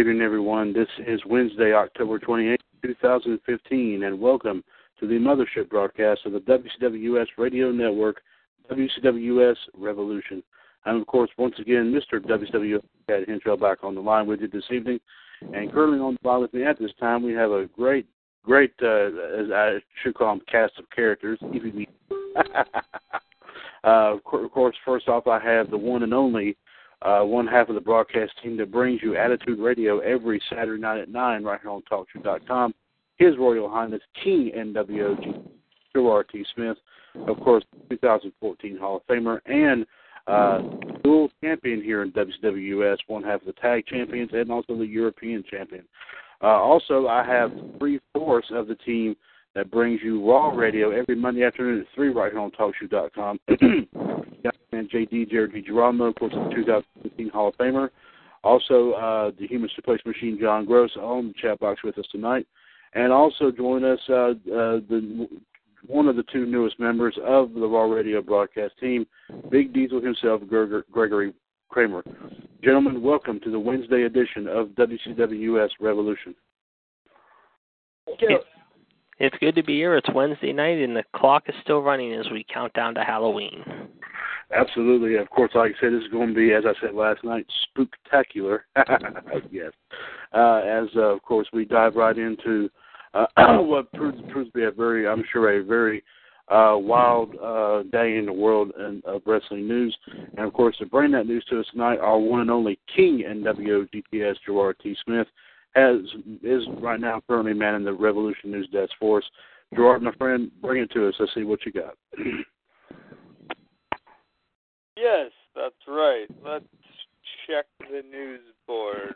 Evening, everyone. This is Wednesday, October 28, 2015, and welcome to the Mothership broadcast of the WCWUS Radio Network, WCWUS Revolution. I'm, of course, once again, Mr. WCWUS Chad Henshaw back on the line with you this evening. And currently on the line with me at this time, we have a great, great, uh, as I should call them, cast of characters. Uh, of course, first off, I have the one and only uh, one half of the broadcast team that brings you Attitude Radio every Saturday night at 9 right here on TalkShoe.com. His Royal Highness King NWOG, Gerard T. Smith, of course, 2014 Hall of Famer, and uh, dual champion here in WCWUS, one half of the tag champions and also the European champion. Uh, also, I have three fourths of the team that brings you Raw Radio every Monday afternoon at 3 right here on TalkShoe.com. and JD Jared DiGirolamo, of course, the 2015 Hall of Famer. Also, uh, the Human Suplex Machine, John Gross, on the chat box with us tonight. And also join us, uh, uh, the one of the two newest members of the Raw Radio broadcast team, Big Diesel himself, Gregory Kramer. Gentlemen, welcome to the Wednesday edition of WCWUS Revolution. Thank you. It's good to be here. It's Wednesday night, and the clock is still running as we count down to Halloween. Absolutely. Of course, like I said, this is going to be, as I said last night, spooktacular. yes. Uh, as, uh, of course, we dive right into uh, what proves, proves to be a very, I'm sure, a very uh, wild uh, day in the world of wrestling news. And, of course, to bring that news to us tonight, our one and only king NWO DPS, Gerard T. Smith has is right now currently manning the Revolution News desk for us. Gerard, my friend, bring it to us. Let's see what you got. yes, that's right. Let's check the news board.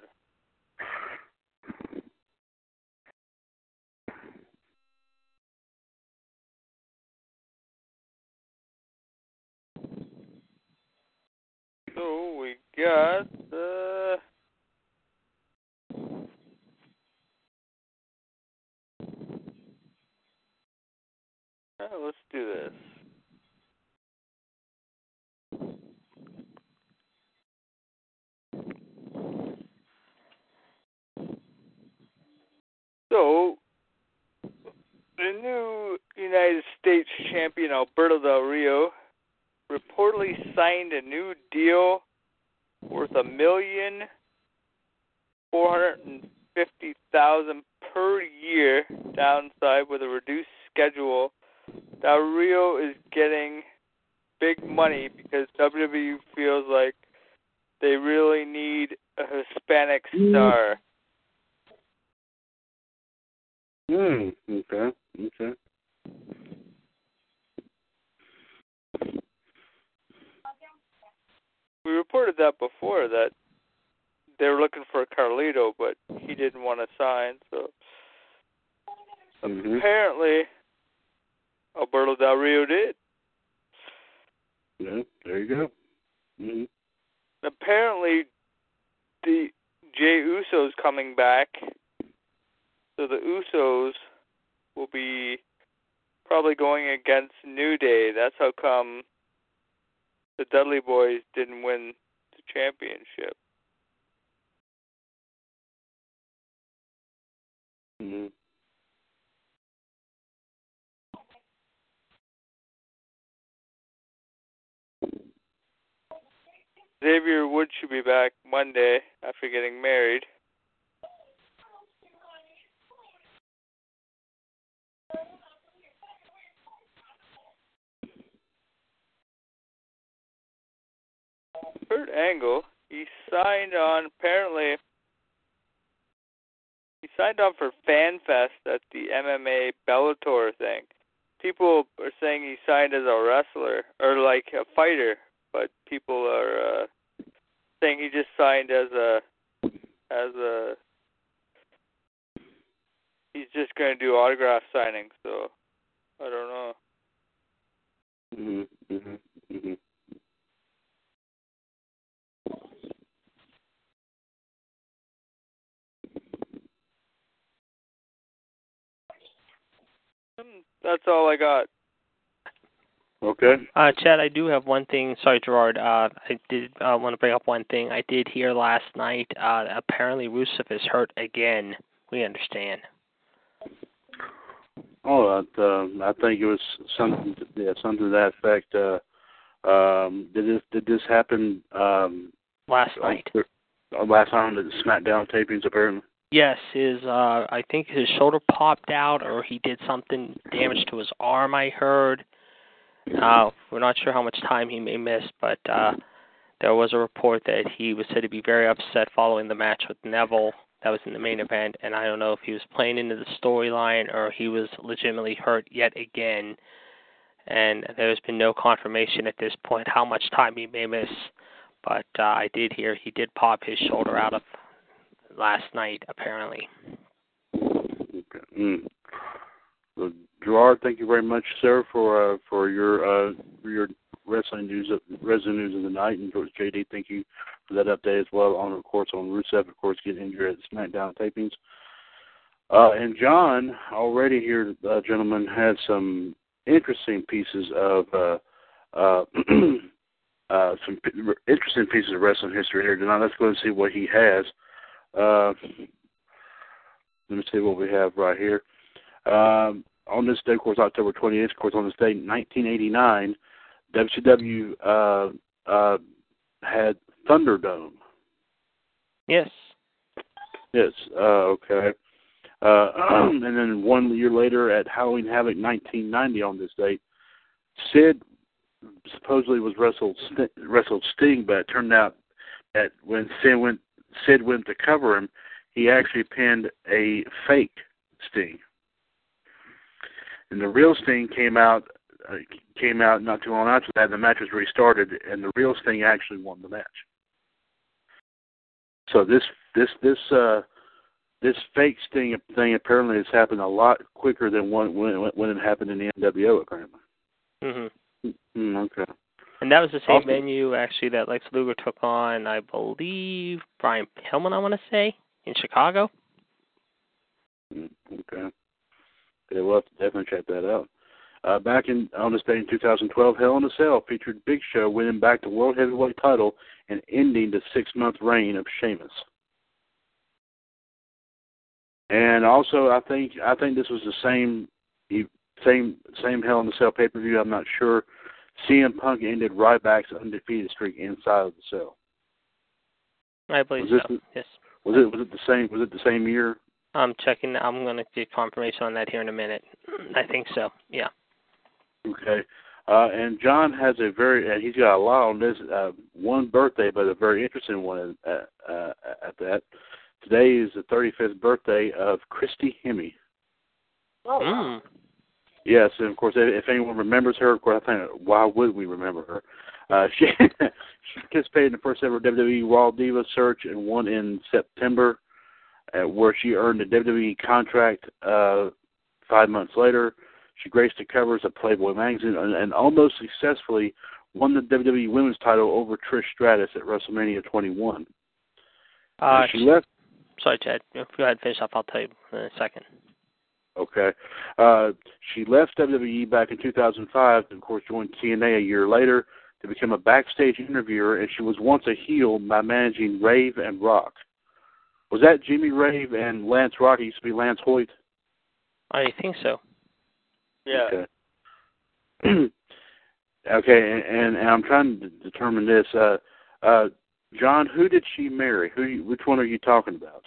So we got uh Oh, let's do this. So, the new United States champion Alberto Del Rio reportedly signed a new deal worth a million four hundred and fifty thousand per year downside with a reduced schedule Del Rio is getting big money because WWE feels like they really need a Hispanic star. Hmm. Okay. Okay. We reported that before that they were looking for Carlito, but he didn't want to sign. So Mm-hmm. Apparently, Alberto Del Rio did. Yeah, there you go. Mm-hmm. Apparently, the Jey Uso's coming back, so the Usos will be probably going against New Day. That's how come the Dudley Boyz didn't win the championship. Mm-hmm. Xavier Woods should be back Monday after getting married. Kurt Angle, he signed on apparently he signed on for FanFest at the MMA Bellator thing. People are saying he signed as a wrestler or like a fighter, but people are uh saying he just signed as a as a he's just going to do autograph signing, so I don't know. Mhm. Mhm. Mhm. Hmm, That's all I got. Okay. Uh, Chad, I do have one thing. Sorry, Gerard. Uh, I did uh, want to bring up one thing. I did hear last night. Uh, apparently, Rusev is hurt again. We understand. Oh, uh, um, I think it was something. Yeah, something to that effect. Uh, um, did this did this happen um, Last night. uh, last time at the SmackDown tapings? Apparently. Yes, his. Uh, I think his shoulder popped out, or he did something damage to his arm. I heard. Uh, we're not sure how much time he may miss, but uh, there was a report that he was said to be very upset following the match with Neville. That was in the main event, and I don't know if he was playing into the storyline or he was legitimately hurt yet again. And there's been no confirmation at this point how much time he may miss. But uh, I did hear he did pop his shoulder out of last night, apparently. Okay. Mm. So, Gerard, thank you very much, sir, for uh, for your uh, your wrestling news of wrestling news of the night. And George JD, thank you for that update as well. On of course on Rusev, of course, getting injured at SmackDown tapings. Uh, and John already here, uh, gentlemen, had some interesting pieces of uh, uh, uh, some p- interesting pieces of wrestling history here tonight. Let's go and see what he has. Uh, let me see what we have right here. Um, on this day, of course, October 28th, of course, on this day, 1989, WCW uh, uh, had Thunderdome. Yes. Yes, uh, okay. Uh, and then one year later, at Halloween Havoc 1990, on this date, Sid supposedly was wrestled wrestled Sting, but it turned out that when Sid went Sid went to cover him, he actually pinned a fake Sting. And the real Sting came out uh, came out not too long after that. And the match was restarted, and the real Sting actually won the match. So this this this uh, this fake Sting thing apparently has happened a lot quicker than when when, when it happened in the NWO apparently. Mhm. Mm, okay. And that was the same Awesome. venue actually that Lex Luger took on, I believe, Brian Pillman, I want to say, in Chicago. Mm, Okay. Yeah, we'll have to definitely check that out. Uh, back in on this day in 2012, Hell in a Cell featured Big Show winning back the World Heavyweight title and ending the six-month reign of Sheamus. And also, I think I think this was the same same same Hell in a Cell pay-per-view. I'm not sure. CM Punk ended Ryback's undefeated streak inside of the cell. I believe Was so. the- Yes. Was it was it the same was it the same year? I'm checking. I'm going to get confirmation on that here in a minute. I think so. Yeah. Okay. Uh, and John has a very, and he's got a lot on this, uh, one birthday, but a very interesting one at, uh, at that. Today is the 35th birthday of Christy Hemme. Mm. Yes, and of course, if anyone remembers her, of course, I think, why would we remember her? Uh, she, she participated in the first ever WWE Raw Diva search and won in September, uh, where she earned a WWE contract uh, five months later, she graced the covers of Playboy magazine and, and almost successfully won the WWE Women's title over Trish Stratus at WrestleMania 21. Uh, she left. Sorry, Chad. Go ahead, and finish up. I'll tell you in a second. Okay. Uh, she left WWE back in 2005 and, of course, joined TNA a year later to become a backstage interviewer, and she was once a heel by managing Rave and Rock. Was that Jimmy Rave and Lance Rock? It used to be Lance Hoyt? I think so. Yeah. Okay. okay, and, and, and I'm trying to determine this. Uh, uh, John, who did she marry? Who? Which one are you talking about?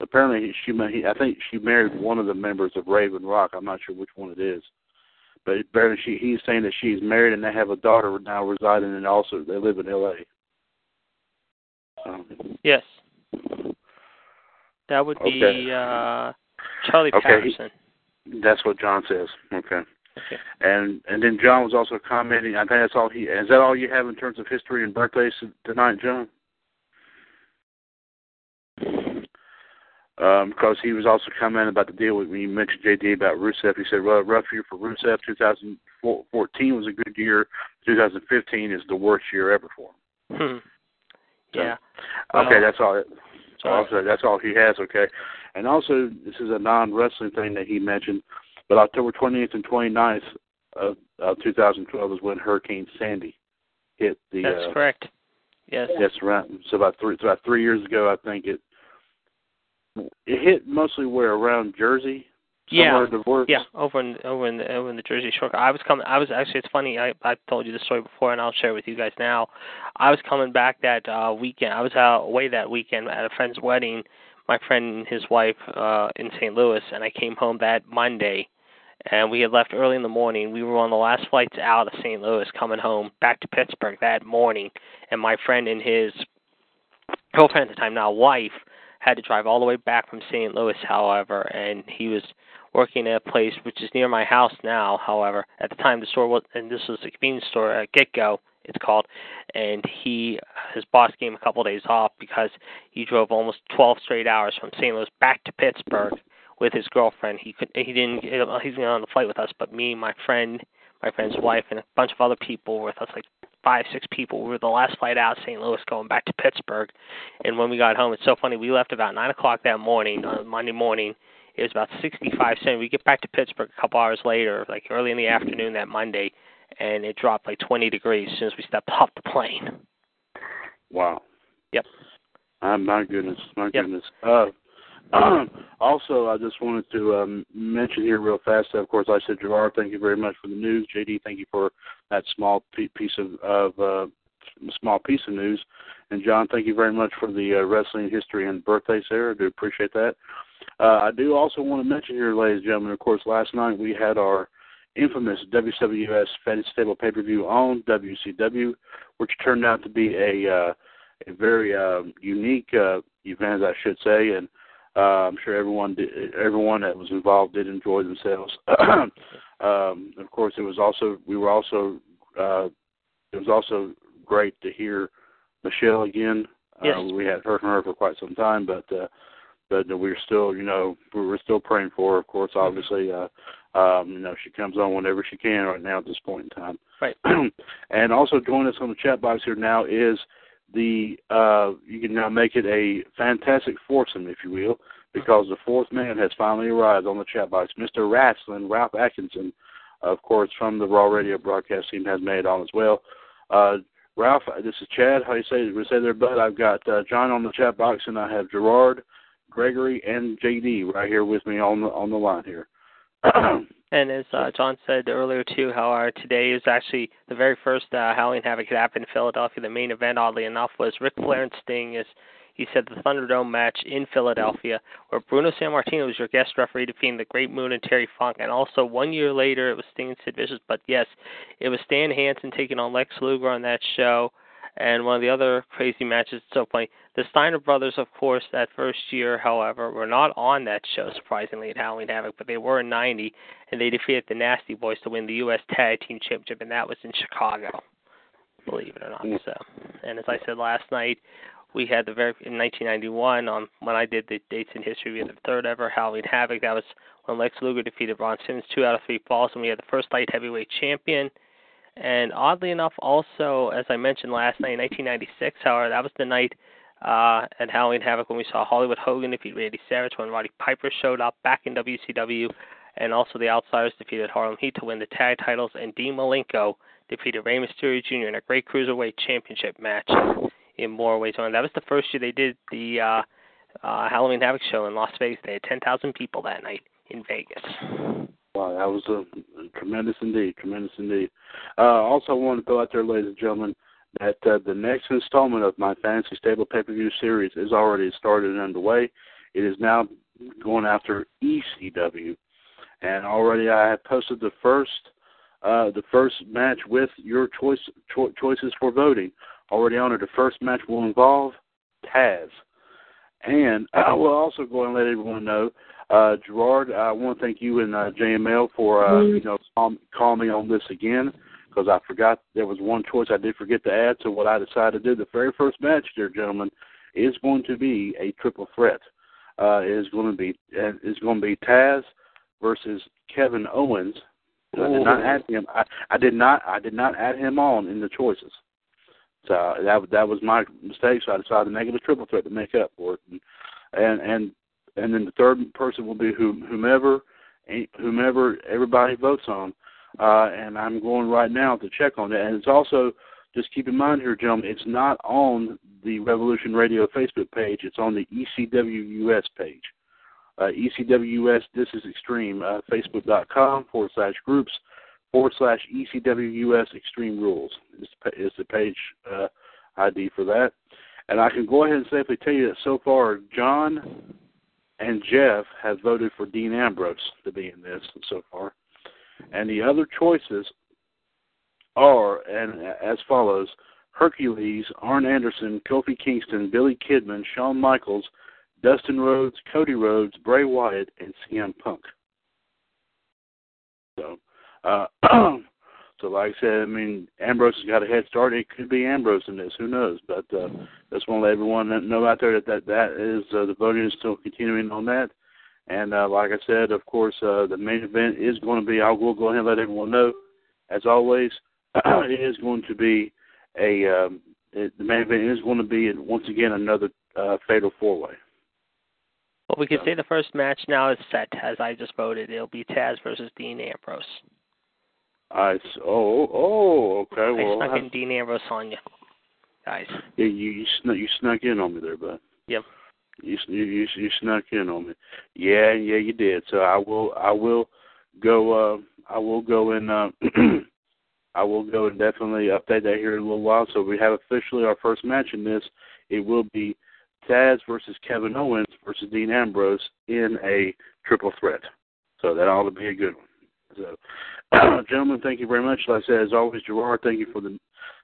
Apparently, she. I think she married one of the members of Raven Rock. I'm not sure which one it is, but apparently, she. He's saying that she's married and they have a daughter now residing and also they live in L.A. Um, yes. That would be Okay. uh, Charlie Okay. Patterson. that's what John says. Okay. Okay. And and then John was also commenting. I think that's all he. Is that all you have in terms of history and birthdays tonight, John? Um, because he was also commenting about the deal with, when you mentioned JD about Rusev. He said, "Well, rough year for Rusev. 2014 was a good year. 2015 is the worst year ever for him." Hmm. Yeah. okay, Well, that's all. So, Also, that's all he has. Okay, and also this is a non-wrestling thing that he mentioned, but October 20th and 29th of, of 2012 is when Hurricane Sandy hit the. that's uh, correct. Yes. Yes, around so about three, so about three years ago, I think it. It hit mostly where around Jersey. Yeah. Yeah, over in over in the over in the Jersey Shore. I was coming. I was actually. It's funny. I I told you the story before, and I'll share it with you guys now. I was coming back that uh weekend. I was out away that weekend at a friend's wedding. My friend and his wife uh in St. Louis, and I came home that Monday. And we had left early in the morning. We were on the last flights out of St. Louis, coming home back to Pittsburgh that morning. And my friend and his girlfriend at the time, now wife, had to drive all the way back from St. Louis, however, and he was working at a place which is near my house now, however. At the time the store was and this was a convenience store at GetGo, it's called, and he his boss gave him a couple of days off because he drove almost twelve straight hours from St. Louis back to Pittsburgh with his girlfriend. He could he didn't he's on the flight with us, but me, my friend, my friend's wife and a bunch of other people were with us, like five, six people. We were the last flight out of St. Louis going back to Pittsburgh. And when we got home, it's so funny. We left about nine o'clock that morning, on Monday morning. It was about 65 cents. We get back to Pittsburgh a couple hours later, like early in the afternoon that Monday, and it dropped like 20 degrees as soon as we stepped off the plane. Wow. Yep. Uh, my goodness, my Yep. goodness. Uh, also, I just wanted to um, mention here real fast. Of course, I said Gerard, thank you very much for the news. JD, thank you for that small piece of, of uh, small piece of news. And John, thank you very much for the uh, wrestling history and birthday, Sarah. I do appreciate that. Uh, I do also want to mention here, ladies and gentlemen. Of course, last night we had our infamous WWS Fed Stable pay per view on WCW, which turned out to be a uh, a very um, unique uh, event, I should say, and uh, I'm sure everyone did, everyone that was involved did enjoy themselves. um, of course, it was also we were also uh, it was also great to hear Michelle again. Yes. Uh, we had heard from her for quite some time, but uh, but we're still you know we're still praying for her. Of course, obviously. Uh, um, you know, she comes on whenever she can right now at this point in time. Right. and also joining us on the chat box here now is the uh, you can now make it a fantastic foursome, if you will, because the fourth man has finally arrived on the chat box. Mr. Wrestling, Ralph Atkinson, of course, from the Raw Radio broadcast team, has made it on as well. Uh, Ralph, this is Chad. How you say we say there, bud? I've got uh, John on the chat box, and I have Gerard, Gregory, and JD right here with me on the on the line here. And as uh, John said earlier too, how our today is actually the very first uh, Halloween Havoc that happened in Philadelphia. The main event, oddly enough, was Ric Flair and Sting. Is he said the Thunderdome match in Philadelphia, where Bruno Sammartino was your guest referee, defeating the Great Muta and Terry Funk. And also one year later, it was Sting and Sid Vicious. But yes, it was Stan Hansen taking on Lex Luger on that show. And one of the other crazy matches, so funny. The Steiner brothers, of course, that first year, however, were not on that show, surprisingly, at Halloween Havoc, but they were in 90, and they defeated the Nasty Boys to win the U.S. Tag Team Championship, and that was in Chicago, believe it or not. So, and as I said last night, we had the very in 1991 um, when I did the dates in history. We had the third ever Halloween Havoc. That was when Lex Luger defeated Ron Simmons two out of three falls, and we had the first light heavyweight champion. And oddly enough, also as I mentioned last night, in 1996, however, that was the night uh, Halloween Havoc when we saw Hollywood Hogan defeat Randy Savage when Roddy Piper showed up back in WCW, and also the Outsiders defeated Harlem Heat to win the tag titles, and Dean Malenko defeated Rey Mysterio Jr. in a great cruiserweight championship match in more ways. And that was the first year they did the uh, uh, Halloween Havoc show in Las Vegas. They had 10,000 people that night in Vegas. Wow, that was a tremendous indeed, tremendous indeed. Uh, also, I want to go out there, ladies and gentlemen, that uh, the next installment of my Fantasy Stable pay per view series is already started and underway. It is now going after ECW, and already I have posted the first uh, the first match with your choice cho- choices for voting already on it. The first match will involve Taz, and I will also go and let everyone know. Uh, Gerard, I want to thank you and uh, JML for uh, you know calling call me on this again because I forgot there was one choice I did forget to add. So what I decided to do, the very first match, dear gentlemen, is going to be a triple threat. Uh, it is going to be uh, is going to be Taz versus Kevin Owens. I did not add him. I, I did not. I did not add him on in the choices. So that that was my mistake. So I decided to make it a triple threat to make up for it. And and and, and then the third person will be whomever whomever everybody votes on. Uh, and I'm going right now to check on that. And it's also just keep in mind here, gentlemen, it's not on the Revolution Radio Facebook page. It's on the ECWUS page. Uh, ECW US This is Extreme. Uh, Facebook.com forward slash groups forward slash ECWUS Extreme Rules is, is the page uh, ID for that. And I can go ahead and safely tell you that so far, John and Jeff have voted for Dean Ambrose to be in this so far. And the other choices are and as follows Hercules, Arn Anderson, Kofi Kingston, Billy Kidman, Shawn Michaels, Dustin Rhodes, Cody Rhodes, Bray Wyatt, and CM Punk. So uh, so, like I said, I mean, Ambrose has got a head start. It could be Ambrose in this. Who knows? But uh, just want to let everyone know out there that that, that is uh, the voting is still continuing on that. And uh, like I said, of course, uh, the main event is going to be. I will go ahead and let everyone know. As always, it is going to be a. Um, it, the main event is going to be once again another uh, fatal four way. Well, we can say the first match now is set as I just voted. It'll be Taz versus Dean Ambrose. I oh oh okay. Well, I snuck in Dean Ambrose on you, guys. Yeah, you you snuck you snuck in on me there, bud. Yep. You you you, you snuck in on me. Yeah, yeah, you did. So I will I will go uh I will go and uh I will go and definitely update that here in a little while. So we have officially our first match in this. It will be Taz versus Kevin Owens versus Dean Ambrose in a triple threat. So that ought to be a good one. So gentlemen, thank you very much. Like I said, as always, Gerard, thank you for the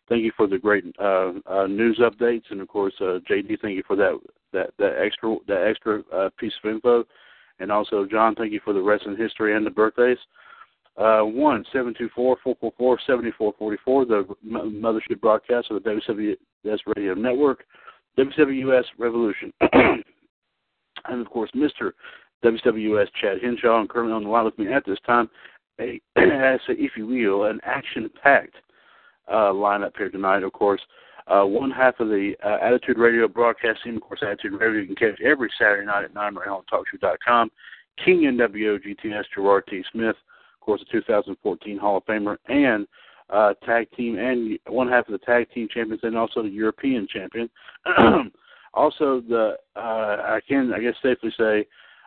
thank you for the great uh, uh, news updates, and of course, uh, JD, thank you for that that that extra that extra uh, piece of info, and also John, thank you for the wrestling history and the birthdays. Uh, one seven two four four four four seventy four forty four, the mothership broadcast of the WWS Radio Network, WWS Revolution, and of course, Mister WWS Chad Henshaw, and currently on the line with me at this time a, as if you will, an action-packed uh, lineup here tonight. Of course, uh, one half of the uh, Attitude Radio broadcasting, of course, Attitude Radio you can catch every Saturday night at 9 right on TalkShoe.com. King NWO GTS Gerard T. Smith, of course, the 2014 Hall of Famer, and uh, tag team and one half of the tag team champions, and also the European champion. also, the uh, I can I guess safely say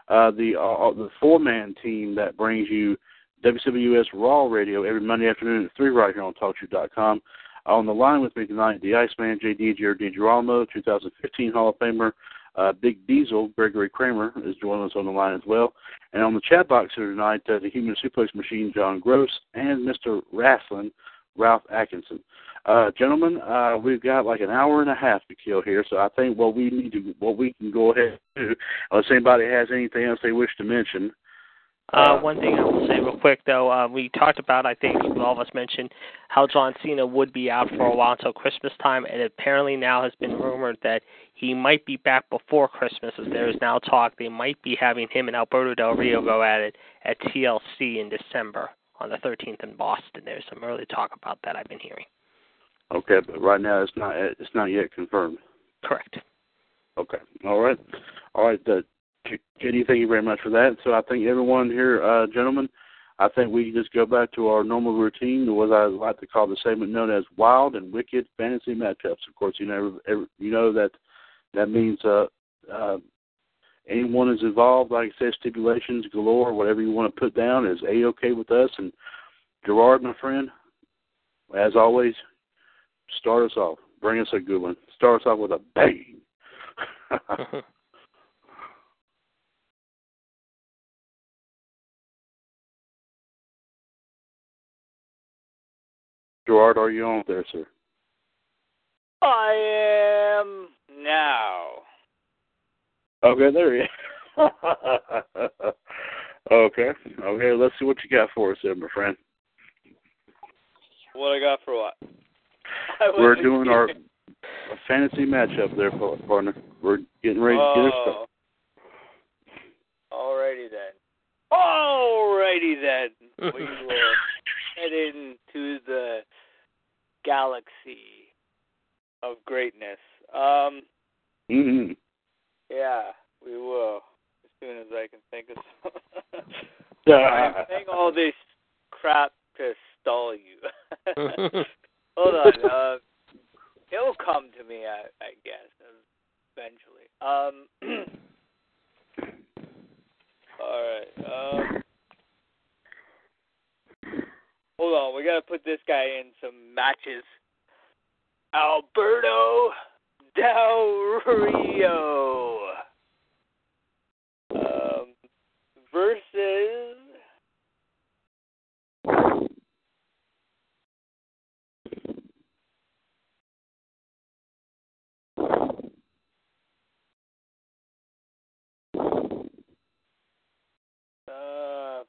uh, the uh, the four man team that brings you WWS Raw Radio every Monday afternoon at 3 right here on TalkShoe.com. On the line with me tonight, the Iceman, JD Jared DiGirolamo, 2015 Hall of Famer. Uh, Big Diesel, Gregory Kramer, is joining us on the line as well. And on the chat box here tonight, uh, the Human Suplex Machine, John Gross, and Mr. Wrestling, Ralph Atkinson. Uh, gentlemen, uh, we've got like an hour and a half to kill here, so I think what we need to, what we can go ahead and do, unless anybody has anything else they wish to mention, Uh, one thing I will say real quick, though, uh, we talked about, I think all of us mentioned, how John Cena would be out for a while until Christmas time, and apparently now has been rumored that he might be back before Christmas, as there is now talk they might be having him and Alberto Del Rio go at it at TLC in December on the 13th in Boston. There's some early talk about that I've been hearing. Okay, but right now it's not it's not yet confirmed. Correct. Okay. All right. All right. Uh, JD, thank you very much for that. So I think everyone here, uh, gentlemen, I think we just go back to our normal routine, what I like to call the segment known as wild and wicked fantasy matchups. Of course, you know you know that that means uh, uh, anyone is involved. Like I said, stipulations galore. Whatever you want to put down is a okay with us. And Gerard, my friend, as always, start us off. Bring us a good one. Start us off with a bang. Gerard, are you on there, sir? I am now. Okay, there he is. okay, okay. Let's see what you got for us, there, my friend. What I got for what? We're doing our fantasy matchup there, partner. We're getting ready to get it oh. Alrighty then. Alrighty then. we will head into the galaxy of greatness. Um. Mm-hmm. Yeah, we will. As soon as I can think of something. I'm saying all this crap to stall you. Hold on. Uh, it'll come to me, I, I guess, eventually. Um. all right. Um. Hold on, we gotta put this guy in some matches. Alberto Del Rio um, versus uh,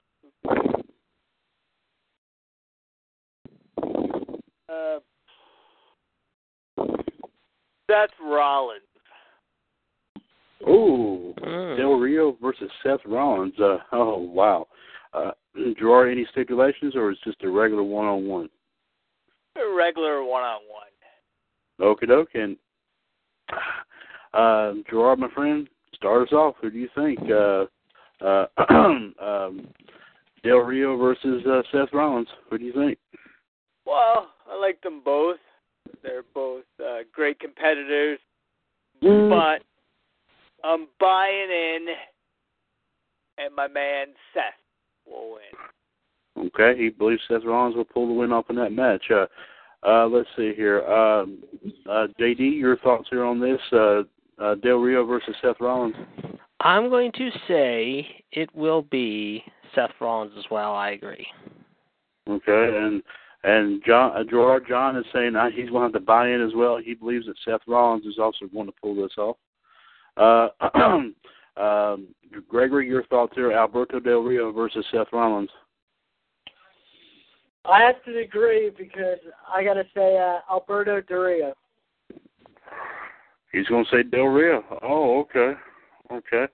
uh, Seth Rollins. Ooh, Mm. Del Rio versus Seth Rollins. Uh, oh wow. Uh, Gerard, any stipulations, or is just a regular one-on-one? A regular one-on-one. Okie doke. And uh, Gerard, my friend, start us off. Who do you think? Uh, uh, um, Del Rio versus uh, Seth Rollins. Who do you think? Well, I like them both. They're both uh, great competitors, but I'm buying in, and my man Seth will win. Okay, he believes Seth Rollins will pull the win off in that match. Uh, uh, let's see here. Um, uh, JD, your thoughts here on this? Uh, uh, Del Rio versus Seth Rollins. I'm going to say it will be Seth Rollins as well. I agree. Okay, and and John uh, Gerard John is saying uh, he's going to have to buy in as well. He believes that Seth Rollins is also going to pull this off. Uh, um, Gregory, your thoughts here? Alberto Del Rio versus Seth Rollins. I have to agree because I got to say uh, Alberto Del Rio. He's going to say Del Rio. Oh, okay, okay.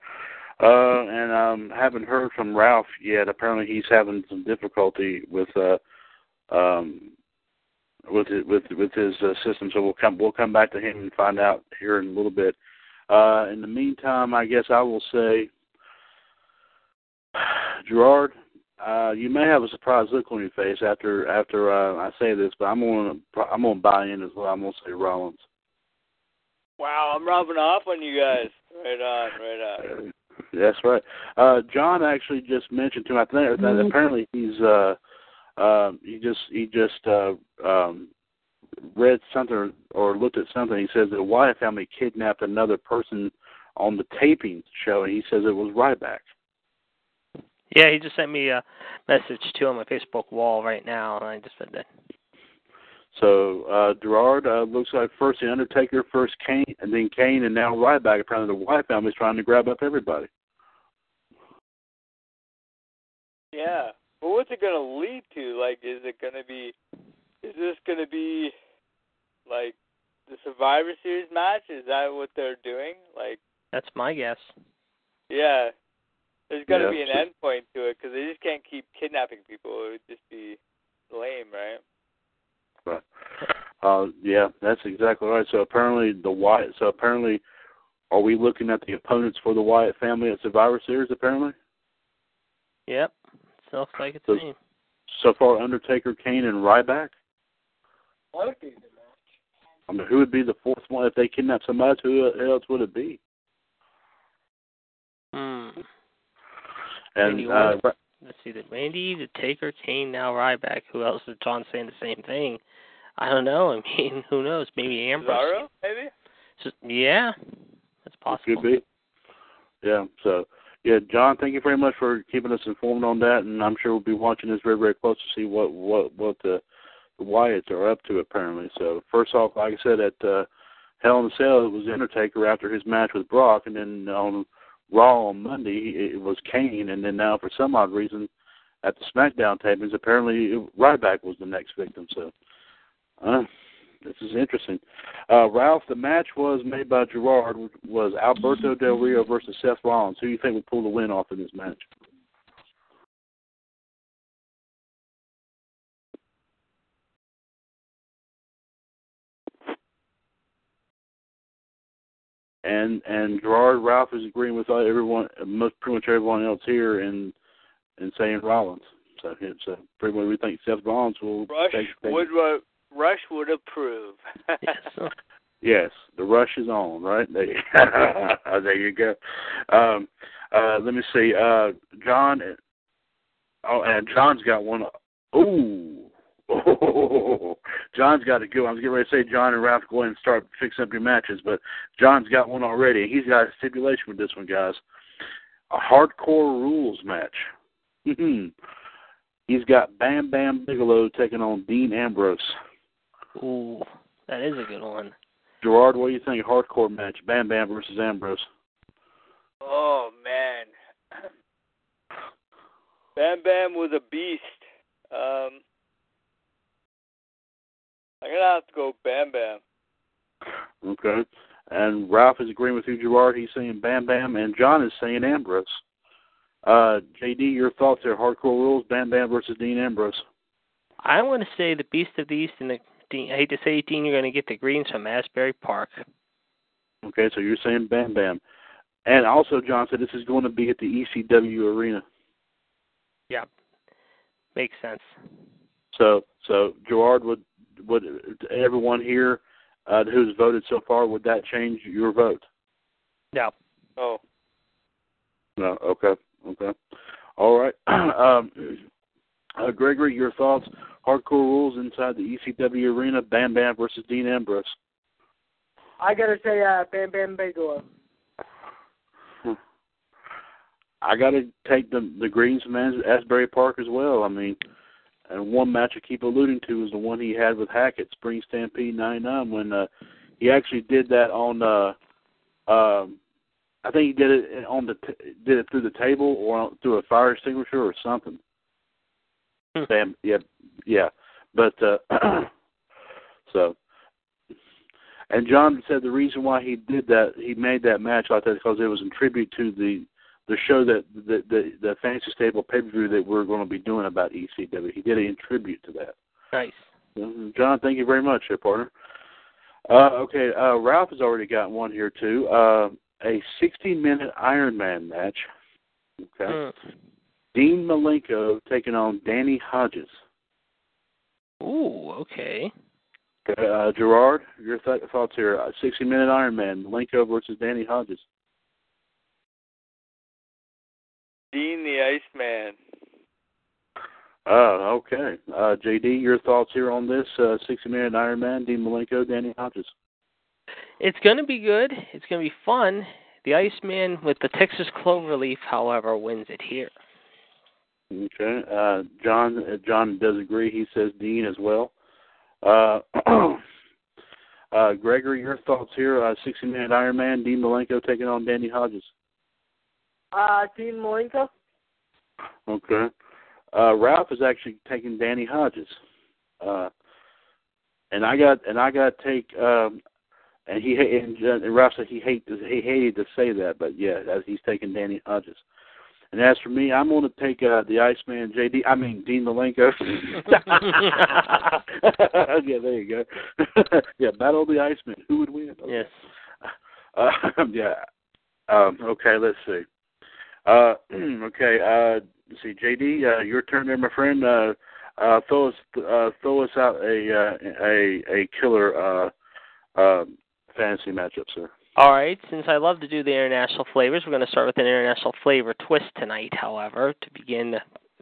Uh, and um, haven't heard from Ralph yet. Apparently, he's having some difficulty with uh, um, with it, with with his uh, system. So we'll come we'll come back to him and find out here in a little bit. Uh, in the meantime, I guess I will say, Gerard, uh, you may have a surprised look on your face after after uh, I say this, but I'm going to I'm going to buy in as well. I'm going to say Rollins. Wow, I'm rubbing off on you guys. Right on, right on. That's right. Uh, John actually just mentioned to me. I think that apparently he's uh, uh, he just he just uh, um, read something or looked at something. He says that Wyatt family kidnapped another person on the taping show, and he says it was Ryback. Yeah, he just sent me a message too on my Facebook wall right now, and I just said that. So uh, Gerard uh, looks like first the Undertaker, first Kane, and then Kane, and now Ryback. Apparently, the Wyatt family's trying to grab up everybody. Yeah. But what's it gonna lead to? Like, is it gonna be? Is this gonna be like the Survivor Series match? Is that what they're doing? Like, That's my guess. yeah. There's got to Yeah, be an so- end point to it because they just can't keep kidnapping people. It would just be lame, right? Uh, yeah, that's exactly right. So apparently the Wyatt. So apparently, are we looking at the opponents for the Wyatt family at Survivor Series? Apparently, Yep. So like it's So- me. so far Undertaker, Kane, and Ryback. That would be a good match. I mean, who would be the fourth one if they kidnap somebody? Who else would it be? Hmm. And uh, Orton. Let's see. The Randy, the Taker, Kane, now Ryback. Who else is John saying the same thing? I don't know. I mean, who knows? Maybe Ambrose. Cesaro, maybe. So, yeah, that's possible. Could be. Yeah. So, yeah, John, thank you very much for keeping us informed on that, and I'm sure we'll be watching this very, very close to see what what what the, the Wyatts are up to. Apparently. So, first off, like I said, at uh, Hell in a Cell, it was Undertaker after his match with Brock, and then on Raw on Monday, it was Kane, and then now for some odd reason, at the SmackDown tapings, apparently Ryback was the next victim. So. Uh, this is interesting. Uh, Ralph, the match was made by Gerard. Was Alberto Del Rio versus Seth Rollins. Who do you think would pull the win off in this match? And and Gerard Ralph is agreeing with everyone, most pretty much everyone else here, in in saying Rollins. So it's uh, pretty much we think Seth Rollins will Rush take, take would uh, Rush would approve. Yes. Yes, the rush is on, right? There, there you go. Um, uh, let me see. Uh, John. Oh, and John's got one. Ooh. Oh, John's got a good one. I was getting ready to say John and Ralph go ahead and start fixing up your matches, but John's got one already. He's got a stipulation with this one, guys. A hardcore rules match. He's got Bam Bam Bigelow taking on Dean Ambrose. Ooh, that is a good one. Gerard, what do you think? Hardcore match, Bam Bam versus Ambrose. oh man, Bam Bam was a beast. Um, I'm gonna have to go Bam Bam. Okay. And Ralph is agreeing with you, Gerard. He's saying Bam Bam, and John is saying Ambrose. Uh, JD, your thoughts there? Hardcore rules, Bam Bam versus Dean Ambrose. I want to say the Beast of the East and the Dean. I hate to say it, Dean. You're going to get the greens from Asbury Park. Okay, so you're saying Bam Bam. And also, John said this is going to be at the ECW arena. Yeah, makes sense. So, so Gerard would would everyone here uh, who's voted so far would that change your vote? No. Oh, No. Okay. Okay. All right. um, uh, Gregory, your thoughts? Hardcore rules inside the ECW arena. Bam Bam versus Dean Ambrose. I gotta say, uh, Bam Bam Bigelow. I got to take the the greens from Asbury Park as well. I mean, and one match I keep alluding to is the one he had with Hackett, Spring Stampede '99, when uh, he actually did that on. uh um I think he did it on the t- did it through the table or through a fire extinguisher or something. Hmm. Bam, yeah, yeah. But uh so and John said the reason why he did that, he made that match like that because it was in tribute to the the show that the the, the Fantasy Stable pay per view that we're going to be doing about ECW. He did it in tribute to that. Nice. Mhm. John, thank you very much, there, partner. Uh, okay, uh, Ralph has already got one here too. Uh, a 60-minute Iron Man match. Okay. Mm. Dean Malenko taking on Danny Hodges. Ooh, okay. Uh, Gerard, your th- thoughts here? A 60-minute Iron Man, Malenko versus Danny Hodges. Dean the Iceman. Uh, okay. Uh, JD, your thoughts here on this uh, 60-minute Iron Man, Dean Malenko, Danny Hodges. It's going to be good. It's going to be fun. The Iceman with the Texas Cloverleaf, however, wins it here. Okay. Uh, John uh, John does agree. He says Dean as well. Uh, uh, Gregory, your thoughts here? Uh, 60 minute Iron Man, Dean Malenko taking on Danny Hodges. Uh, Dean Malenko. Okay. uh, Ralph is actually taking Danny Hodges. Uh, and I got and I got to take um, and he and, and Ralph said he hate he hated to say that, but yeah, he's taking Danny Hodges. And as for me, I'm going to take uh, the Iceman JD. I mean Dean Malenko. yeah, there you go. yeah, Battle of the Iceman. Who would win? Okay. Yes. Uh, yeah. Um, okay, let's see. Uh, okay. Uh, let's see, JD, uh, your turn there, my friend. Uh, uh, throw us uh, throw us out a uh, a a killer uh, uh, fantasy matchup, sir. All right. Since I love to do the international flavors, we're going to start with an international flavor twist tonight. However, to begin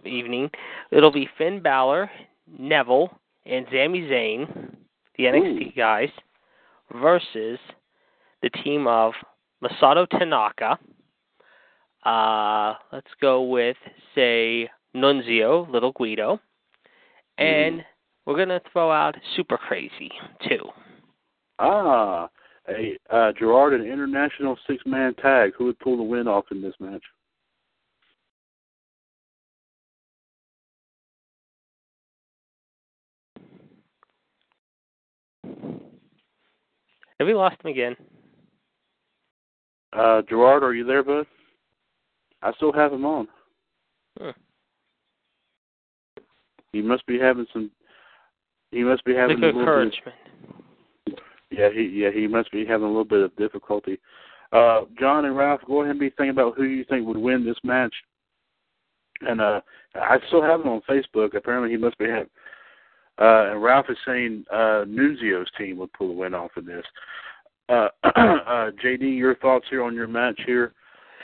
the evening, it'll be Finn Balor, Neville, and Sami Zayn, the NXT Ooh. guys, versus the team of Masato Tanaka. Uh, let's go with say Nunzio, Little Guido, and we're gonna throw out Super Crazy too. Ah, a uh, Gerard, an international six man tag. Who would pull the win off in this match? Have we lost him again? Uh, Gerard, are you there, bud? I still have him on. Hmm. He must be having some. He must be having bit. Yeah, he yeah he must be having a little bit of difficulty. Uh, John and Ralph, go ahead and be thinking about who you think would win this match. And uh, I still have him on Facebook. Apparently, he must be having. Uh, and Ralph is saying uh, Nunzio's team would pull the win off of this. Uh, uh, JD, your thoughts here on your match here,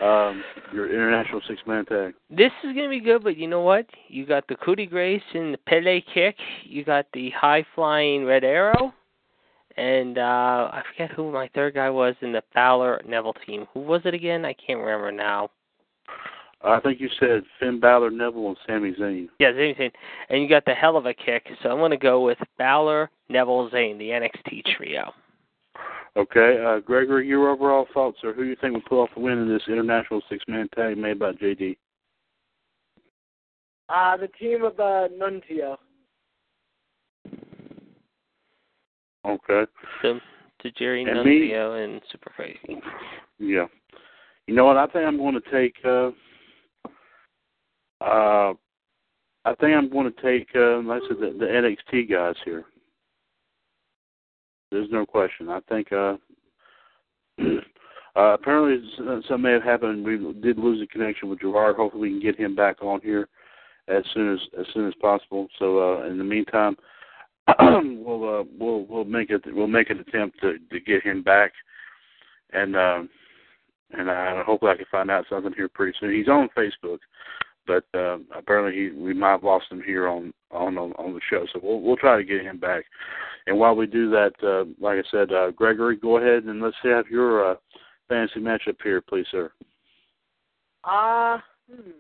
um, your international six man tag. This is gonna be good, but you know what? You got the coup de grace and the Pele kick. You got the high flying red arrow, and uh I forget who my third guy was in the Fowler Neville team. Who was it again? I can't remember now. I think you said Finn Balor, Neville, and Sami Zayn. Yeah, Zayn Zayn. And you got the hell of a kick. So I'm gonna go with Balor, Neville, Zayn, the NXT trio. Okay, uh, Gregory, your overall thoughts are who you think will pull off the win in this international six man tag made by JD? Uh, the team of uh, Nunzio. Okay. So Tajiri And me- and Super Crazy. Yeah. You know what? I think I'm going to take. Uh, uh, I think I'm going to take. Uh, I said, the, the NXT guys here. There's no question. I think. Uh, uh, apparently, something may have happened. We did lose the connection with Gerard. Hopefully, we can get him back on here as soon as as soon as possible. So, uh, in the meantime, we'll uh, we'll we'll make it we'll make an attempt to to get him back, and. Um, and uh, hopefully I can find out something here pretty soon. He's on Facebook, but uh, apparently he we might have lost him here on on on, on the show. So we'll we'll try to get him back. And while we do that, uh, like I said, uh, Gregory, go ahead and let's have your uh, fantasy matchup here, please, sir. Uh, hmm.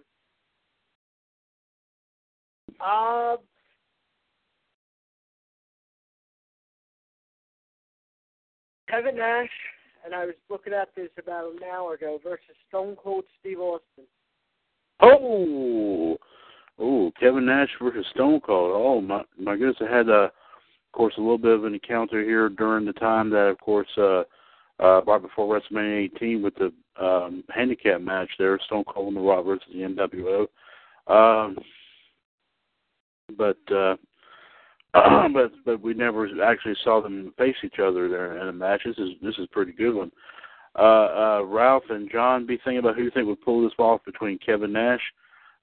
Uh, Kevin Nash, and I was looking at this about an hour ago, versus Stone Cold Steve Austin. Oh, oh, Kevin Nash versus Stone Cold. Oh my my goodness, I had uh, of course a little bit of an encounter here during the time that, of course, uh, uh, right before WrestleMania 18 with the um, handicap match there, Stone Cold and The Rock versus the NWO. Um, but uh, but but we never actually saw them face each other there in a match. This is this is a pretty good one. Uh, uh, Ralph and John, be thinking about who you think would pull this off between Kevin Nash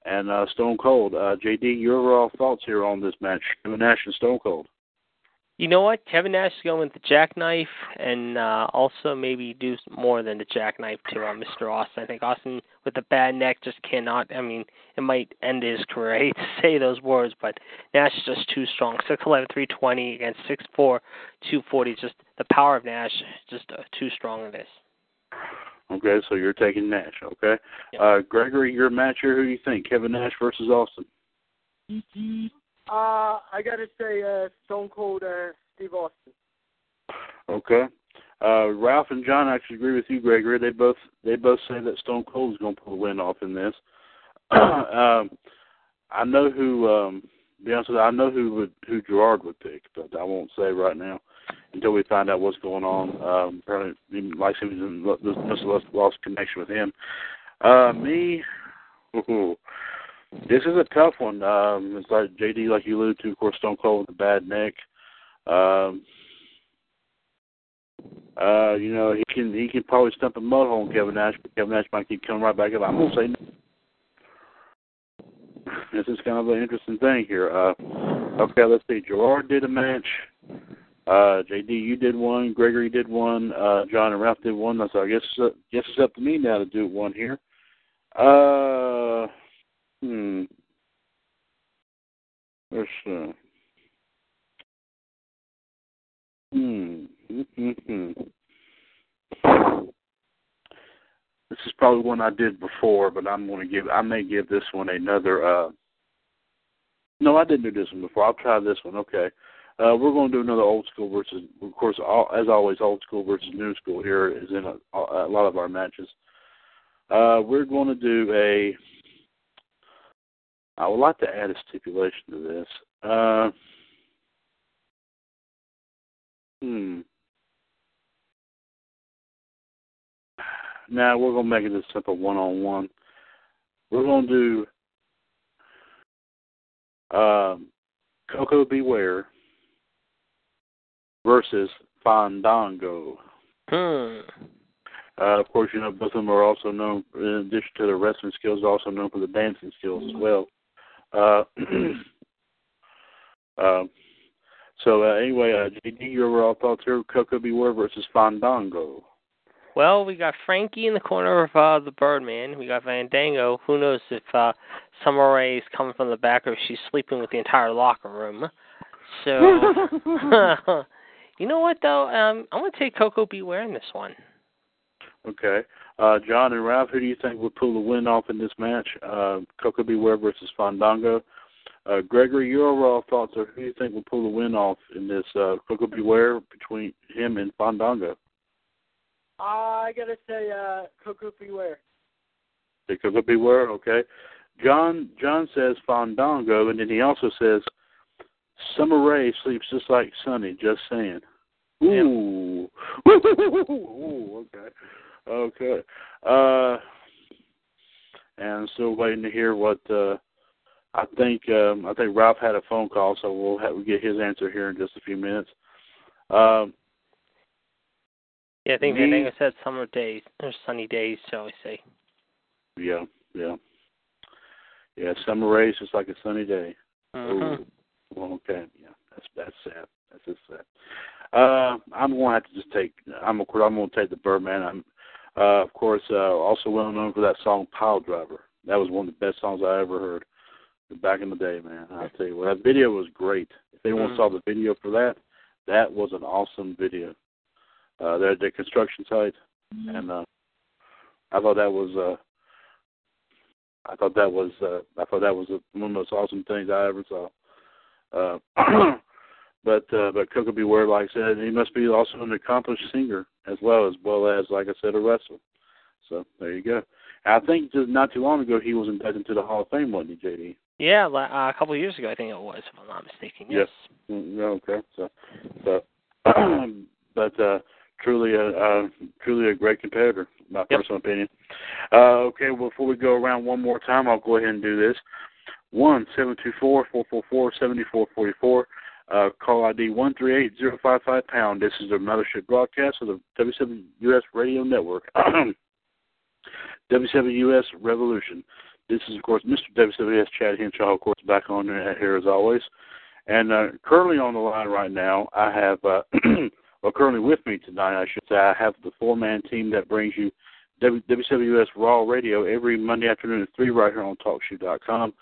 and uh, Stone Cold. Uh, JD, your overall thoughts here on this match, Kevin Nash and Stone Cold. You know what? Kevin Nash is going with the jackknife, and uh, also maybe do more than the jackknife to uh, Mr. Austin. I think Austin with the bad neck just cannot. I mean, it might end his career. I hate to say those words, but Nash is just too strong. Six eleven, three twenty against six four, two forty. Just the power of Nash, just uh, too strong in this. Okay, so you're taking Nash. Okay, Yep. uh, Gregory, your match here. Who do you think, Kevin Nash versus Austin? Uh, I gotta say, uh, Stone Cold uh, Steve Austin. Okay. Uh, Ralph and John actually agree with you, Gregory. They both they both say that Stone Cold is going to pull the win off in this. um, I know who. um be honest with you, I know who would who Gerard would pick, but I won't say right now until we find out what's going on. Um, apparently, like he was in, must have lost connection with him. Uh, me, ooh, this is a tough one. Um, it's like JD, like you alluded to, of course, Stone Cold with a bad neck. Um, uh, you know, he can he can probably stump a mud hole Kevin Nash, but Kevin Nash might keep coming right back up. I'm gonna say no. This is kind of an interesting thing here. Uh, okay, let's see. Gerard did a match. Uh, JD, you did one. Gregory did one. Uh, John and Ralph did one. So I guess uh, guess it's up to me now to do one here. Uh, hmm. Let's uh, hmm. Mm-hmm. This is probably one I did before, but I'm going to give. I may give this one another. uh No, I didn't do this one before. I'll try this one. Okay. Uh, we're going to do another old school versus, of course, all, as always, old school versus new school here is in a, a lot of our matches. Uh, we're going to do a. I would like to add a stipulation to this. Uh, hmm. Now we're gonna make it a simple one-on-one. We're gonna do um, Koko B. Ware versus Fandango. Hmm. Uh, of course, you know both of them are also known, in addition to their wrestling skills, also known for the dancing skills as well. Uh, uh, so uh, anyway, uh, JD, your overall thoughts here: Koko B. Ware versus Fandango. Well, we got Frankie in the corner of uh, the Birdman. We got Fandango. Who knows if uh, Summer Rae is coming from the back or if she's sleeping with the entire locker room. So, you know what though? Um, I'm gonna take Koko B. Ware in this one. Okay. Uh, John and Ralph, who do you think would pull the win off in this match? Uh, Koko B. Ware versus Fandango. Uh, Gregory, your overall thoughts are who do you think will pull the win off in this uh, Koko B. Ware between him and Fandango? I gotta say, uh, Koko B. Ware. Say Koko okay. John John says Fandango, and then he also says Summer Rae sleeps just like Sunny. Just saying. Ooh. Ooh. Okay. Okay. Uh, and still waiting to hear what. uh I think um, I think Ralph had a phone call, so we'll have, we'll get his answer here in just a few minutes. Um, yeah, I think Fandango said summer days or sunny days, shall we say? Yeah, yeah, yeah. Summer Rae is just like a sunny day. Mm-hmm. Ooh. Well, okay, yeah, that's that's sad. That's just sad. Uh, I'm going to have to just take. I'm of course I'm going to take the Birdman. I'm, uh, of course, uh, also well known for that song "Pile Driver." That was one of the best songs I ever heard back in the day, man. I tell you what, that video was great. If anyone Mm. saw the video for that, that was an awesome video. Uh, they're at the construction site, and uh, I thought that was. Uh, I thought that was. Uh, I thought that was one of the most awesome things I ever saw. Uh, but uh, but Koko B. Ware, like I said, he must be also an accomplished singer as well as well as like I said a wrestler. So there you go. And I think just not too long ago he was inducted into the Hall of Fame, wasn't he, JD? Yeah, uh, a couple of years ago, I think it was, if I'm not mistaken. Yes. Mm, yeah, Okay. So so but uh, truly a uh, truly a great competitor, my Yep. personal opinion. Uh, okay, well, before we go around one more time, I'll go ahead and do this. One seven two four four four four seventy four forty four. Uh, call ID one three eight zero five five pound. This is the mothership broadcast of the WCWUS Radio Network. WCWUS Revolution. This is, of course, Mr. WCWUS Chad Henshaw, of course, back on here as always. And uh, currently on the line right now, I have, uh, well, currently with me tonight, I should say, I have the four man team that brings you WCWUS Raw Radio every Monday afternoon at 3 right here on TalkShoe.com.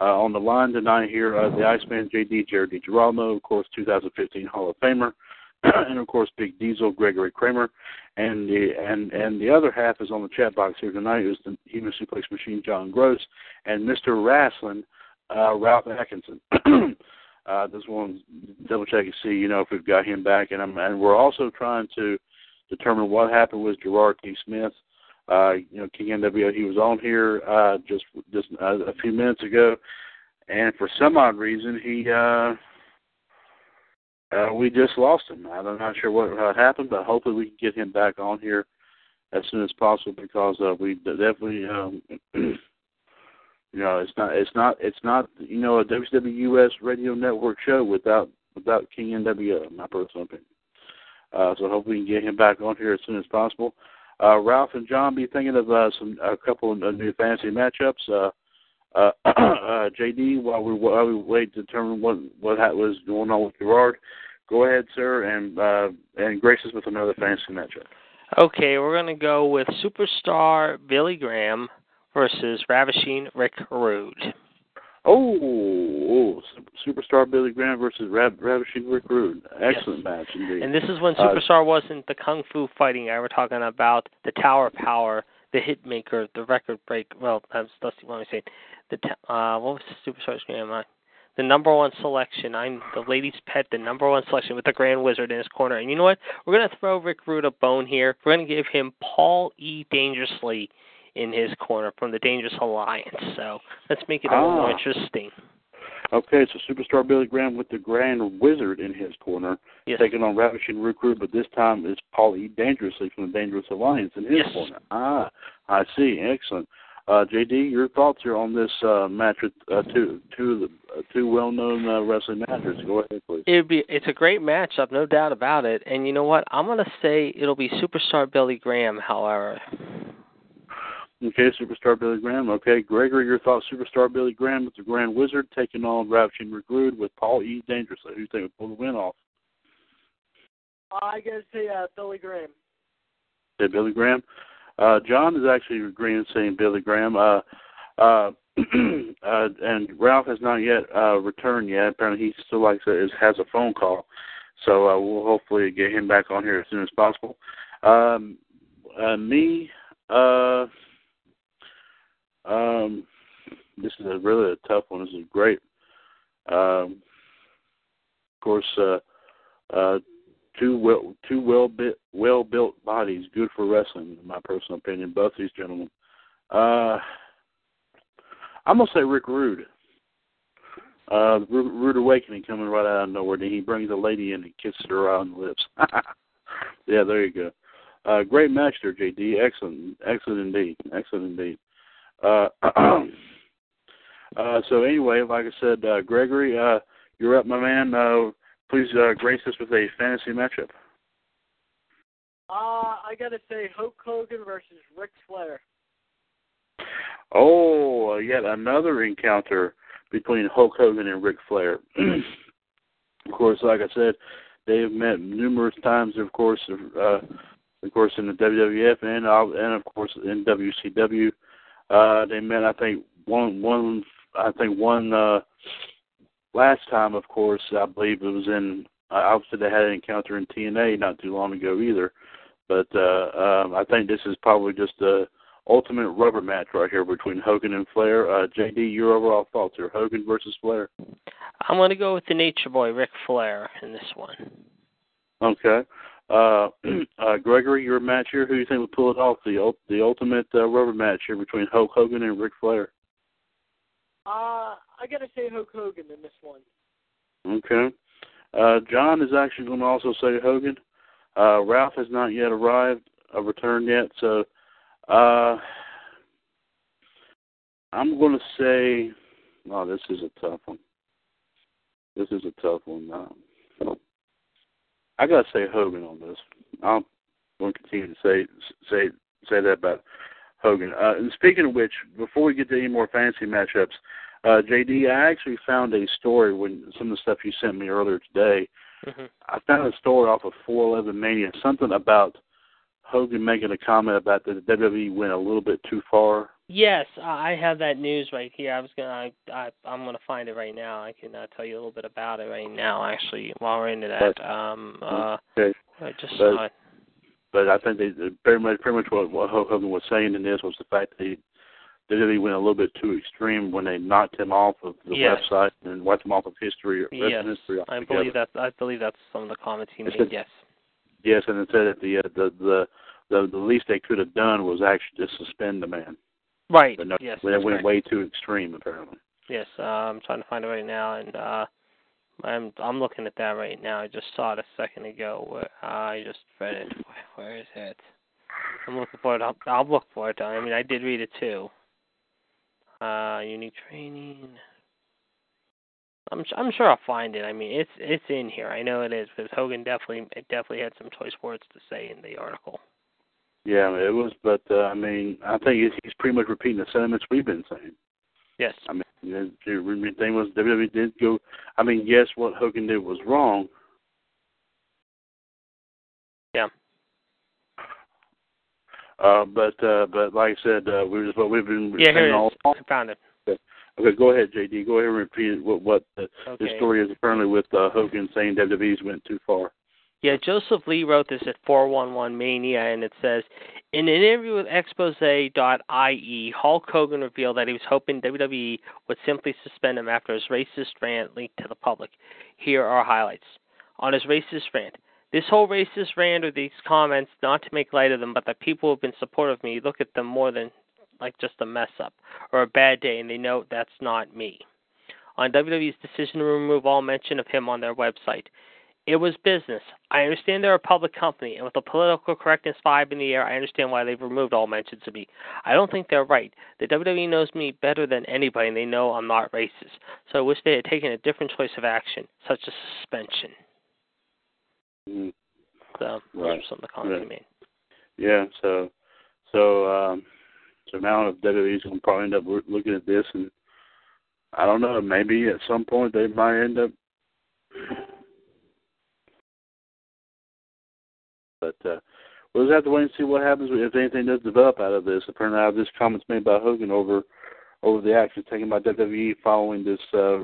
Uh, on the line tonight here, uh, the Iceman JD, Jared DiGirolamo, of course, 2015 Hall of Famer, and of course, Big Diesel, Gregory Kramer. And the and and the other half is on the chat box here tonight is the Human Suplex Machine, John Gross, and Mr. Wrestling, uh, Ralph Atkinson. uh, this one double check and see, you know, if we've got him back, and I'm, and we're also trying to determine what happened with Gerard T. Smith. Uh, you know, King NWO, he was on here uh, just just uh, a few minutes ago. and for some odd reason, he uh, uh, we just lost him. I'm not sure what happened, but hopefully we can get him back on here as soon as possible because uh, we definitely, um, you know, it's not, it's not, it's not, you know, a WCWUS radio network show without without King NWO. My personal opinion. Uh, so hope we can get him back on here as soon as possible. Uh, Ralph and John be thinking of uh, some a couple of new fantasy matchups. Uh, uh, uh, JD, while we while we wait to determine what what was going on with Gerard, go ahead, sir, and uh, and grace us with another fantasy matchup. Okay, we're going to go with superstar Billy Graham versus Ravishing Rick Rude. Oh, oh superstar Billy Graham versus Rav- Ravishing Rick Rude. Excellent yes. match indeed. And this is when uh, superstar uh, wasn't the kung fu fighting guy. We're talking about the Tower Power, the Hitmaker, the Record Break. Well, that's that's what I'm saying. The uh, what was the superstar's name? Uh, the number one selection. I'm the lady's pet, the number one selection with the Grand Wizard in his corner. And you know what? We're gonna throw Rick Rude a bone here. We're gonna give him Paul E. Dangerously in his corner from the Dangerous Alliance. So let's make it a little ah. more interesting. Okay, so superstar Billy Graham with the Grand Wizard in his corner, yes. taking on Ravishing Rick Rude, but this time it's Paul E. Dangerously from the Dangerous Alliance in his yes. corner. Ah, I see. Excellent. Uh, JD, your thoughts here on this uh, match with uh, two two uh, two well-known uh, wrestling matches. Go ahead, please. It'd be it's a great matchup, no doubt about it. And you know what? I'm gonna say it'll be Superstar Billy Graham. However. Okay, Superstar Billy Graham. Okay, Gregory, your thoughts? Superstar Billy Graham with the Grand Wizard taking on Ravishing Rick Rude with Paul E. Dangerously. Who do you think would pull the win off? I gotta say uh, Billy Graham. Say Billy Graham. Uh, John is actually agreeing saying Billy Graham. Uh, uh, uh, and Ralph has not yet uh, returned yet. Apparently, he still likes it, has a phone call, so uh, we'll hopefully get him back on here as soon as possible. Um, uh, me, uh, um, this is a really a tough one. This is great. Um, of course, uh, uh, two well two well bit well built bodies, good for wrestling, in my personal opinion. Both these gentlemen. Uh, I'm gonna say Rick Rude. Uh, Rude Awakening coming right out of nowhere. Then he brings a lady in and kisses her on the lips. yeah, there you go. Uh, great match there, JD. Excellent, excellent indeed, excellent indeed. Uh, uh, so anyway, like I said, uh, Gregory, uh, you're up, my man. Uh, please uh, grace us with a fantasy matchup. Uh, I gotta say Hulk Hogan versus Ric Flair. Oh, yet another encounter between Hulk Hogan and Ric Flair. of course, like I said, they have met numerous times. Of course, uh, of course, in the WWF and and of course in WCW. Uh, they met, I think, one one I think one uh, last time, of course, I believe it was in. Uh, obviously, they had an encounter in TNA not too long ago either. But uh, um, I think this is probably just the ultimate rubber match right here between Hogan and Flair. Uh, JD, your overall thoughts here: Hogan versus Flair. I'm going to go with the Nature Boy, Ric Flair, in this one. Okay. Uh, uh, Gregory, your match here. Who do you think will pull it off? The the ultimate uh, rubber match here between Hulk Hogan and Ric Flair. Uh, I gotta say Hulk Hogan in this one. Okay. Uh, John is actually going to also say Hogan. Uh, Ralph has not yet arrived, uh, returned yet, so uh, I'm going to say, oh, this is a tough one. This is a tough one. Um, I got to say Hogan on this. I'm going to continue to say say say that about Hogan. Uh, and speaking of which, before we get to any more fancy matchups, uh, JD, I actually found a story when some of the stuff you sent me earlier today. Mm-hmm. I found a story off of 411 Mania, something about Hogan making a comment about that the WWE went a little bit too far. Yes, I have that news right here. I was gonna, I, I I'm gonna find it right now. I can uh, tell you a little bit about it right now. Actually, while we're into that, but, um, uh, okay. I just but, saw it. But I think they pretty much, pretty much what, what Hogan was saying in this was the fact that he WWE went a little bit too extreme when they knocked him off of the yes. website and wiped him off of history. Yes, history I believe that. I believe that's some of the comments he made. Said, yes. Yes, and it said that the uh, the the the the least they could have done was actually just suspend the man. Right. But no, yes. they went correct. way too extreme apparently. Yes, uh, I'm trying to find it right now, and uh, I'm I'm looking at that right now. I just saw it a second ago. Where, uh, I just read it. Where, where is it? I'm looking for it. I'll, I'll look for it. I mean, I did read it too. Uh, unique training. I'm I'm sure I'll find it. I mean, it's it's in here. I know it is because Hogan definitely it definitely had some choice words to say in the article. Yeah, it was, but uh, I mean, I think he's, he's pretty much repeating the sentiments we've been saying. Yes. I mean, the, thing was WWE did go. I mean, yes, what Hogan did was wrong. Yeah. Uh, but uh, but like I said, uh, we just what we've been Yeah, saying here all along. Found it. Okay, go ahead, JD. Go ahead and repeat what what the, the story is apparently with uh, Hogan saying WWE's went too far. Yeah, Joseph Lee wrote this at 411 Mania, and it says In an interview with Expose.ie, Hulk Hogan revealed that he was hoping WWE would simply suspend him after his racist rant leaked to the public. Here are highlights. On his racist rant, this whole racist rant or these comments, not to make light of them, but that people who have been supportive of me look at them more than like just a mess up or a bad day, and they know that's not me. On WWE's decision to remove all mention of him on their website, it was business. I understand they're a public company, and with the political correctness vibe in the air, I understand why they've removed all mentions of me. I don't think they're right. The WWE knows me better than anybody, and they know I'm not racist. So I wish they had taken a different choice of action, such as suspension. Mm. So those Right. are some of the comments Right. made. Yeah, so so um, so now if WWE's gonna probably end up looking at this, and I don't know, maybe at some point they might end up. But uh, we'll just have to wait and see what happens if anything does develop out of this. Apparently, out of this comments made by Hogan over over the actions taken by WWE following this uh,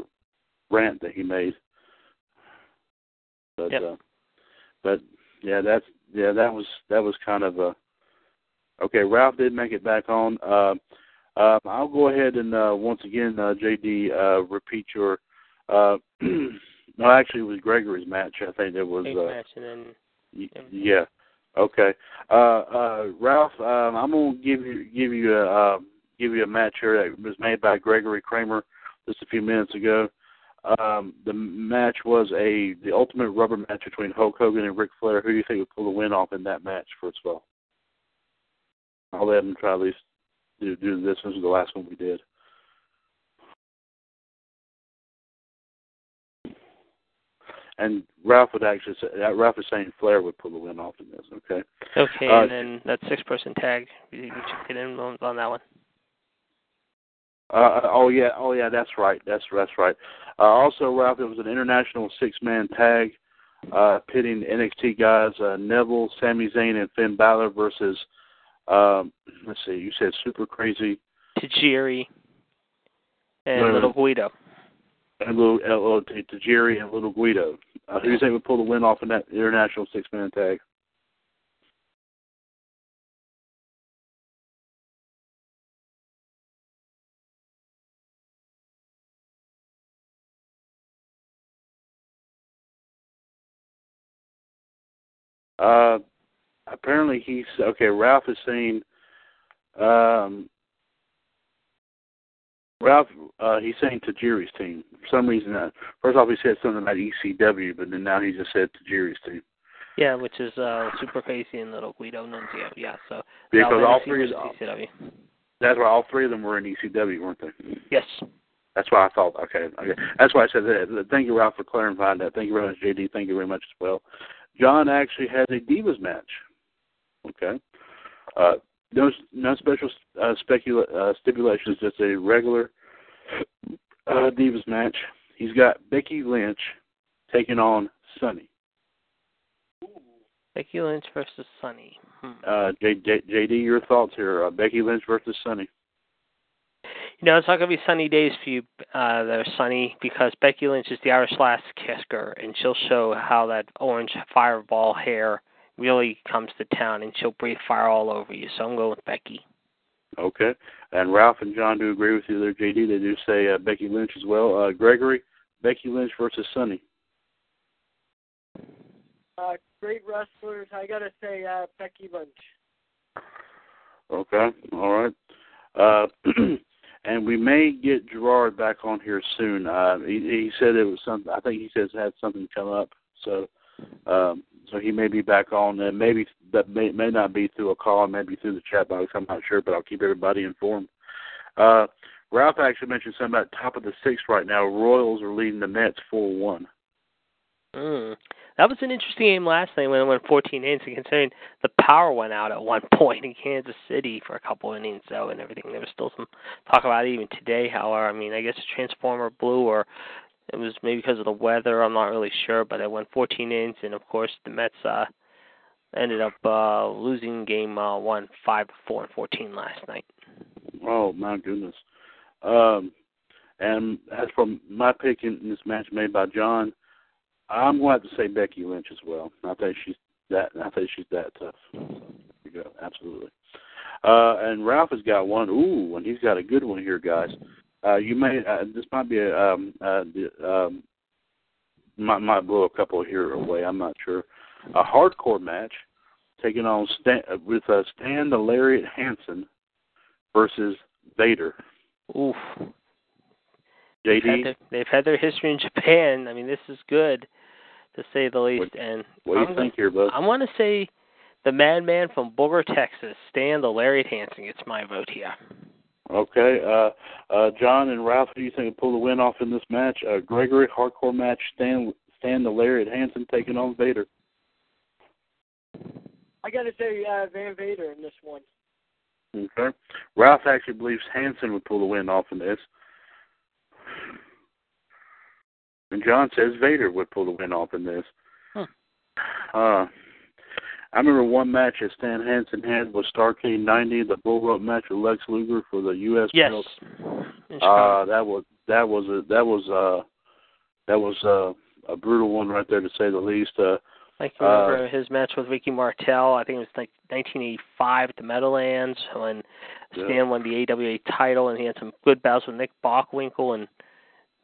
rant that he made. But Yep. uh, but yeah, that's yeah, that was that was kind of a okay. Ralph did make it back on. Uh, um, I'll go ahead and uh, once again, uh, JD, uh, repeat your. Uh, no, actually, it was Gregory's match. I think it was. Uh, match, and then Yeah. Okay. Uh, uh, Ralph, um, I'm gonna give you give you a uh, give you a match here that was made by Gregory Kramer just a few minutes ago. Um, the match was a the ultimate rubber match between Hulk Hogan and Ric Flair. Who do you think would pull the win off in that match? First of all, I'll let him try at least do do this. This is the last one we did. And Ralph would actually say, uh, Ralph is saying Flair would pull the win off in this. Okay. okay, Uh, and then that six-person tag. You, you get in on, on that one. Uh, oh yeah, oh yeah, that's right, that's that's right. Uh, also, Ralph, it was an international six-man tag, uh, pitting NXT guys uh, Neville, Sami Zayn, and Finn Balor versus. Um, let's see, you said Super Crazy Tajiri and No, Little. Guido. and Little uh, Tajiri and Little Guido. Uh, who do you think would pull the win off in that international six-man tag? Uh, apparently he's okay. Ralph is saying, um, Ralph, uh, he's saying Tajiri's team. For some reason, uh, first off he said something about ECW, but then now he just said Tajiri's team Yeah, which is uh Super Crazy and Little Guido Nunzio. Yeah, so because all three. ECW. That's why all three of them were in ECW, weren't they? Yes. That's why I thought. Okay, okay. That's why I said that. Thank you, Ralph, for clarifying that. Thank you very much, JD. Thank you very much as well. John actually has a Divas match. Okay. Uh, no, no special uh, specula- uh, stipulations. Just a regular uh, Divas match. He's got Becky Lynch taking on Sunny. Becky Lynch versus Sunny. Hmm. Uh, J- J- JD, your thoughts here? Uh, Becky Lynch versus Sunny. You know, it's not going to be sunny days for you uh, that are sunny because Becky Lynch is the Irish Lass Kicker, and she'll show how that orange fireball hair really comes to town, and she'll breathe fire all over you. So I'm going with Becky. Okay. And Ralph and John do agree with you there, JD. They do say uh, Becky Lynch as well. Uh, Gregory, Becky Lynch versus Sunny. Uh, great wrestlers. I gotta say, uh, Becky Lynch. Okay. All right. Uh, and we may get Gerard back on here soon. Uh, he, he said it was something. I think he says had something come up, so um, so he may be back on. And maybe that may may not be through a call, maybe through the chat box. I'm not sure, but I'll keep everybody informed. Uh, Ralph actually mentioned something about top of the sixth right now. Royals are leading the Mets four one. Mm. That was an interesting game last night when it went 14 innings. And considering the power went out at one point in Kansas City for a couple innings, though, and everything, there was still some talk about it even today. However, I mean, I guess transformer blew, or it was maybe because of the weather. I'm not really sure, but it went 14 innings, and of course the Mets uh, ended up uh, losing game uh, one, five, four, and 14 last night. Oh my goodness. Um, and as for my pick in this match made by John, I'm going to, to say Becky Lynch as well. I think she's that. I think she's that tough. You go. Absolutely. Uh, and Ralph has got one. Ooh, and he's got a good one here, guys. Uh, you may uh, this might be a um, uh, um, might might blow a couple here away. I'm not sure. A hardcore match taking on Stan, with uh, Stan the Lariat Hansen versus Vader. Oof. JD. They've had, their, they've had their history in Japan. I mean, this is good to say the least. What, and what do you I'm think here, bud? I want to say the madman from Borger, Texas, Stan the Lariat Hansen gets my vote here. Okay, uh, uh, John and Ralph, who do you think will pull the win off in this match? Uh, Gregory hardcore match. Stan Stan the Lariat Hansen taking on Vader. I got to say uh, Van Vader in this one. Okay. Ralph actually believes Hansen would pull the win off in this. And John says Vader would pull the win off in this. Huh. Uh, I remember one match that Stan Hansen had was Starcade 90, the bull rope match with Lex Luger for the U.S. Yes. belt. Uh, that was that was a that was uh that was uh, a brutal one right there to say the least. Uh, I can remember his match with Ricky Martel. I think it was like 1985 at the Meadowlands when Yeah. Stan won the AWA title, and he had some good bouts with Nick Bockwinkel, and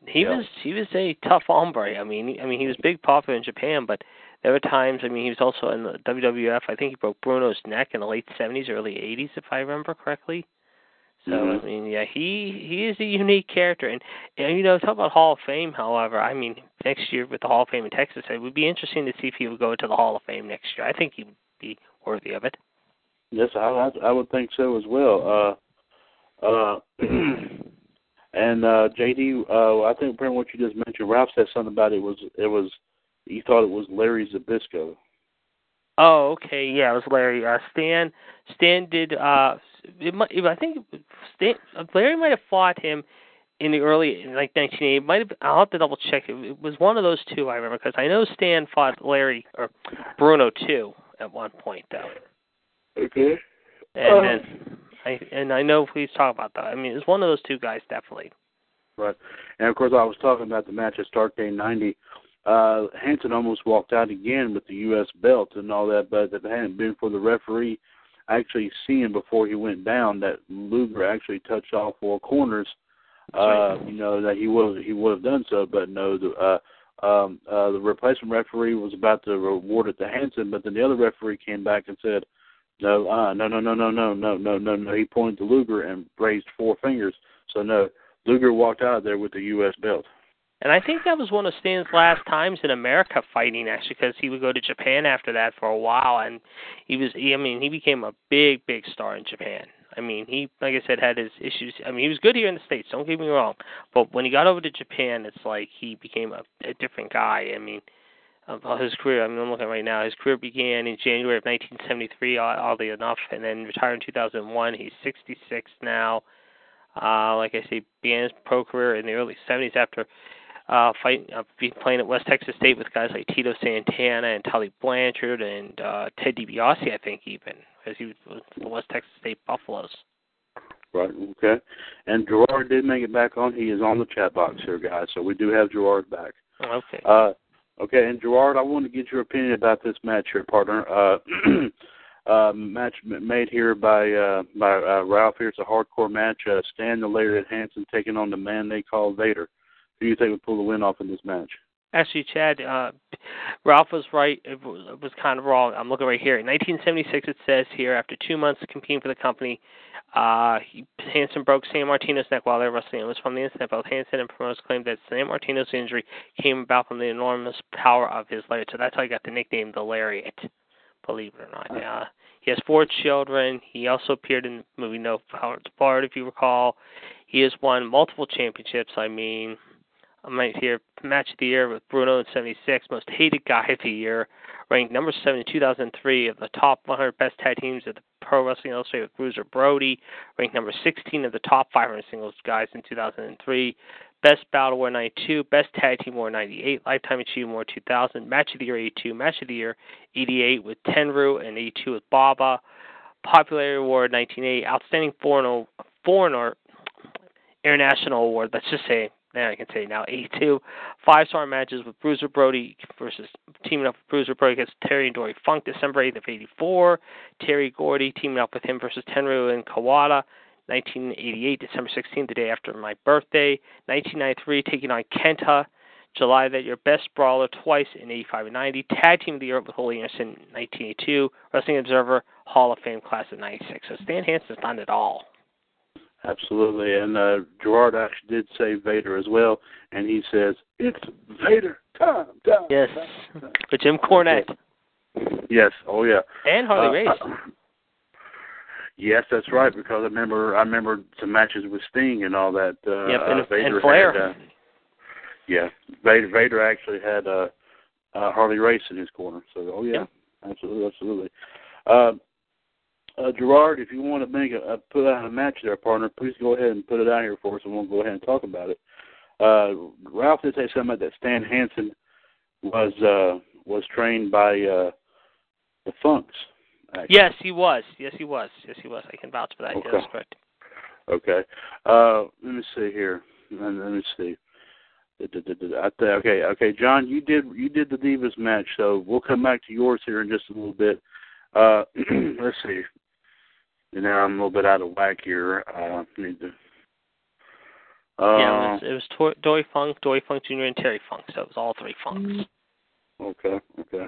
he Yeah. was he was a tough hombre. I mean, I mean he was big popular in Japan, but there were times. I mean, he was also in the WWF. I think he broke Bruno's neck in the late 70s, early 80s, if I remember correctly. So Mhm. I mean, yeah, he he is a unique character, and, and you know, talk about Hall of Fame. However, I mean, next year with the Hall of Fame in Texas, it would be interesting to see if he would go into the Hall of Fame next year. I think he would be worthy of it. Yes, I, I I would think so as well. Uh, uh, and uh, JD, uh, I think pretty what you just mentioned. Ralph said something about it was it was he thought it was Larry Zbyszko. Oh, okay, yeah, it was Larry. Uh, Stan, Stan did. Uh, it might, I think Stan, Larry might have fought him in the early, in like 1980. It might have. I'll have to double check. It, it was one of those two. I remember because I know Stan fought Larry or Bruno too at one point though. Okay. And Uh, then I and I know we talk about that. I mean, it's one of those two guys definitely. Right. And of course, I was talking about the match at Starcade '90. Uh, Hansen almost walked out again with the U.S. belt and all that, but if it hadn't been for the referee actually seeing before he went down that Luger actually touched all four corners, uh, you know that he would he would have done so. But no, the uh, um, uh, the replacement referee was about to reward it to Hansen, but then the other referee came back and said, "No, uh, no, no, no, no, no, no, no, no, no." He pointed to Luger and raised four fingers. So no, Luger walked out of there with the U.S. belt. And I think that was one of Stan's last times in America fighting, actually, because he would go to Japan after that for a while, and he was, he, I mean, he became a big, big star in Japan. I mean, he, like I said, had his issues. I mean, he was good here in the states. Don't get me wrong, but when he got over to Japan, it's like he became a, a different guy. I mean, of his career. I mean, I'm looking right now. His career began in January of 1973, oddly enough, and then retired in 2001. He's 66 now. Uh, like I say, began his pro career in the early 70s after uh, fighting, uh, playing at West Texas State with guys like Tito Santana and Tully Blanchard and uh, Ted DiBiase, I think even, as he was with the West Texas State Buffaloes. Right. Okay. And Gerard did make it back on. He is on the chat box here, guys. So we do have Gerard back. Okay. Uh, okay. And Gerard, I want to get your opinion about this match here, partner. Uh, uh, match made here by uh, by uh, Ralph. Here it's a hardcore match. Uh, Stan the Lariat Hansen taking on the man they call Vader. Who do you think would pull the win off in this match? Actually, Chad, uh, Ralph was right. It was, it was kind of wrong. I'm looking right here. In 1976, it says here, after two months competing for the company, Uh, he, Hansen broke Sammartino's neck while they were wrestling. It was from the incident. Both Hansen and promoters claimed that Sammartino's injury came about from the enormous power of his lariat. So that's how he got the nickname the Lariat. Believe it or not. Uh, he has four children. He also appeared in the movie No Power Barred, if you recall. He has won multiple championships. I mean, I might hear match of the year with Bruno in '76, most hated guy of the year, ranked number seven in 2003 of the top 100 best tag teams of the Pro Wrestling Illustrated with Bruiser Brody, ranked number 16 of the top 500 singles guys in 2003. Best Battle War 92, Best Tag Team War 98, Lifetime Achievement War 2000, Match of the Year 82, Match of the Year 88 with Tenryu and 82 with Baba, Popularity Award 1980, Outstanding Foreigner, Foreigner International Award, let's just say now I can say now 82 five star matches with Bruiser Brody versus teaming up with Bruiser Brody against Terry and Dory Funk December 8th of 84. Terry Gordy teaming up with him versus Tenryu and Kawada. 1988, December 16th, the day after my birthday. 1993, taking on Kenta. July that year, Best Brawler twice in 85 and 90. Tag Team of the Year with Ole Anderson 1982. Wrestling Observer Hall of Fame class of 96. So Stan Hansen's done it all. Absolutely, and uh, Gerard actually did say Vader as well, and he says it's Vader time, time. Yes, time, time. with Jim Cornette. Yes, oh yeah, and Harley uh, Race. Uh, yes, that's right. Because I remember, I remember some matches with Sting and all that. Uh, yep, and, uh, Vader and Flair. Had, uh, yeah, Vader, Vader actually had uh, uh, Harley Race in his corner. So, oh yeah, yep. absolutely, absolutely. Uh, uh, Gerard, if you want to make a, put out a match there, partner, please go ahead and put it out here for us, and we'll go ahead and talk about it. Uh, Ralph did say something about that Stan Hansen was uh, was trained by uh, the Funks. Actually. Yes, he was. Yes, he was. Yes, he was. I can vouch for that. Okay. Yes, correct. Okay. Uh, let me see here. Let me see. Okay, okay, John, you did you did the Divas match, so we'll come back to yours here in just a little bit. Uh, let's see. And now I'm a little bit out of whack here. Uh, need to. Uh, yeah, it was, it was Tor- Dory Funk, Dory Funk Jr., and Terry Funk. So it was all three Funks. Okay, okay.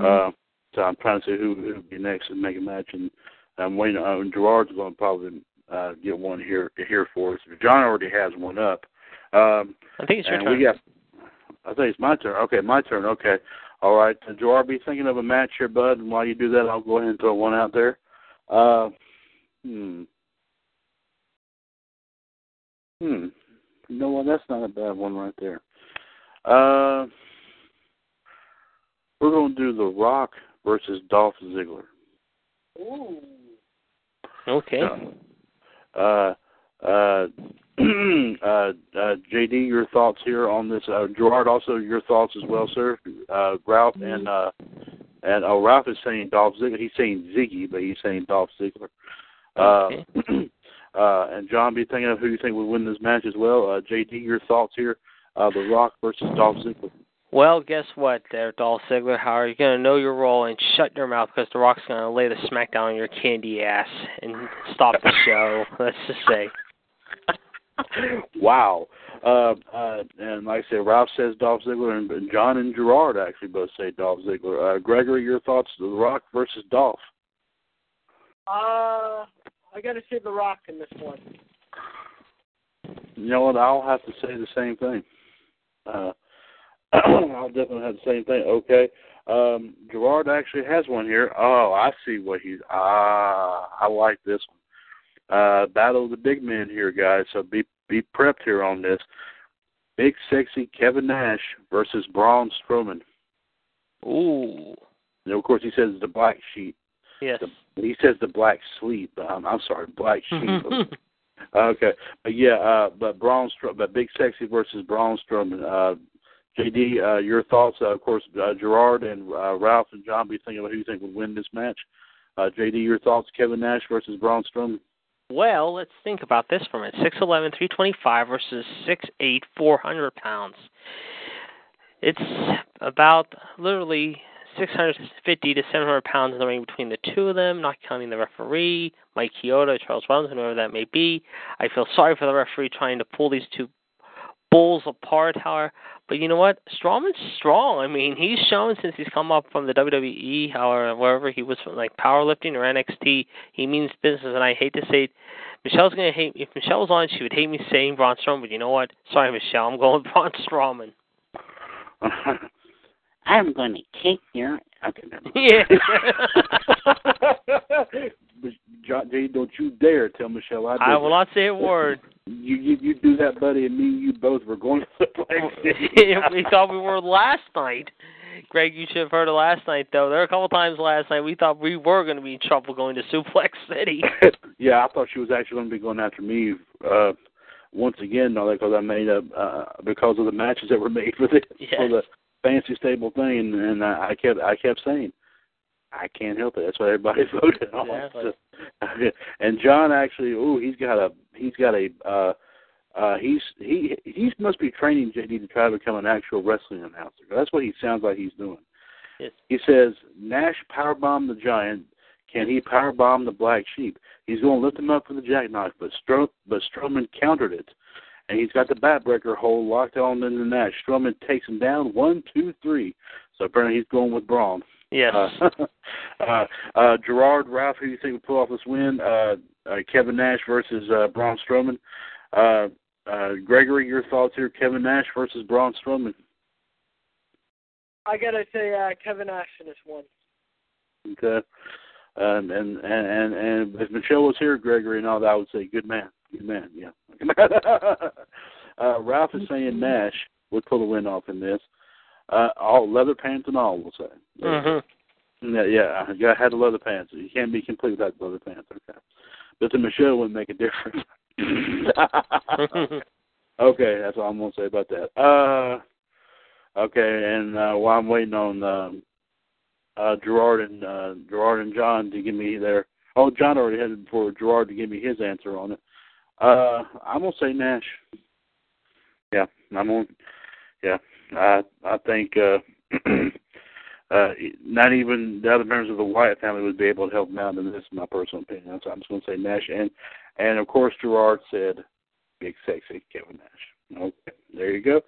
Uh, so I'm trying to see who who would be next and make a match, and I'm waiting. Uh, Gerard's going to probably uh, get one here here for us. John already has one up. Um, I think it's your turn. We got, I think it's my turn. Okay, my turn. Okay. All right. Uh, Gerard, be thinking of a match here, bud. And while you do that, I'll go ahead and throw one out there. Uh, hmm. Hmm. You know what? That's not a bad one right there. Uh, we're going to do The Rock versus Dolph Ziggler. Ooh. Okay. Uh, uh, uh, uh, JD, your thoughts here on this? Uh, Gerard, also your thoughts as well, sir. Uh, Ralph and uh, and oh, Ralph is saying Dolph Ziggler. He's saying Ziggy, but he's saying Dolph Ziggler. Okay. Uh, uh, and John, be thinking of who you think would win this match as well. Uh, JD, your thoughts here? Uh, the Rock versus Dolph Ziggler. Well, guess what, there, Dolph Ziggler? How are you going to know your role and shut your mouth because The Rock's going to lay the smackdown on your candy ass and stop the show? Let's just say. wow. Uh, uh, and like I said, Ralph says Dolph Ziggler, and, and John and Gerard actually both say Dolph Ziggler. Uh, Gregory, your thoughts? The Rock versus Dolph. Uh, I got to see The Rock in this one. You know what? I'll have to say the same thing. Uh, I'll definitely have the same thing. Okay. Um, Gerard actually has one here. Oh, I see what he's. Ah, I like this one. Uh, battle of the big men here, guys. So be be prepped here on this. Big sexy Kevin Nash versus Braun Strowman. Ooh. And of course, he says the black sheep. Yes. The, he says the black sleep. Um, I'm sorry, black sheep. okay, but yeah, uh, but Braun, but Big Sexy versus Braun Strowman. Uh, JD, uh, your thoughts? Uh, of course, uh, Gerard and uh, Ralph and John be thinking about who you think would win this match. Uh, JD, your thoughts? Kevin Nash versus Braun Strowman. Well, let's think about this for a minute. 6'11", 325 versus 6'8", 400 pounds. It's about literally 650 to 700 pounds in the ring between the two of them, not counting the referee, Mike Chioda, Charles Robinson, whoever that may be. I feel sorry for the referee trying to pull these two bulls apart, however. But you know what? Strowman's strong. I mean, he's shown since he's come up from the WWE, however, wherever he was from, like powerlifting or NXT, he means business. And I hate to say, it, Michelle's gonna hate. me. If Michelle was on, she would hate me saying Braun Strowman. But you know what? Sorry, Michelle. I'm going Braun Strowman. I'm going to kick your. Okay, never mind. Yeah. But John J, don't you dare tell Michelle I did I will not say a word. You, you you do that, buddy, and me and you both were going to the place. we thought we were last night. Greg, you should have heard it last night, though. There were a couple times last night we thought we were going to be in trouble going to Suplex City. yeah, I thought she was actually going to be going after me uh once again, all that because I made up uh, because of the matches that were made for the Yes. for the fancy stable thing, and, and I I kept I kept saying. I can't help it. That's what everybody voted on. Exactly. and John actually, oh, he's got a he's got a uh uh he's he he must be training JD to try to become an actual wrestling announcer. That's what he sounds like he's doing. Yes. He says Nash powerbomb the giant. Can he powerbomb the black sheep? He's going to lift him up for the jackknife, but Stro- but Strowman countered it, and he's got the backbreaker hold locked on into Nash. Strowman takes him down one, two, three. So apparently he's going with Braun. Yes. Uh, uh, uh, Gerard, Ralph, who do you think would pull off this win? Uh, uh, Kevin Nash versus uh, Braun Strowman. Uh, uh, Gregory, your thoughts here? Kevin Nash versus Braun Strowman. I gotta say, uh, Kevin Ashton is one. Okay. Um, and, and and and if Michelle was here, Gregory and all that, I would say good man, man. Yeah. uh, Ralph is saying Nash would pull the win off in this. Uh, all leather pants and all, we'll say. hmm Yeah, yeah, I got had the leather pants. You can't be complete without leather pants. Okay, but the Michelle wouldn't make a difference. okay, that's all I'm gonna say about that. Uh, okay, and uh, while I'm waiting on um, uh, Gerard and uh, Gerard and John to give me their. Oh, John already had it before. Gerard to give me his answer on it. Uh, I'm gonna say Nash. Yeah, I'm on. Yeah, I I think. Uh, uh, not even the other members of the Wyatt family would be able to help him out in this, in my personal opinion. So I'm just to say Nash, and and of course Gerard said, "Big sexy Kevin Nash." Okay, there you go.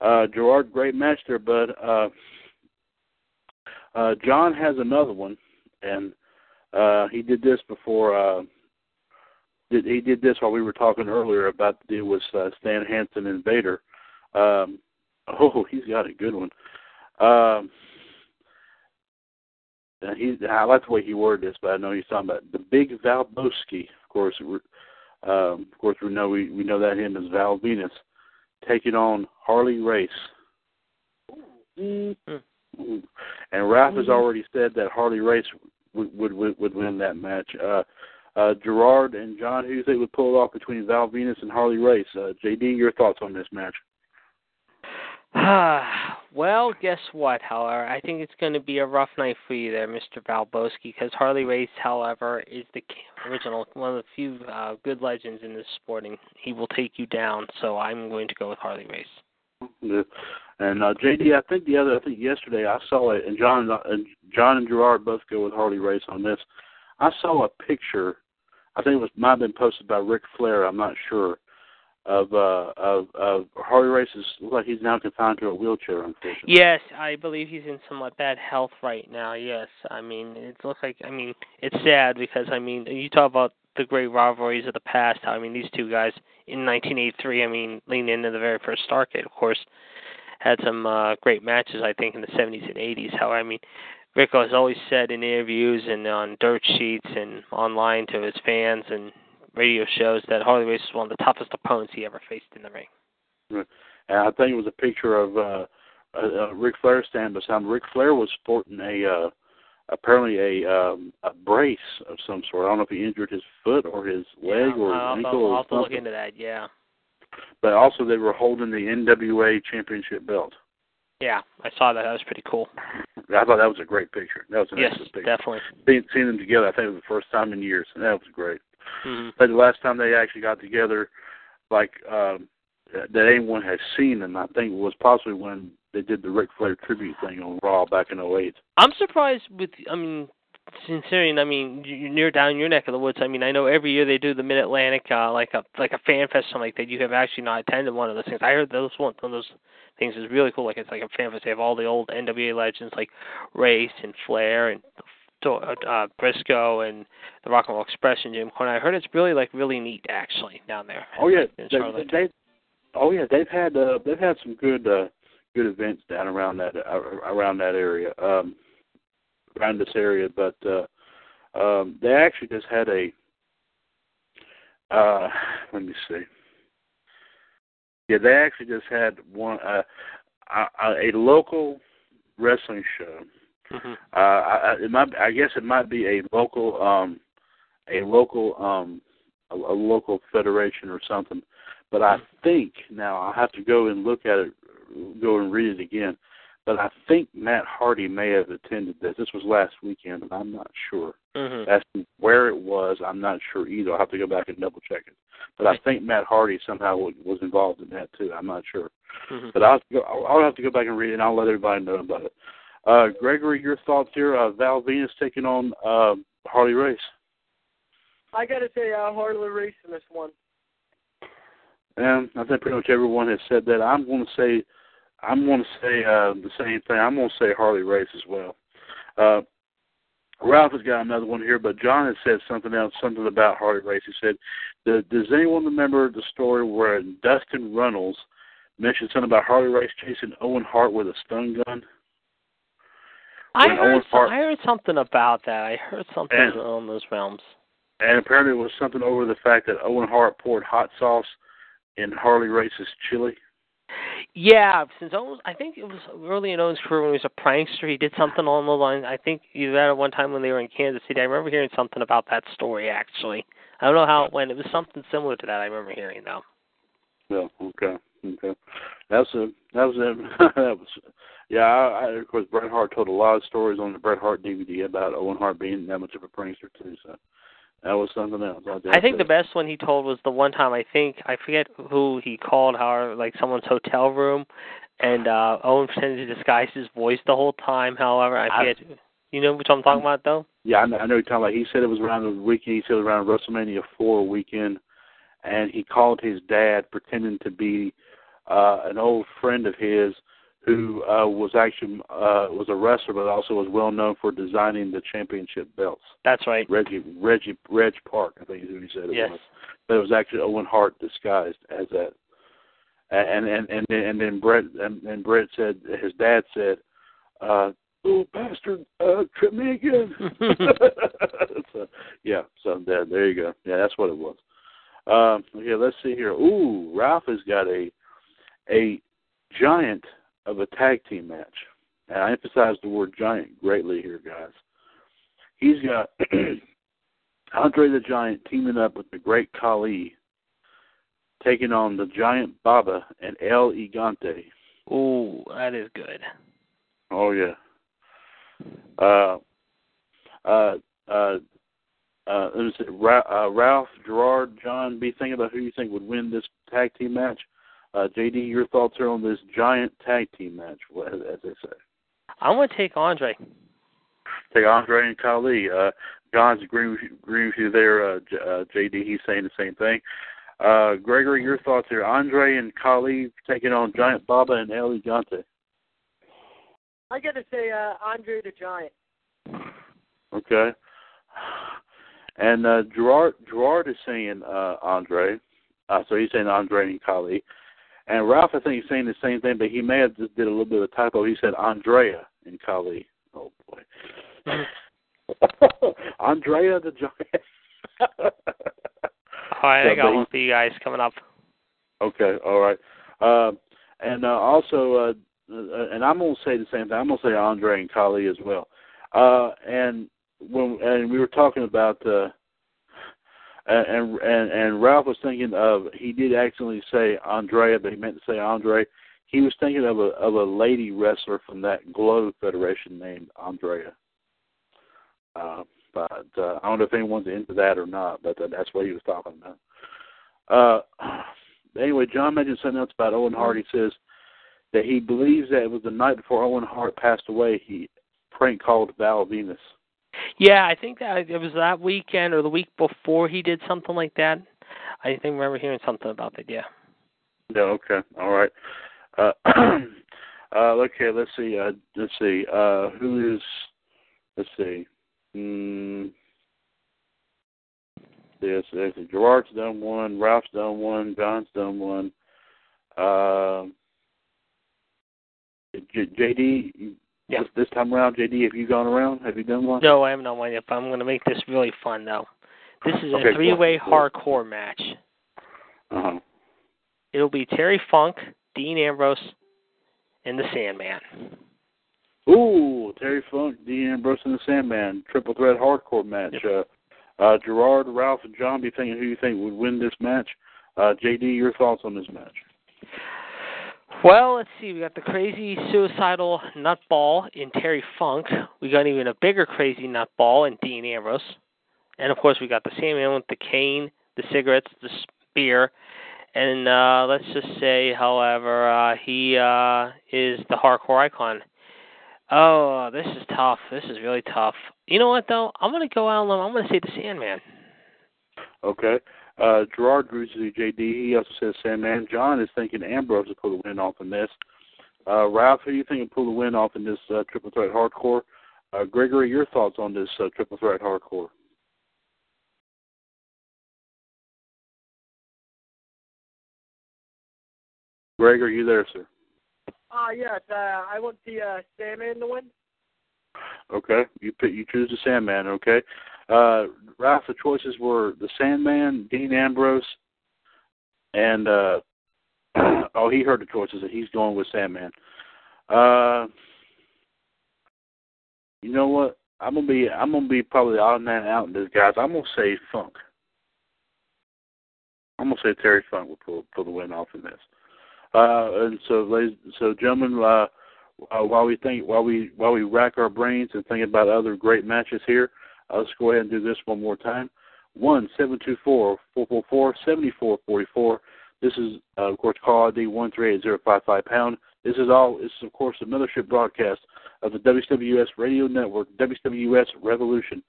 Uh, Gerard, great match there, bud. Uh, uh, John has another one, and uh, he did this before. Uh, did, he did this while we were talking earlier about the deal with uh, Stan Hansen and Vader. Um, oh, he's got a good one. Um, he, I like the way he worded this, but I know he's talking about the big Valboski. Of course, um, of course, we know we we know that him as Val Venis taking on Harley Race. Mm. And Ralph has already said that Harley Race would would would, would win that match. Uh, uh, Gerard and John, who do you think would pull it off between Val Venis and Harley Race? Uh, JD, your thoughts on this match? well, guess what? However, I think it's going to be a rough night for you there, Mr. Valboski, because Harley Race, however, is the original one of the few uh, good legends in this sporting. He will take you down, so I'm going to go with Harley Race. Yeah. And uh, JD, I think the other, I think yesterday I saw it, and John, and John and Gerard both go with Harley Race on this. I saw a picture. I think it was might have been posted by Ric Flair. I'm not sure. Of uh of of Harley Race is looks like he's now confined to a wheelchair, unfortunately. Yes, I believe he's in somewhat bad health right now. Yes, I mean it looks like I mean it's sad because I mean you talk about the great rivalries of the past. I mean these two guys in 1983. I mean leaning into the very first Starcade, of course, had some uh, great matches. I think in the 70s and 80s. How I mean Rico has always said in interviews and on dirt sheets and online to his fans and radio shows that Harley Race is one of the toughest opponents he ever faced in the ring. And I think it was a picture of uh, uh, uh Ric Flair stand beside him. Ric Flair was sporting a uh, apparently a um, a brace of some sort. I don't know if he injured his foot or his leg yeah, or his I'll, ankle I'll, or I'll have to look into that. Yeah, But also they were holding the NWA championship belt. Yeah, I saw that. That was pretty cool. I thought that was a great picture. That was an Yes, excellent picture. definitely. Seeing, seeing them together, I think it was the first time in years, and that was great. hmm But the last time they actually got together, like um, that anyone has seen them, I think was possibly when they did the Ric Flair tribute thing on Raw back in '08. I'm surprised with. I mean, considering, I mean, you're near down your neck of the woods. I mean, I know every year they do the Mid Atlantic, uh, like a like a fan fest, something like that. You have actually not attended one of those things. I heard those one, one of those things is really cool. Like it's like a fan fest. They have all the old NWA legends like Race and Flair and uh, Briscoe and the Rock and Roll Express and Jim Cornette. I heard it's really like really neat actually down there. Oh yeah, they, they, oh yeah, they've had uh, they've had some good uh, good events down around that uh, around that area, um, around this area. But uh, um, they actually just had a uh, let me see. Yeah, they actually just had one uh, a, a local wrestling show. hmm Uh, I, it might, I guess it might be a local, um, a local, um, a, a local federation or something. But I think now I have to go and look at it, go and read it again. But I think Matt Hardy may have attended this. This was last weekend, and I'm not sure. hmm As to where it was, I'm not sure either. I'll have to go back and double check it. But I think Matt Hardy somehow was involved in that too. I'm not sure. hmm But I'll have to go, I'll I'll have to go back and read it, and I'll let everybody know about it. Uh, Gregory, your thoughts here? Uh, Val Venis taking on uh, Harley Race. I gotta say, uh, Harley Race in this one. And I think pretty much everyone has said that. I'm going to say, I'm going to say uh, the same thing. I'm going to say Harley Race as well. Uh, Ralph has got another one here, but John has said something else, something about Harley Race. He said, "Does anyone remember the story where Dustin Runnels mentioned something about Harley Race chasing Owen Hart with a stun gun?" I When heard Hart- I heard something about that. I heard something And- along those realms. And apparently it was something over the fact that Owen Hart poured hot sauce in Harley Race's chili. Yeah, since Owens, I think it was early in Owens' career when he was a prankster. He did something along the lines. I think either that at one time when they were in Kansas City. I remember hearing something about that story actually. I don't know how it went. It was something similar to that. I remember hearing though. Yeah. okay, okay. That's a that was a that was yeah. I, I, of course, Bret Hart told a lot of stories on the Bret Hart DVD about Owen Hart being that much of a prankster too. So that was something else. I, I think the best one he told was the one time I think I forget who he called, however, like someone's hotel room, and uh Owen pretended to disguise his voice the whole time. However, I I- forget. you know what I'm talking about though? Yeah, I know, I know you're talking about. He said it was around the weekend. He said it was around WrestleMania four weekend, and he called his dad, pretending to be uh an old friend of his who uh was actually uh was a wrestler, but also was well known for designing the championship belts. That's right. Reggie Reggie Reg Park, I think is who he said it Yes. was. But it was actually Owen Hart disguised as that. And and and then, and then Bret and, and Bret said his dad said, uh, "Oh bastard, uh, trip me again." so, yeah, so there, there you go. Yeah, that's what it was. Um, okay, let's see here. Ooh, Ralph has got a a giant of a tag team match, and I emphasize the word giant greatly here, guys. He's got Andre the Giant teaming up with the Great Khali, taking on the Giant Baba and El Gigante. Ooh, that is good. Oh yeah. Uh, uh, uh, uh, let me see, Ra- uh, Ralph, Gerard, John, be thinking about who you think would win this tag team match. Uh, JD, your thoughts are on this giant tag team match, as, as they say. I'm gonna take Andre. Take Andre and Khali. Uh, John's agreeing with you, agreeing with you there. Uh, J- uh, JD, he's saying the same thing. Uh, Gregory, your thoughts here. Andre and Khali taking on Giant Baba and El Gigante. I gotta say, uh, Andre the Giant. Okay. And uh, Gerard Gerard is saying uh, Andre. Uh, so he's saying Andre and Khali. And Ralph, I think he's saying the same thing, but he may have just did a little bit of a typo. He said Andrea and Khali. Oh boy. Andrea the Giant. All right, I So, got but one for you guys coming up. Okay, all right. Um, and uh, also, uh, uh, and I'm gonna say the same thing. I'm gonna say Andre and Khali as well. Uh, and when and we were talking about, uh, and and and Ralph was thinking of he did accidentally say Andrea, but he meant to say Andre. He was thinking of a of a lady wrestler from that Glow Federation named Andrea. Uh, but uh, I don't know if anyone's into that or not, but uh, that's what he was talking about. Uh, anyway, John mentioned something else about Owen Hart. He says that he believes that it was the night before Owen Hart passed away. He prank called Val Venis. Yeah, I think that it was that weekend or the week before he did something like that. I think I remember hearing something about that. Yeah. Yeah. Okay. All right. Uh, uh, okay. Let's see. Uh, let's see. Uh, who is? Let's see. Hmm. Yes, yes. Gerard's done one. Ralph's done one. John's done one. Uh, J- JD. Yeah. This, this time around, JD, have you gone around? Have you done one? No, I haven't done one yet, but I'm going to make this really fun, though. This is Okay, a three-way cool. hardcore match. Uh huh. It'll be Terry Funk, Dean Ambrose, and the Sandman. Ooh, Terry Funk, Dean Ambrose, and the Sandman triple threat hardcore match. Uh, uh, Gerard, Ralph, and John be thinking who you think would win this match. Uh, JD, your thoughts on this match? Well, let's see. We got the crazy suicidal nutball in Terry Funk. We got even a bigger crazy nutball in Dean Ambrose. And of course, we got the Sandman with the cane, the cigarettes, the spear. And uh, let's just say, however, uh, he uh, is the hardcore icon. Oh, this is tough. This is really tough. You know what, though? I'm going to go out and I'm going to say the Sandman. Okay. Uh, Gerard agrees with you, JD. He also says Sandman. John is thinking Ambrose will pull the win off in this. Uh, Ralph, who do you think will pull the win off in this uh, triple threat hardcore? Uh, Gregory, your thoughts on this uh, triple threat hardcore? Greg, are you there, sir? Uh, yes, uh, I want the uh, Sandman to win. Okay, you pick, you choose the Sandman. Okay, uh, Ralph. The choices were the Sandman, Dean Ambrose, and uh, oh, he heard the choices and he's going with Sandman. Uh, you know what? I'm gonna be I'm gonna be probably odd man out in this, guys. I'm gonna say Funk. I'm gonna say Terry Funk will pull pull the win off in this. Uh, and so, ladies, so gentlemen, uh, uh, while we think, while we while we rack our brains and think about other great matches here, let's go ahead and do this one more time. One seven two four four four four seventy four forty four. This is uh, of course call ID one three eight zero five five pound. This is all. This is of course the mothership broadcast of the WCWUS Radio Network, WCWUS Revolution.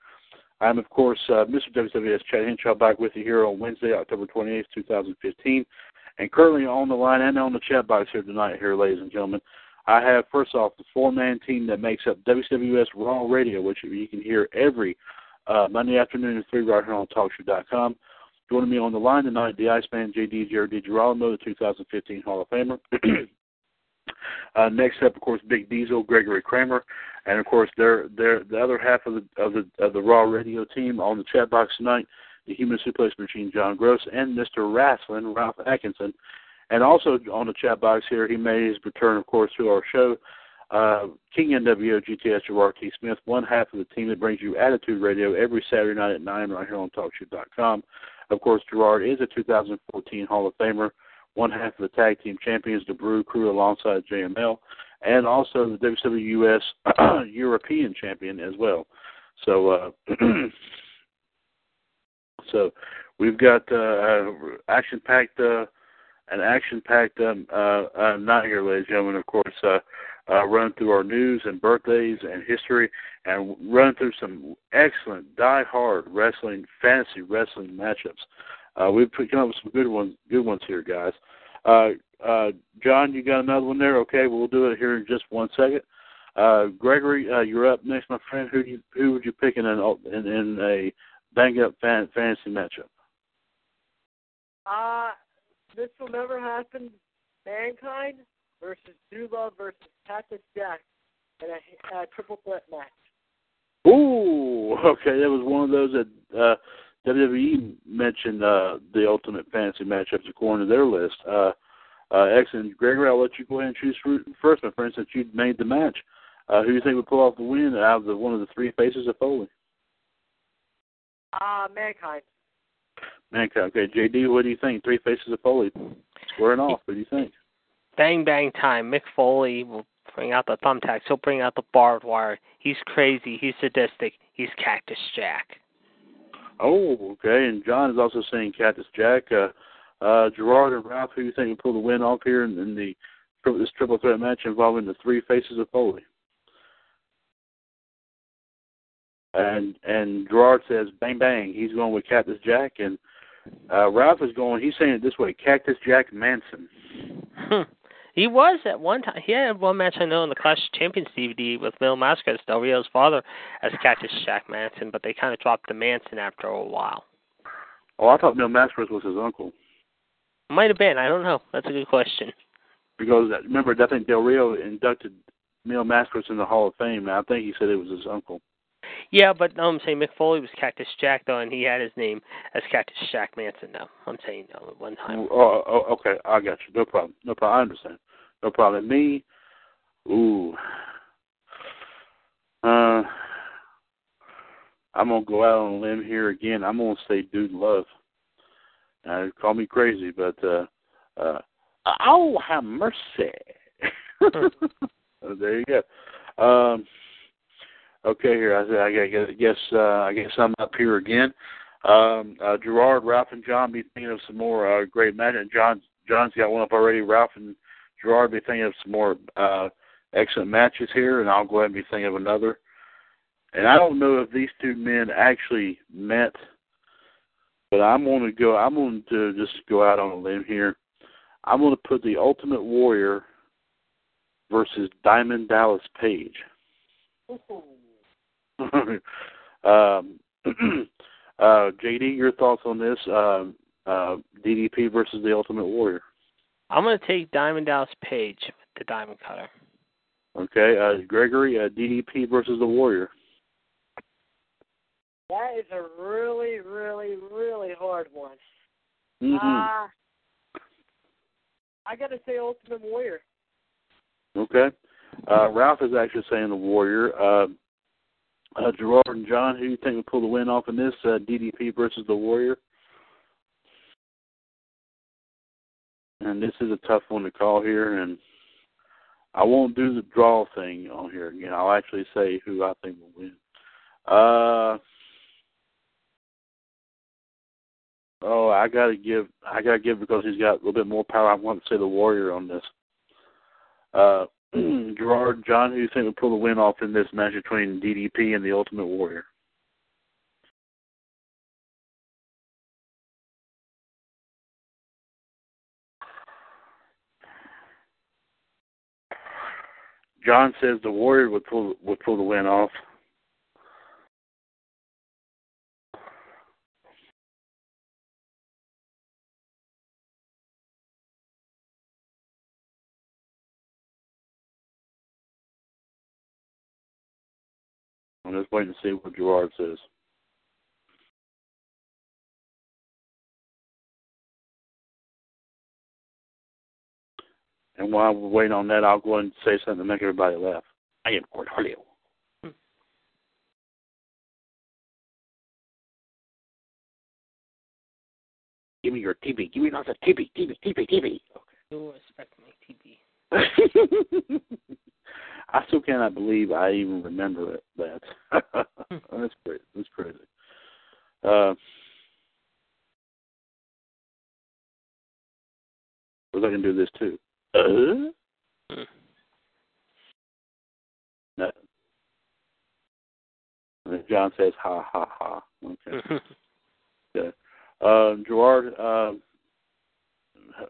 I'm of course uh, Mr. WCWUS Chad Henshaw back with you here on Wednesday, October twenty eighth, two thousand fifteen. And currently on the line and on the chat box here tonight, here, ladies and gentlemen, I have first off the four man team that makes up WCWUS Raw Radio, which you can hear every uh, Monday afternoon at three right here on TalkShoe.com. Joining me on the line tonight, the Iceman JD Jared DiGirolamo, the 2015 Hall of Famer. uh, next up, of course, Big Diesel, Gregory Kramer, and of course, they're, they're the other half of the of the of the Raw Radio team on the chat box tonight the Human Suplex Machine, John Gross, and Mr. Wrestling, Ralph Atkinson. And also on the chat box here, he made his return, of course, to our show. Uh, King NWO GTS Gerard T. Smith, one half of the team that brings you Attitude Radio every Saturday night at 9 right here on TalkShoe.com. Of course, Gerard is a 2014 Hall of Famer, one half of the Tag Team Champions, the Brew Crew, alongside JML, and also the WCWUS European Champion as well. So, uh, So we've got uh, action packed, uh, an action packed um, uh, uh, night here, ladies and gentlemen. Of course, uh, uh, run through our news and birthdays and history, and run through some excellent die-hard wrestling, fantasy wrestling matchups. Uh, we've come up with some good ones, good ones here, guys. Uh, uh, John, you got another one there? Okay, we'll do it here in just one second. Uh, Gregory, uh, you're up next, my friend. Who do you, who would you pick in an in, in a bang up fan, fantasy matchup? Uh, this will never happen. Mankind versus Love versus Cactus Jack in a, a triple threat match. Ooh, okay, that was one of those that uh, WWE mentioned uh, the ultimate fantasy matchups according to their list. Uh, uh, excellent, Gregory. I'll let you go ahead and choose first, my friend, since you made the match. Uh, who do you think would pull off the win out of the, one of the three faces of Foley? Uh, Mankind. Mankind. Okay, JD, what do you think? Three faces of Foley squaring off. What do you think? Bang bang time. Mick Foley will bring out the thumbtacks. He'll bring out the barbed wire. He's crazy. He's sadistic. He's Cactus Jack. Oh, okay. And John is also saying Cactus Jack. Uh, uh, Gerard and Ralph, who do you think will pull the win off here in, in the this triple threat match involving the three faces of Foley? and and Gerard says bang bang. He's going with Cactus Jack, and uh, Ralph is going. He's saying it this way: Cactus Jack Manson. he was at one time. He had one match I know in the Clash of Champions DVD with Mil Mascaras, Del Rio's father, as Cactus Jack Manson, but they kind of dropped the Manson after a while. Oh, I thought Mil Mascaras was his uncle. Might have been. I don't know. That's a good question. Because uh, remember, I think Del Rio inducted Mil Mascaras in the Hall of Fame. And I think he said it was his uncle. Yeah, but no, I'm saying Mick Foley was Cactus Jack though, and he had his name as Cactus Jack Manson. No, I'm saying no at one time. Oh, oh, okay, I got you. No problem. No problem. I understand. No problem. Me, ooh, uh, I'm gonna go out on a limb here again. I'm gonna say Dude Love. Uh, call me crazy, but uh, uh, oh, have mercy. there you go. Um, okay, here I, I guess uh, I guess I'm up here again. Um, uh, Gerard, Ralph, and John be thinking of some more uh, great matches. John John's got one up already. Ralph and Gerard be thinking of some more uh, excellent matches here, and I'll go ahead and be thinking of another. And I don't know if these two men actually met but I'm going to go. I'm going to just go out on a limb here. I'm going to put the Ultimate Warrior versus Diamond Dallas Page. um, uh, JD, your thoughts on this? Uh, uh, DDP versus the Ultimate Warrior. I'm going to take Diamond Dallas Page the Diamond Cutter. Okay, uh, Gregory, uh, DDP versus the Warrior. That is a really, really, really hard one. Mm-hmm. Uh, I got to say Ultimate Warrior. Okay. Uh, Ralph is actually saying the Warrior. Uh, uh, Gerard and John, who do you think will pull the win off in this uh, DDP versus the Warrior? And this is a tough one to call here, and I won't do the draw thing on here again. I'll actually say who I think will win. Uh, Oh, I gotta give. I gotta give because he's got a little bit more power. I want to say the Warrior on this. Uh, Hmm, Gerard, John, who do you think will pull the win off in this match between DDP and the Ultimate Warrior? John says the Warrior would pull would pull the win off. Just waiting to see what Gerard says. And while we're waiting on that, I'll go and say something to make everybody laugh. I am Cornholio. Give me your TV. Give me lots of TV, TV, TV, TV. Okay. You respect my TV. I still cannot believe I even remember it, that. That's crazy. That's crazy. Uh, but I going to do this too. Uh? No. And John says, "Ha ha ha." Okay. yeah. Uh, Gerard, uh,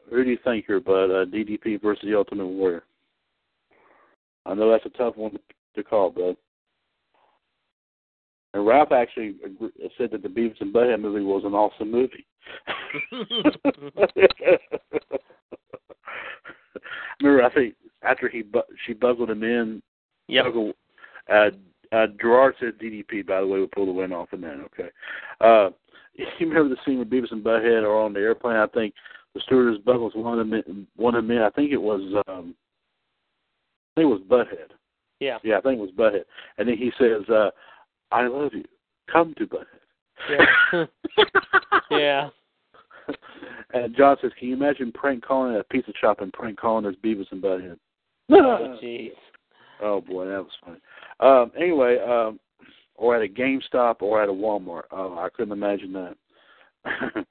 who do you think here, bud? Uh, DDP versus the Ultimate Warrior. I know that's a tough one to call, bud. And Ralph actually said that the Beavis and Butthead movie was an awesome movie. Remember, I think after he bu- she buzzled him in. Yeah. Uh, uh, Gerard said DDP, by the way, would pull the win off in that. Okay. Uh, you remember the scene where Beavis and Butthead are on the airplane? I think the stewardess buckles one of them. One of them. I think it was. um think it was Butthead. Yeah. Yeah, I think it was Butthead. And then he says, uh, I love you. Come to Butthead. Yeah. yeah. And John says, Can you imagine prank calling at a pizza shop and prank calling as Beavis and Butthead? Oh, jeez. Oh boy, that was funny. Um, anyway, um, or at a GameStop or at a Walmart. Oh, I couldn't imagine that.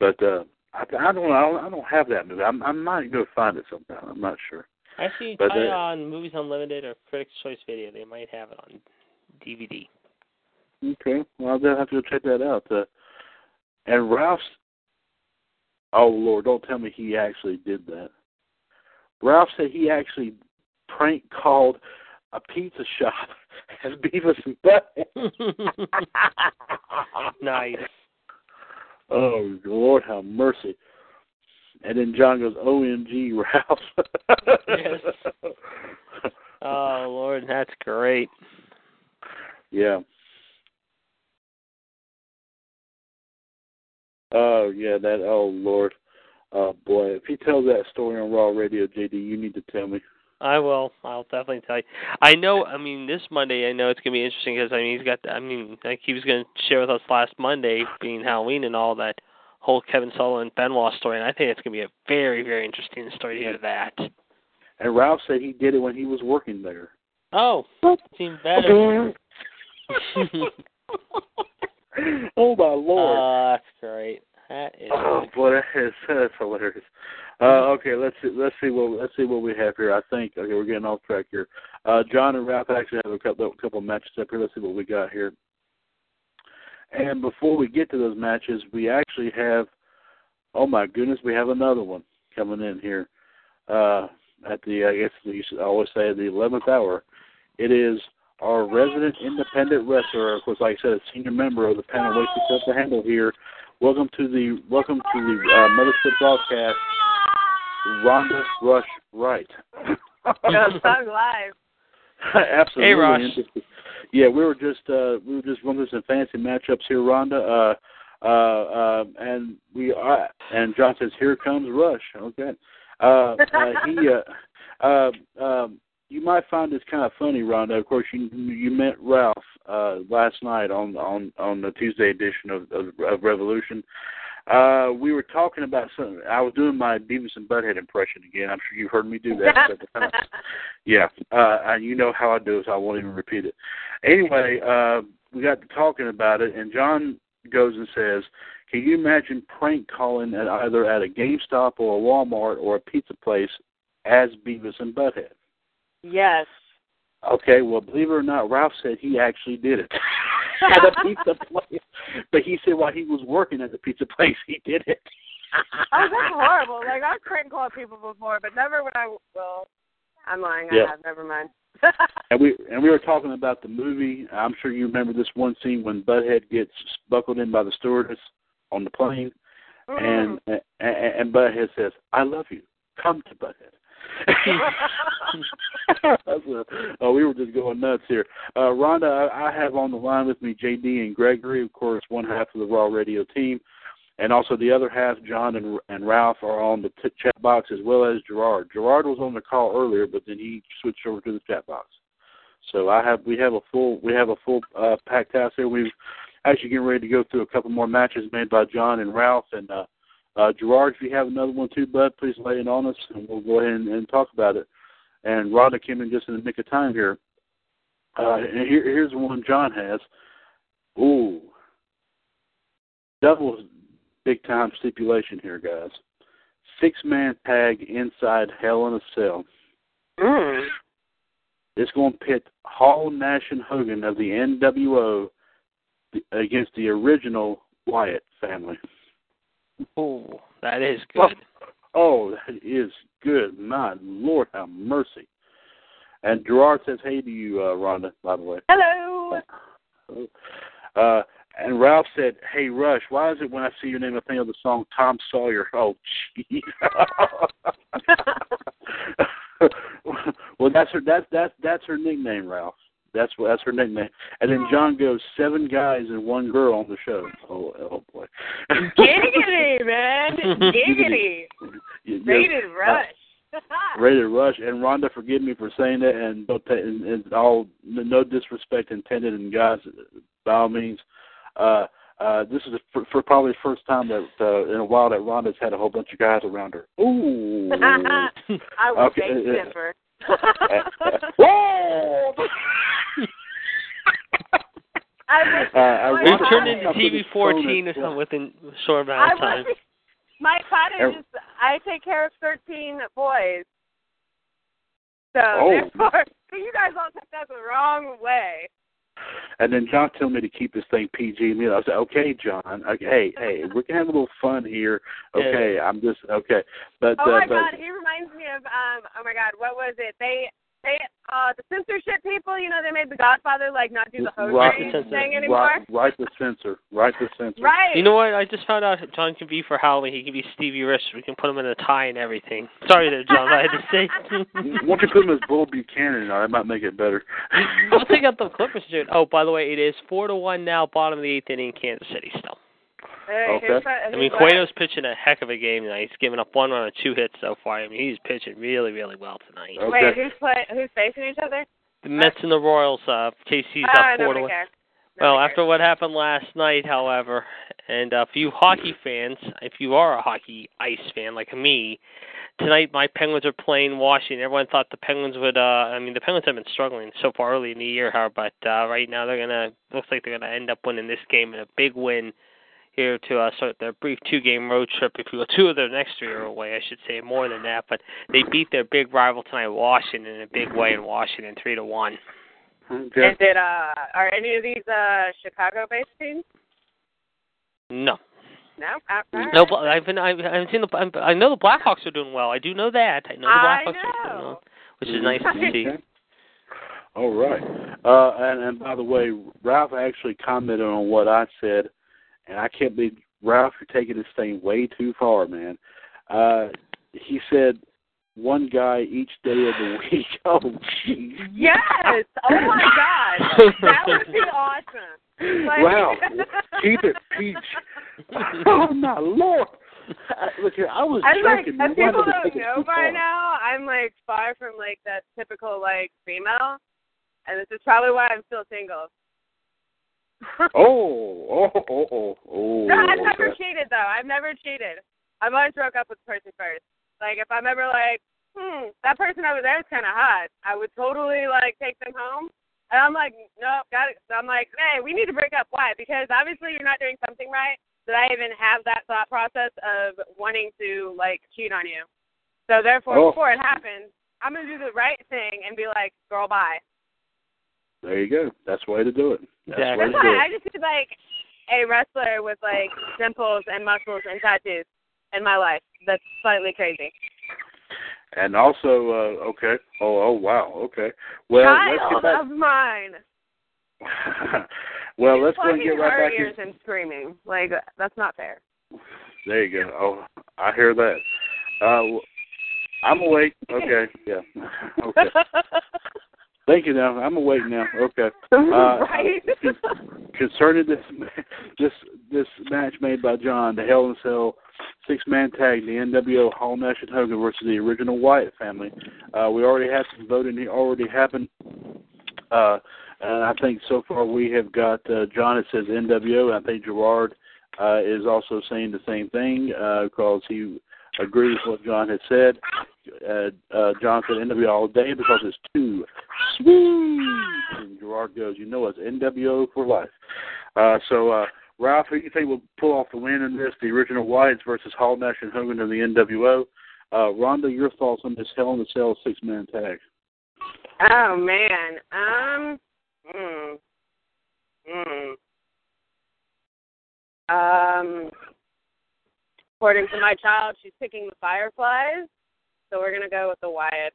but uh, I, I don't, I don't, I don't have that movie. I'm, I might go find it sometime. I'm not sure. Actually, But try they- on Movies Unlimited or Critics' Choice Video. They might have it on DVD. Okay, well I'll have to check that out. Uh, and Ralph's. Oh Lord, don't tell me he actually did that. Ralph said he actually prank called a pizza shop as Beavis and Butthead. nice. Oh Lord, have mercy. And then John goes, "OMG, Ralph." Yes. Oh Lord, that's great. Yeah. Oh yeah, that. Oh Lord. Oh boy, if he tells that story on Raw Radio, JD, you need to tell me. I will. I'll definitely tell you. I know. I mean, this Monday, I know it's gonna be interesting because I mean, he's got. The, I mean, like he was gonna share with us last Monday, being Halloween and all that whole Kevin Sullivan Benoit story, and I think it's gonna be a very, very interesting story to hear that. And Ralph said he did it when he was working there. Oh, seems better. oh my lord! Oh, that's great. That is. Oh boy, that is that's hilarious. Uh, okay, let's see, let's see what let's see what we have here. I think okay, we're getting off track here. Uh, John and Ralph actually have a couple a couple matches up here. Let's see what we got here. And before we get to those matches, we actually have. Oh my goodness, we have another one coming in here. Uh, at the I guess you should always say the eleventh hour. It is our resident independent wrestler, of course, like I said, a senior member of the panel Yourself to Handle here. Welcome to the welcome to the uh, Mothership broadcast, Rhonda Rush Wright. Song live. Absolutely. Hey. Yeah, we were just uh, we were just running through some fancy matchups here, Rhonda. Uh, uh, uh, and we are, and John says, "Here comes Rush." Okay. Uh, uh, he, uh, uh, um, you might find this kind of funny, Rhonda. Of course, you you met Ralph uh, last night on on on the Tuesday edition of of, of Revolution. Uh, we were talking about some. I was doing my Beavis and Butthead impression again. I'm sure you heard me do that. yeah, uh, and you know how I do it, so I won't even repeat it. Anyway, uh, we got to talking about it, and John goes and says, "Can you imagine prank calling at either at a GameStop or a Walmart or a pizza place as Beavis and Butthead?" yes. Okay, well, believe it or not, Ralph said he actually did it at a pizza place. But he said while he was working at the pizza place, he did it. Oh, that's horrible. Like I've prank called people before, but never when I. Well, I'm lying. Yeah. I have. Never mind. And we and we were talking about the movie. I'm sure you remember this one scene when Butthead gets buckled in by the stewardess on the plane, mm. and and, and Butthead says, "I love you. Come to Butthead." Oh, we were just going nuts here. Uh, Rhonda, I, I have on the line with me JD and Gregory, of course, one half of the Raw Radio team, and also the other half, John and, and Ralph, are on the t- chat box as well as Gerard. Gerard was on the call earlier, but then he switched over to the chat box. So I have we have a full we have a full uh, packed house here. We've actually getting ready to go through a couple more matches made by John and Ralph and. uh uh, Gerard, if you have another one too, bud, please lay it on us, and we'll go ahead and, and talk about it. And Rhonda came in just in the nick of time here. Uh, and here, here's the one John has. Ooh, double big time stipulation here, guys. Six man tag inside Hell in a Cell. Mm. It's going to pit Hall, Nash, and Hogan of the NWO against the original Wyatt family. Ooh, that is good. Oh, that is good. My Lord, have mercy. And Gerard says hey to you, uh, Rhonda, by the way. Hello. Uh, and Ralph said, "Hey Rush, why is it when I see your name I think of the song Tom Sawyer?" Oh, gee. well, that's her. That's that's that's her nickname, Ralph. That's what that's her nickname. And then John goes seven guys and one girl on the show. Oh, oh boy. Giggity, man. Giggity. Yes, Rated uh, rush. Rated Rush. And Rhonda, forgive me for saying that, and and, and all no disrespect intended. And guys, by all means, uh, uh, this is for, for probably the first time that uh, in a while that Rhonda's had a whole bunch of guys around her. Ooh. I will Okay, take uh, Whoa! I wish Uh, I We've turned into up to the TV 14 or something within a short amount of time. my father Every- just I take care of thirteen boys. So Oh. therefore you guys all took that the wrong way. And then John told me to keep this thing PG. Me, I was like, okay, John. Okay, hey, hey, we're gonna have a little fun here. Okay, I'm just okay. But Oh uh, my but, god, he reminds me of um oh my god, what was it? They they uh the censorship people, you know, they made the Godfather like not do the host Right. thing anymore. right, right the censor, right the censor. Right. You know what? I just found out John can be for Halloween. He can be Stevie Rich. We can put him in a tie and everything. Sorry there, John. I had to say. Why don't you put him as Bull Buchanan? Now, that might make it better. We'll take out the Clippers, dude. Oh, by the way, it is four to one now, bottom of the eighth inning, Kansas City still. Hey, Okay. here's I mean, here's Cueto's pitching a heck of a game tonight. He's given up one run and two hits so far. I mean, he's pitching really, really well tonight. Okay. Wait, who's play who's facing each other? The Mets and the Royals. Uh, KC's uh, up four to nobody one. cares. Well, Nobody after what happened last night, however, and uh, for you hockey fans, if you are a hockey ice fan like me, tonight my Penguins are playing Washington. Everyone thought the Penguins would. uh I mean, the Penguins have been struggling so far early in the year, however, but uh, right now they're gonna looks like they're gonna end up winning this game in a big win here to uh, start their brief two-game road trip. If you will, two of their next three are away, I should say, more than that. But they beat their big rival tonight, Washington, in a big way in Washington, three to one. Okay. Is it uh are any of these uh Chicago based teams? No, No? Uh, No, I've been I've, I've seen the I'm- I know the Blackhawks are doing well. I do know that. I know the I Blackhawks are doing well, which is nice to see. Okay. All right. Uh, and, and by the way, Ralph actually commented on what I said, and I can't believe Ralph, you're taking this thing way too far, man. Uh, he said one guy each day of the week. Oh, jeez. Yes. Oh my god. That would be awesome. Like- Wow. Keep it peach. oh my lord. I, look here, I was I'm like, joking. if You people don't know by now, I'm like far from like that typical like female, and this is probably why I'm still single. Oh, oh, oh, oh, oh. no, I've never okay. cheated though. I've never cheated. I've always broke up with the person first. Like if I'm ever like, hmm, that person over there is kind of hot, I would totally like take them home. And I'm like, nope, got it. So I'm like, hey, we need to break up. Why? Because obviously you're not doing something right. That I even have that thought process of wanting to like cheat on you. So therefore, Oh. before it happens, I'm gonna do the right thing and be like, girl, bye. There you go. That's the way to do it. That's Exactly. That's why. I just need like a wrestler with like dimples and muscles and tattoos in my life. That's slightly crazy. And also, uh, okay. Oh, oh, wow. Okay. Well, let's get back. of mine. well, She's let's go and get right back ears and screaming. Like that's not fair. There you go. Oh, I hear that. Uh, I'm awake. Okay. Yeah. Okay. Thank you. Now I'm awake now. Okay. Uh, right. Concerning this this this match made by John, the Hell in a Cell six man tag, the NWO Hall Nash and Hogan versus the original Wyatt family. Uh, we already had some voting It already happened. Uh, and I think so far we have got uh, John. It says NWO. And I think Gerard uh, is also saying the same thing uh, because he agrees with what John had said. Uh, uh, John said NWO all day because it's too sweet. And Gerard goes, you know, it's NWO for life. Uh, so, uh, Ralph, who do you think will pull off the win in this? The original Wyatts versus Hall, Nash, and Hogan of the NWO. Uh, Rhonda, your thoughts on this Hell in a Cell six man tag? oh man. Um. Mm, mm. Um. According to my child, she's picking the Fireflies, so we're gonna go with the Wyatt.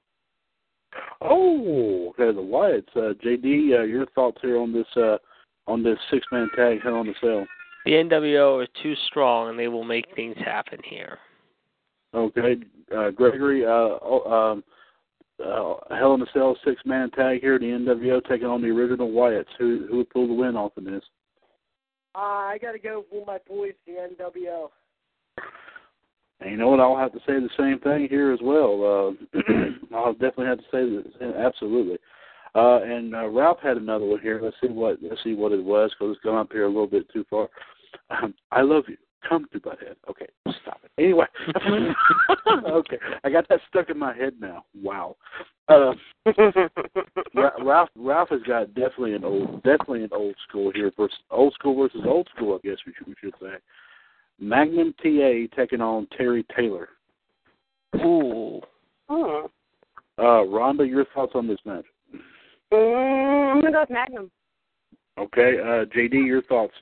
Oh, okay, the Wyatts. Uh, JD, uh, your thoughts here on this uh, on this six man tag here on the Cell? The NWO is too strong, and they will make things happen here. Okay, uh, Gregory, uh, oh, um, uh, Hell in a Cell six man tag here, the NWO taking on the original Wyatts. Who who would pull the win off in this? Uh, I gotta go with my boys, the NWO. And you know what? I'll have to say the same thing here as well. Uh, I'll definitely have to say that absolutely. Uh, and uh, Ralph had another one here. Let's see what let's see what it was because it's gone up here a little bit too far. Um, I love you. Come to Butthead. Okay, stop it. Anyway, okay, I got that stuck in my head now. Wow. Uh, Ralph Ralph has got definitely an old definitely an old school here versus old school versus old school. I guess we should we should say. Magnum TA taking on Terry Taylor. Ooh. Hmm. Uh, Rhonda, your thoughts on this match? Mm, I'm gonna go with Magnum. Okay, uh, JD, your thoughts?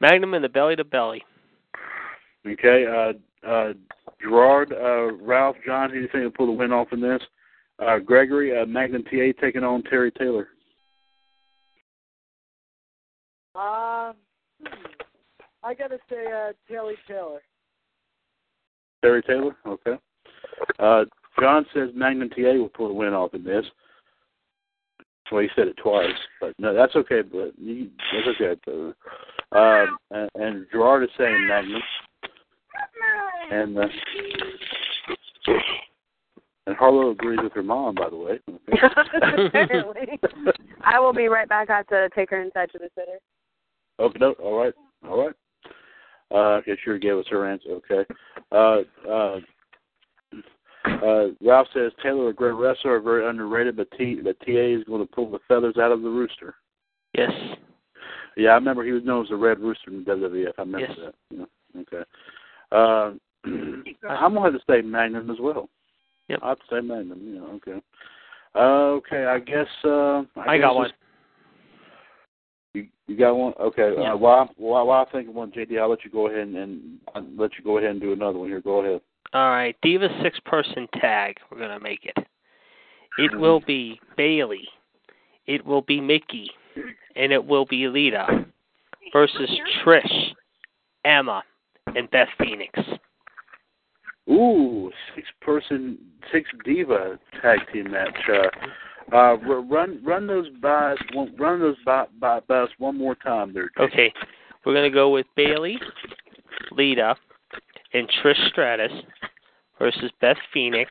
Magnum in the belly to belly. Okay, uh, uh, Gerard, uh, Ralph, John, who do you think will pull the win off in this? Uh, Gregory, uh, Magnum TA taking on Terry Taylor. Um, hmm. I gotta say, uh, Telly Taylor. Terry Taylor, okay. Uh, John says Magnum TA will pull the win off in this. Well, he said it twice, but no, that's okay. But you, that's okay. Uh, um, and, and Gerard is saying Magnum, and uh, and Harlow agrees with her mom, by the way. Apparently. I will be right back. I have to take her inside to the sitter. Okay, no, all right, all right. Uh, okay, sure, gave us her answer. Okay. Uh, uh, uh, Ralph says Taylor, a great wrestler, very underrated, but T, but TA is going to pull the feathers out of the rooster. Yes. Yeah, I remember he was known as the Red Rooster in WWF. I remember Yes. that. Yeah. Okay. Uh, I'm going to say Magnum as well. Yep. I'd say Magnum. Yeah. Okay. Uh, okay. I guess. Uh, I, I got one. You got one? Okay. Yeah. Uh, while while while I think of one, JD, I'll let you go ahead and, and I'll let you go ahead and do another one here. Go ahead. All right, Diva six person tag. We're gonna make it. It Mhm. will be Bayley. It will be Mickie, and it will be Lita versus Trish, Emma, and Beth Phoenix. Ooh, six person, six diva tag team match. Uh, uh, run run those one- run those by one more time there. JD. Okay, we're gonna go with Bayley, Lita, and Trish Stratus versus Beth Phoenix.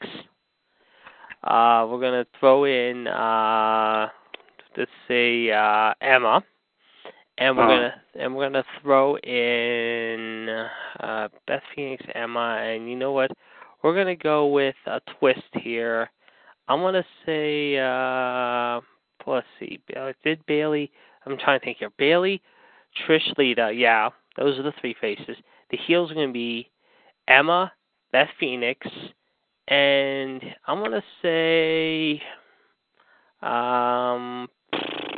Uh, we're gonna throw in uh, let's say uh, Emma, and we're Uh-huh. gonna and we're gonna throw in uh, Beth Phoenix, Emma, and you know what? We're gonna go with a twist here. I'm gonna say uh, let's see, Bayley- did Bayley? I'm trying to think here. Bayley, Trish, Lita, yeah, those are the three faces. The heels are going to be Emma, Beth Phoenix, and I'm going to say, um,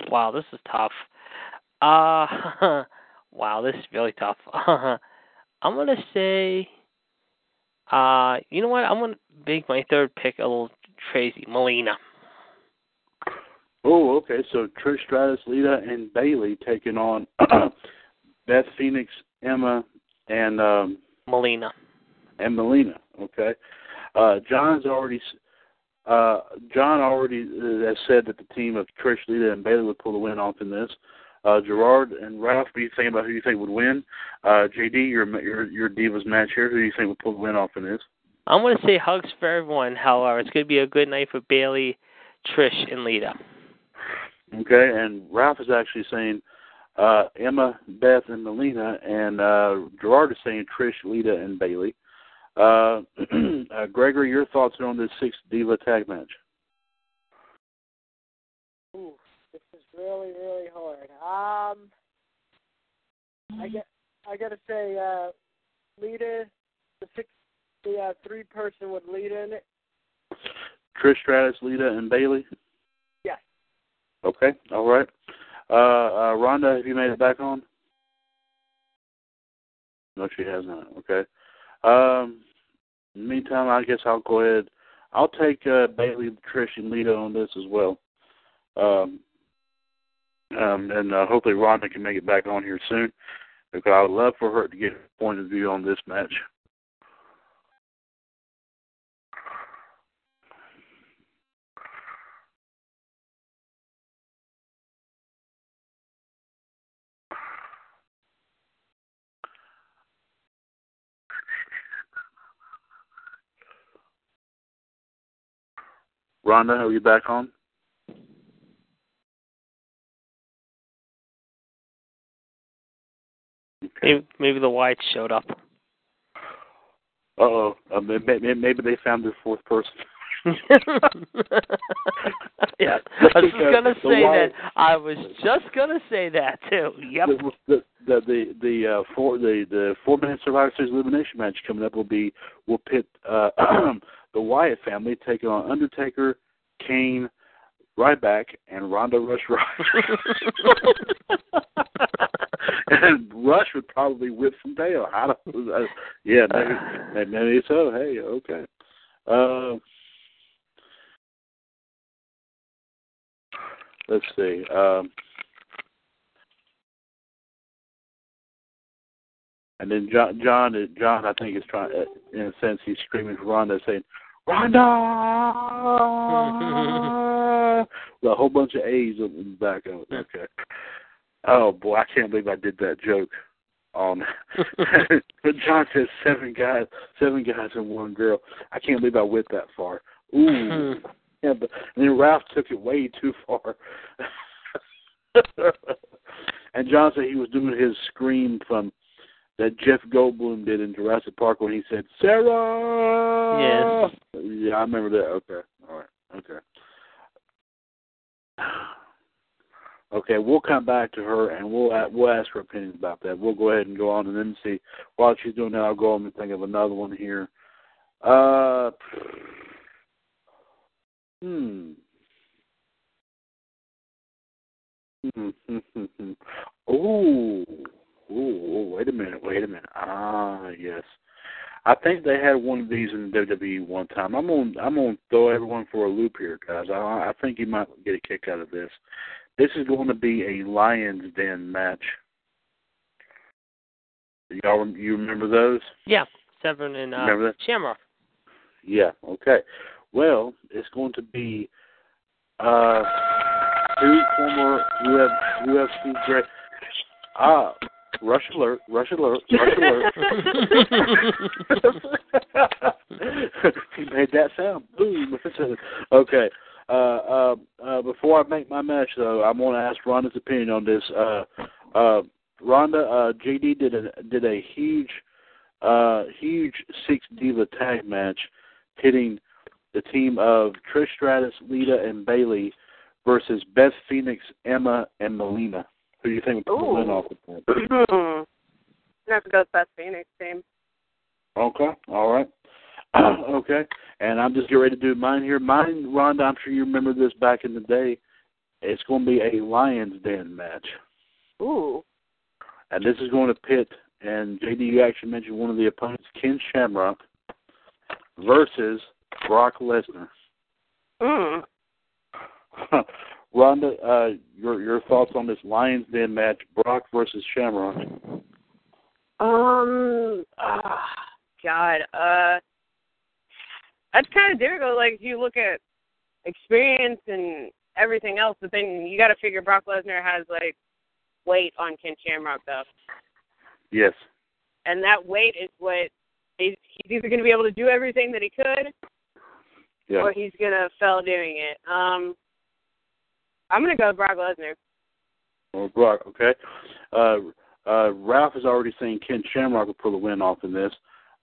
wow, this is tough. Uh, wow, this is really tough. I'm going to say, uh, you know what? I'm going to make my third pick a little crazy. Melina. Oh, okay. So Trish Stratus, Lita, and Bayley taking on Beth Phoenix, Emma, and um, Melina. and Melina. Okay. Uh, John's already s- uh, John already uh, has said that the team of Trish, Lita, and Bayley would pull the win off in this. Uh, Gerard and Ralph, what do you think about who you think would win? Uh, JD, your your your Divas match here. Who do you think would pull the win off in this? I'm going to say hugs for everyone. However, it's going to be a good night for Bayley, Trish, and Lita. Okay, and Ralph is actually saying uh, Emma, Beth, and Melina, and uh, Gerard is saying Trish, Lita, and Bayley. Uh, uh, Gregory, your thoughts are on this six diva tag match? Ooh, this is really, really hard. Um, I get, I gotta say, uh, Lita, the six, the uh, three person with Lita in it. Trish Stratus, Lita, and Bayley. Yes. Okay, all right. Uh, uh, Rhonda, have you made it back on? No, she has not. Okay. Um, meantime, I guess I'll go ahead. I'll take uh, Bayley, Trish, and Lita on this as well. Um, um, and uh, hopefully Rhonda can make it back on here soon because I would love for her to get a point of view on this match. Rhonda, are you back on? Okay. Maybe, maybe the Whites showed up. Uh-oh. Uh, maybe, maybe they found their fourth person. yeah, I was just gonna say White- that. I was just gonna say that too. Yep. The the the the, the uh, four the the four minute Survivor Series elimination match coming up will be will pit uh, the Wyatt family taking on Undertaker, Kane, Ryback and Ronda Rush Rush. and Rush would probably whip some tail. I don't. Uh, yeah, maybe, maybe so. Hey, okay. Uh, let's see. Um, and then John, John, John, I think is trying. In a sense, he's screaming for Ronda, saying, "Ronda!" With a whole bunch of A's in the back of it. Okay. Oh boy, I can't believe I did that joke. On but John says seven guys, seven guys and one girl. I can't believe I went that far. Ooh, yeah, but and then Ralph took it way too far. and John said he was doing his scream from that Jeff Goldblum did in Jurassic Park when he said Sarah. Yes. Yeah, I remember that. Okay. All right. Okay. Okay, we'll come back to her and we'll we'll ask her opinion about that. We'll go ahead and go on and then see. While she's doing that, I'll go on and think of another one here. Uh, hmm. Hmm. Ooh. Ooh, wait a minute, wait a minute. Ah, yes. I think they had one of these in the WWE one time. I'm gonna I'm gonna throw everyone for a loop here, guys. I I think you might get a kick out of this. This is going to be a Lions Den match. Y'all, you remember those? Yeah, Severn and uh, Remember that? Shamrock. Yeah. Okay. Well, it's going to be uh two former Uf, UFC great. Ah, rush alert! Rush alert! Rush alert! he made that sound. Boom! okay. Uh, uh, uh, before I make my match, though, I want to ask Ronda's opinion on this. Uh, uh, Ronda, uh, JD did a did a huge, uh, huge six diva tag match, hitting the team of Trish Stratus, Lita, and Bayley versus Beth Phoenix, Emma, and Melina. Who do you think Ooh. win off of that? Have to go with Beth Phoenix team. Okay, all right. okay, and I'm just getting ready to do mine here. Mine, Rhonda, I'm sure you remember this back in the day. It's going to be a Lions Den match, Ooh. and this is going to pit. And JD, you actually mentioned one of the opponents, Ken Shamrock, versus Brock Lesnar. Mm. Rhonda, uh, your your thoughts on this Lions Den match, Brock versus Shamrock? Um. ah, God. Uh. That's kind of difficult. Like if you look at experience and everything else, but then you got to figure Brock Lesnar has like weight on Ken Shamrock though, Yes. and that weight is what he's, he's either going to be able to do everything that he could, Yeah. or he's going to fail doing it. Um. I'm going to go with Brock Lesnar. Or Brock, okay. Uh, uh, Ralph is already saying Ken Shamrock will pull the win off in this.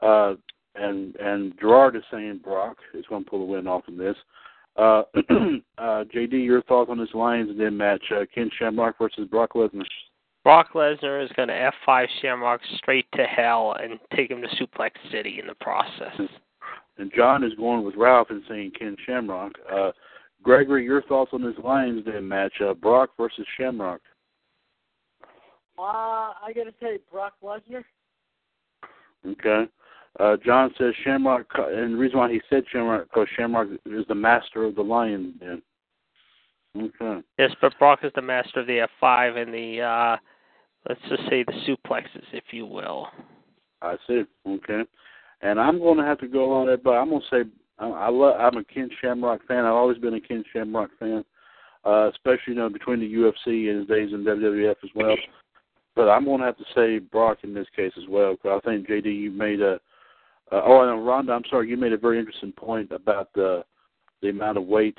Uh, and and Gerard is saying Brock is going to pull the win off in this. Uh, uh, JD, your thoughts on this Lions Den match? Uh, Ken Shamrock versus Brock Lesnar. Brock Lesnar is going to F5 Shamrock straight to hell and take him to Suplex City in the process. And John is going with Ralph and saying Ken Shamrock. Uh, Gregory, your thoughts on this Lions Den match? Uh, Brock versus Shamrock. Uh, I gotta say Brock Lesnar. Okay. Uh, John says Shamrock, and the reason why he said Shamrock because Shamrock is the master of the Lions Den. Okay. Yes, but Brock is the master of the F5 and the, uh, let's just say the suplexes, if you will. I see. Okay. And I'm going to have to go on that, but I'm going to say I, I love. I'm a Ken Shamrock fan. I've always been a Ken Shamrock fan, uh, especially you know between the UFC and his days in WWF as well. But I'm going to have to say Brock in this case as well because I think JD you made a. Uh, oh, and Rhonda, I'm sorry, you made a very interesting point about the the amount of weight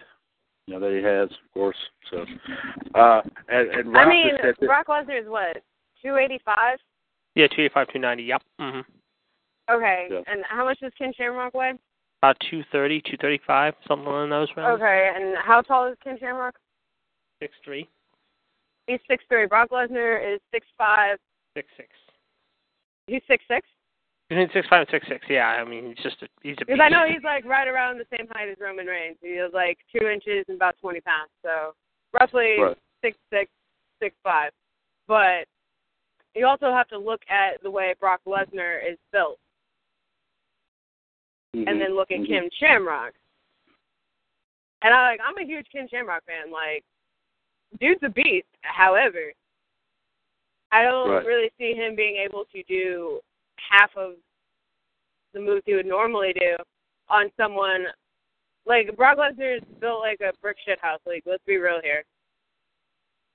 you know that he has, of course. So, uh, and, and Ralph I mean, said that- Brock Lesnar is what 285. Yeah, 285, 290, yep. hmm Okay, Yeah. and how much does Ken Shamrock weigh? About 230, 235, something in those rounds. Okay, and how tall is Ken Shamrock? Six three, He's six three. Brock Lesnar is six five. six six. He's six six. Between six five and six six. Yeah, I mean he's just a, he's a. Because I know he's like right around the same height as Roman Reigns. He is like two inches and about twenty pounds, so roughly Right. six six, six five. But you also have to look at the way Brock Lesnar is built, Mhm. and then look at Mhm. Ken Shamrock. And I like I'm a huge Ken Shamrock fan. Like, dude's a beast. However, I don't Right. really see him being able to do half of the moves he would normally do on someone like Brock Lesnar is built like a brick shit house. Like, let's be real here.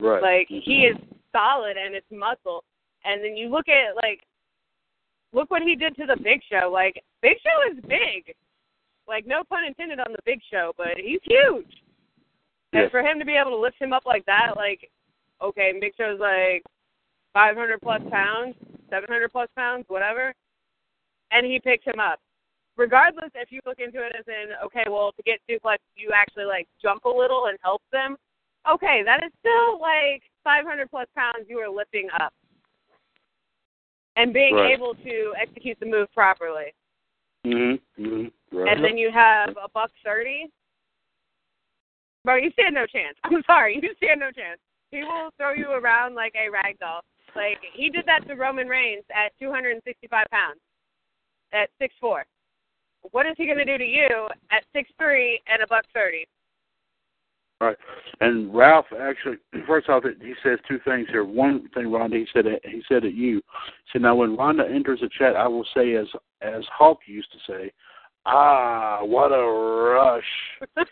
Right. Like he is solid and it's muscle. And then you look at like look what he did to the Big Show. Like Big Show is big. Like no pun intended on the Big Show, but he's huge. And for him to be able to lift him up like that, like okay, Big Show's like five hundred plus pounds, seven hundred plus pounds, whatever. And he picked him up. Regardless if you look into it as in, okay, well to get suplex you actually like jump a little and help them okay, that is still like 500 plus pounds you are lifting up. And being Right. able to execute the move properly. Mhm. Mhm. Right. And then you have a buck 30. Bro, you stand no chance. I'm sorry, you stand no chance. He will throw you around like a rag doll. Like, he did that to Roman Reigns at 265 pounds, at six four. What is he going to do to you at 6'3 and a buck 30? Right. And Ralph actually, first off, he says two things here. One thing, Rhonda, he said he said at you. He said, now when Rhonda enters the chat, I will say as as Hulk used to say, ah, what a rush.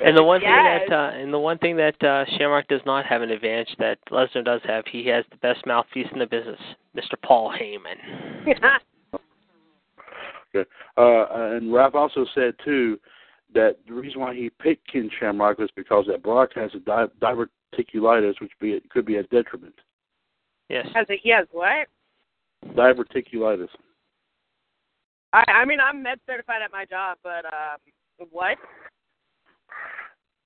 And the one Yes. thing that uh, and the one thing that uh, Shamrock does not have an advantage that Lesnar does have, he has the best mouthpiece in the business, Mr. Paul Heyman. Okay. Uh, and Ralph also said too that the reason why he picked Ken Shamrock was because that Brock has a di- diverticulitis, which be could be a detriment. Yes. Has it, he has what? Diverticulitis. I I mean I'm med certified at my job, but um what?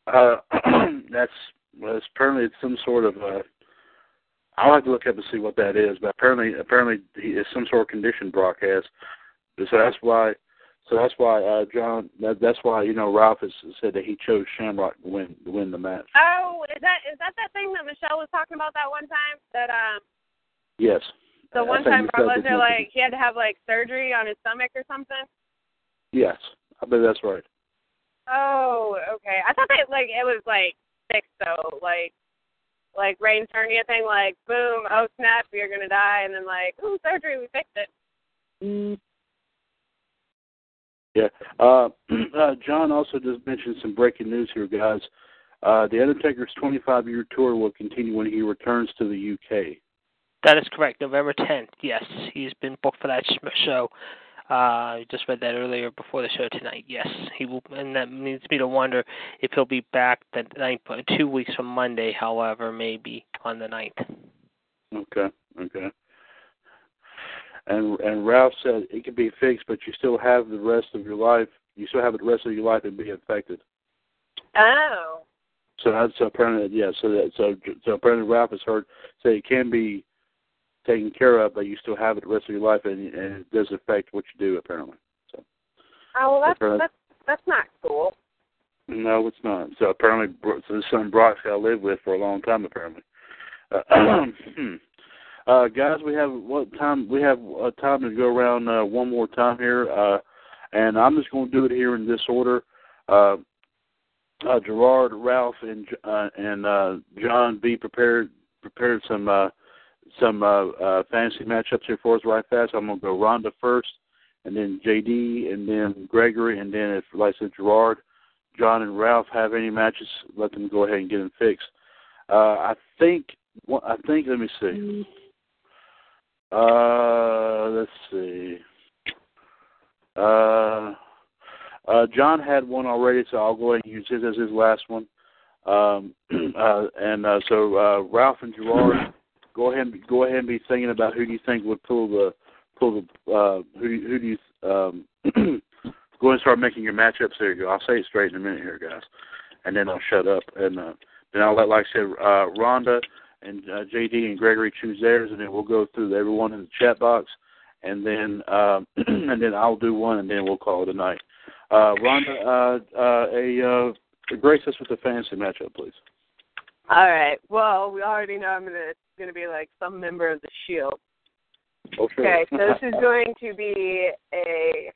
Uh, that's well, it's apparently it's some sort of uh I'll have to look up and see what that is, but apparently apparently he is some sort of condition Brock has. So that's why so that's why uh John that, that's why, you know, Ralph has said that he chose Shamrock to win to win the match. Oh, is that is that that thing that Michelle was talking about that one time? That um Yes. the one time Brock Lesnar like he had to have like surgery on his stomach or something? Yes. I bet that's right. Oh, okay. I thought that like it was like fixed though, like like Reigns hernia thing, like boom, oh snap, you're gonna die, and then like ooh surgery, we fixed it. Yeah. Uh, uh, John also just mentioned some breaking news here, guys. Uh, the Undertaker's 25 year tour will continue when he returns to the UK. That is correct. November 10th. Yes, he's been booked for that show. Uh, I just read that earlier before the show tonight. Yes, he will, and that leads me to wonder if he'll be back the night, two weeks from Monday. However, maybe on the ninth. Okay. Okay. And and Ralph said it can be fixed, but you still have the rest of your life. You still have the rest of your life and be affected. Oh. So that's so apparently yeah. So that so so apparently Ralph has heard say it can be taken care of, but you still have it the rest of your life, and, and it does affect what you do apparently. So Oh well that's that's that's not cool. no, it's not. So apparently, so his son Brock's got to live with for a long time apparently. Uh, uh, guys, we have what time? We have uh, time to go around uh, one more time here, uh, and I'm just going to do it here in this order. Uh, uh, Gerard, Ralph, and uh, and uh, John, be prepared. Prepared some uh, some uh, uh, fantasy matchups here for us right fast. I'm going to go Rhonda first, and then JD, and then Gregory, and then if like I said Gerard, John, and Ralph have any matches, let them go ahead and get them fixed. Uh, I think. I think. Let me see. Uh, let's see. Uh, uh, John had one already, so I'll go ahead and use his as his last one. Um, uh, and uh, so uh, Ralph and Gerard, go ahead and go ahead and be thinking about who do you think would pull the pull the uh, who who do you um, go ahead and start making your matchups. There you go. I'll say it straight in a minute here, guys, and then I'll shut up and uh, then I'll let, like I said, uh, Rhonda and uh, JD and Gregory choose theirs, and then we'll go through everyone in the chat box, and then uh, and then I'll do one, and then we'll call it a night. Uh, Rhonda, uh, uh, a uh, grace us with a fantasy matchup, please. All right. Well, we already know I'm gonna gonna be like some member of the Shield. Oh, sure. Okay, so this is going to be a.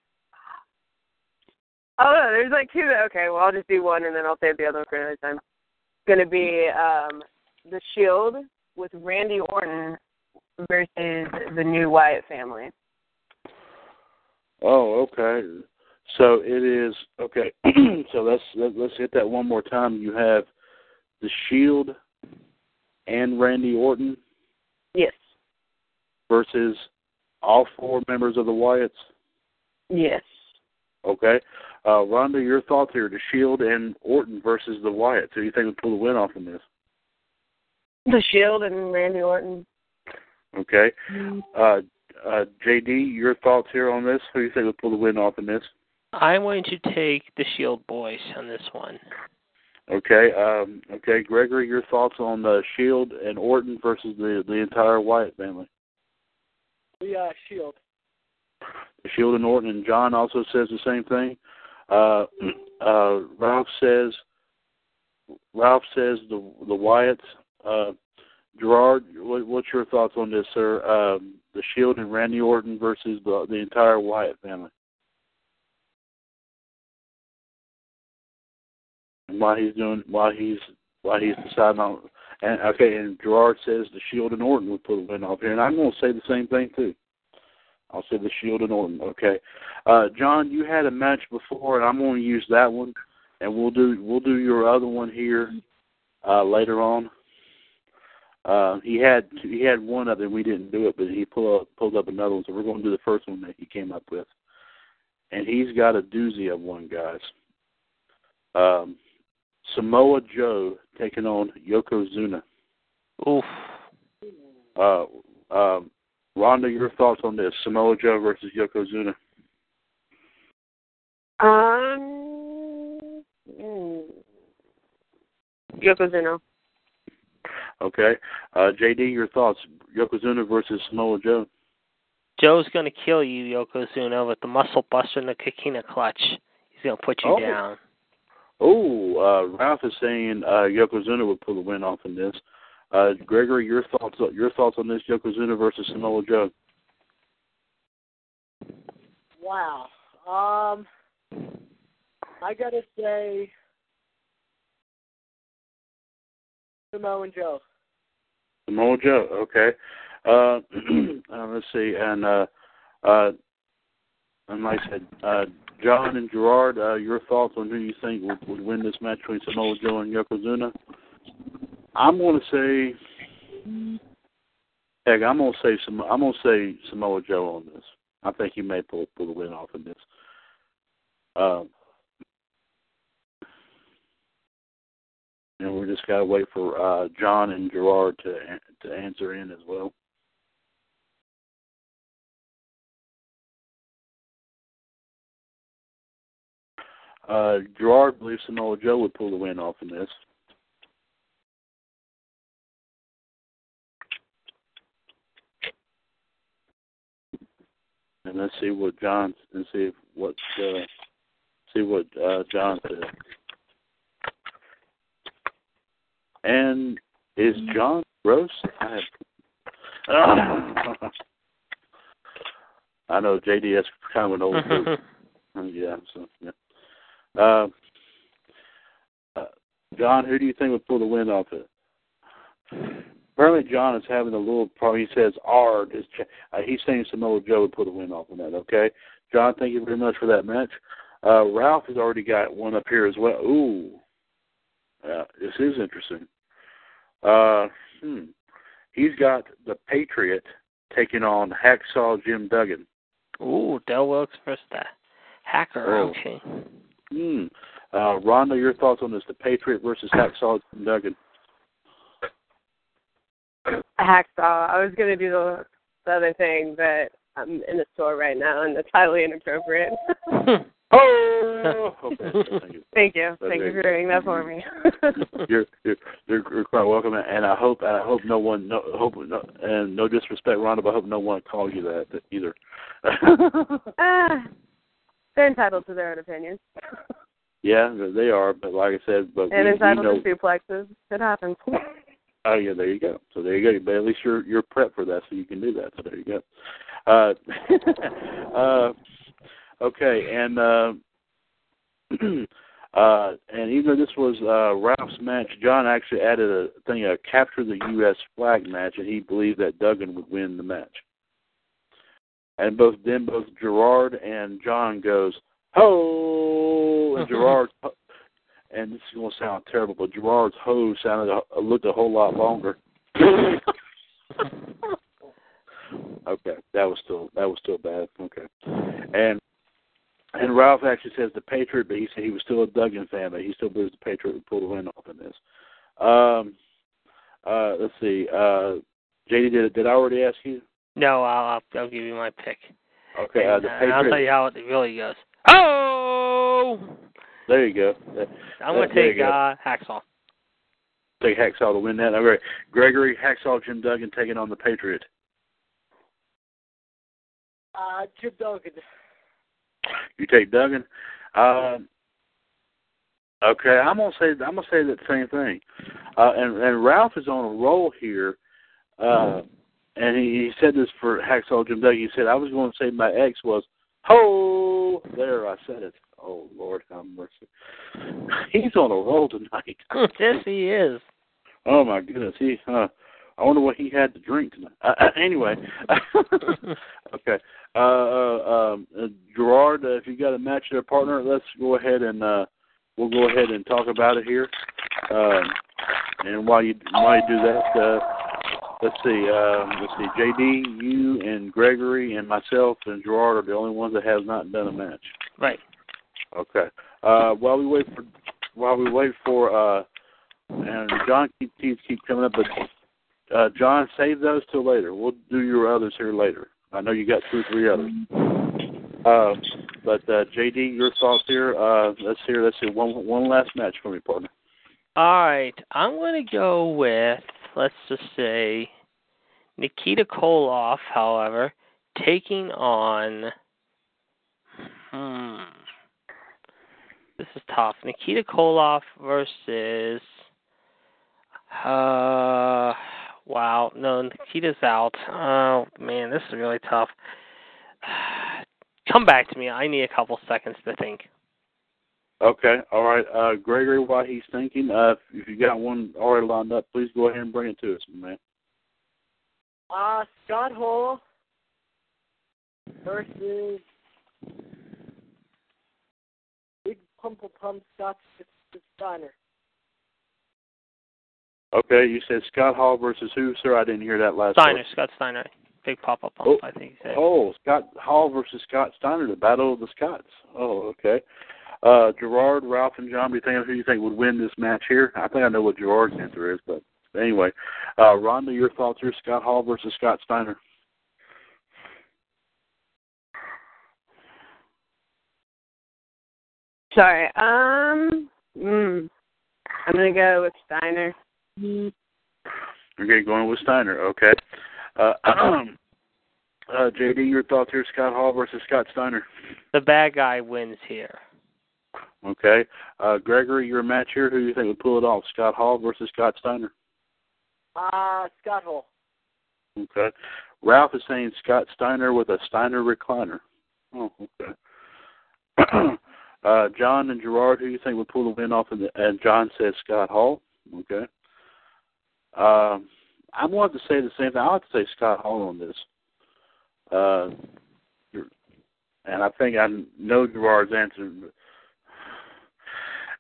Oh no, there's like two. Okay, well I'll just do one and then I'll save the other one for another time. It's gonna be um the Shield with Randy Orton versus the new Wyatt family. Oh, okay. So it is okay. so let's let, let's hit that one more time. You have the Shield and Randy Orton Yes. versus all four members of the Wyatts. Yes. Okay. Uh, Rhonda, your thoughts here: the Shield and Orton versus the Wyatts. Who do you think will pull the win off in this? The Shield and Randy Orton. Okay. Uh, uh, JD, your thoughts here on this? Who do you think will pull the win off in this? I'm going to take the Shield boys on this one. Okay. Um, okay, Gregory, your thoughts on the Shield and Orton versus the the entire Wyatt family? The uh, Shield. The Shield and Orton, and John also says the same thing. Uh, uh, Ralph says Ralph says the the Wyatts. Uh, Gerard, what, what's your thoughts on this, sir? Um, the Shield and Randy Orton versus the the entire Wyatt family. And why he's doing why he's why he's deciding on and okay and Gerard says the Shield and Orton would put a win off here and I'm gonna say the same thing too. I'll say the Shield and Orton. Okay. Uh John, you had a match before and I'm gonna use that one and we'll do we'll do your other one here uh later on. Uh he had he had one other we didn't do it but he pulled up pulled up another one so we're gonna do the first one that he came up with. And he's got a doozy of one guys. Um Samoa Joe taking on Yokozuna. Oof. Uh, um, Rhonda, your thoughts on this? Samoa Joe versus Yokozuna. Um. mm, Yokozuna. Okay. Uh, JD, your thoughts? Yokozuna versus Samoa Joe. Joe's going to kill you, Yokozuna, with the muscle buster and the Coquina clutch. He's going to put you Oh. down. Oh, uh, Ralph is saying uh, Yokozuna would pull the win off in this. Uh, Gregory, your thoughts? Your thoughts on this? Yokozuna versus Samoa Joe. Wow. Um, I gotta say, Samoa and Joe. Samoa Joe. Okay. Uh, uh, let's see, and uh, uh, and like I said, uh, John and Gerard, uh, your thoughts on who you think would, would win this match between Samoa Joe and Yokozuna? I'm going to say, heck, I'm going to say some. I'm going to say Samoa Joe on this. I think he may pull pull the win off of this. Um, and we just got to wait for uh, John and Gerard to to answer in as well. Uh, Gerard believes Samoa Joe would pull the win off in this. And let's see what John and see what uh, see what uh, John said. And is John gross? I have. I know JDS kind of an old dude. Uh, Yeah, so yeah. Uh, uh, John, who do you think would pull the win off it? Apparently, John is having a little problem. He says R. Is ch- uh, he's saying Samoa Joe would pull the win off on that. Okay, John, thank you very much for that match. Uh, Ralph has already got one up here as well. Ooh, yeah, this is interesting. Uh, hmm. He's got the Patriot taking on Hacksaw Jim Duggan. Ooh, Del Wilkes versus the hacker. Oh. Okay. Hmm. Uh, Rhonda, your thoughts on this? The Patriot versus Hacksaw Jim Duggan. Hacksaw. I was gonna do the, the other thing, but I'm in the store right now, and it's highly inappropriate. Oh, Oh, okay. Thank you. Thank you. Okay. Thank you for doing that for me. You're, you're you're you're quite welcome, and I hope and I hope no one no hope no, and no disrespect, Rhonda, but I hope no one calls you that either. Ah, they're entitled to their own opinions. yeah, they are, but like I said, but and we, we entitled know. to suplexes. It happens. Oh yeah, there you go. So there you go. But at least you're you're prepped for that, so you can do that. So there you go. Uh, uh, okay, and uh, uh, and even though this was uh, Ralph's match, John actually added a thing, a capture the U.S. flag match, and he believed that Duggan would win the match. And both then both Gerard and John goes ho, and Gerard and this is going to sound terrible, but Gerard's ho sounded a, looked a whole lot longer. okay, that was still that was still bad. Okay, and and Ralph actually says the Patriot, but he said he was still a Duggan fan, but he still believes the Patriot would pull the win off in this. Um, uh, let's see. Uh, JD, did did I already ask you? No, I'll I'll, I'll give you my pick. Okay, uh, the and I'll tell you how it really goes. Oh, There you go. I'm going to take go. uh, Hacksaw. Take Hacksaw to win that. All right, Gregory Hacksaw, Jim Duggan taking on the Patriot. Uh, Jim Duggan. You take Duggan. Um, okay, I'm gonna say I'm gonna say that same thing. Uh, and and Ralph is on a roll here. Uh, and he, he said this for Hacksaw Jim Duggan. He said I was going to say my ex was ho. There, I said it. Oh Lord, have mercy. He's on a roll tonight. yes, he is. Oh my goodness, he. Uh, I wonder what he had to drink tonight. Uh, uh, anyway, okay. Uh, uh, um, uh, Gerard, uh, if you got a match there, partner, let's go ahead and uh, we'll go ahead and talk about it here. Um, and while you while you do that, uh, let's see. Um, let's see. JD, you and Gregory and myself and Gerard are the only ones that have not done a match. Right. Okay. Uh, while we wait for while we wait for uh, and John keep keep, keep coming up, but uh, John, save those till later. We'll do your others here later. I know you got two or three others. Uh, but uh, JD, your thoughts here? Uh, let's hear. Let's see one one last match for me, partner. All right, I'm going to go with let's just say Nikita Koloff. However, taking on hmm, this is tough. Nikita Koloff versus uh wow no Nikita's out. Oh man, this is really tough. Come back to me. I need a couple seconds to think. Okay, all right. Uh, Gregory, while he's thinking, uh, if you got one already lined up, please go ahead and bring it to us, man. Uh, Scott Hall versus Big Poppa Pump Scott Steiner. Okay, you said Scott Hall versus who, sir? I didn't hear that last time. Steiner, part. Scott Steiner, big pop up Oh. I think he said. Oh, Scott Hall versus Scott Steiner, the Battle of the Scots. Oh, okay. Uh, Gerard, Ralph, and John, do you think who you think would win this match here? I think I know what Gerard's answer is, but anyway, uh, Rhonda, your thoughts here: Scott Hall versus Scott Steiner. Sorry. Um. Mm, I'm gonna go with Steiner. Okay, going with Steiner. Okay. Uh, uh, JD, your thoughts here: Scott Hall versus Scott Steiner. The bad guy wins here. Okay. Uh, Gregory, your match here. Who do you think would pull it off? Scott Hall versus Scott Steiner. Uh, Scott Hall. Okay. Ralph is saying Scott Steiner with a Steiner recliner. Oh, okay. uh, John and Gerard, who do you think would pull the win off? In the, and John says Scott Hall. Okay. Um, I wanted to say the same thing. I have to say Scott Hall on this. Uh, and I think I know Gerard's answer.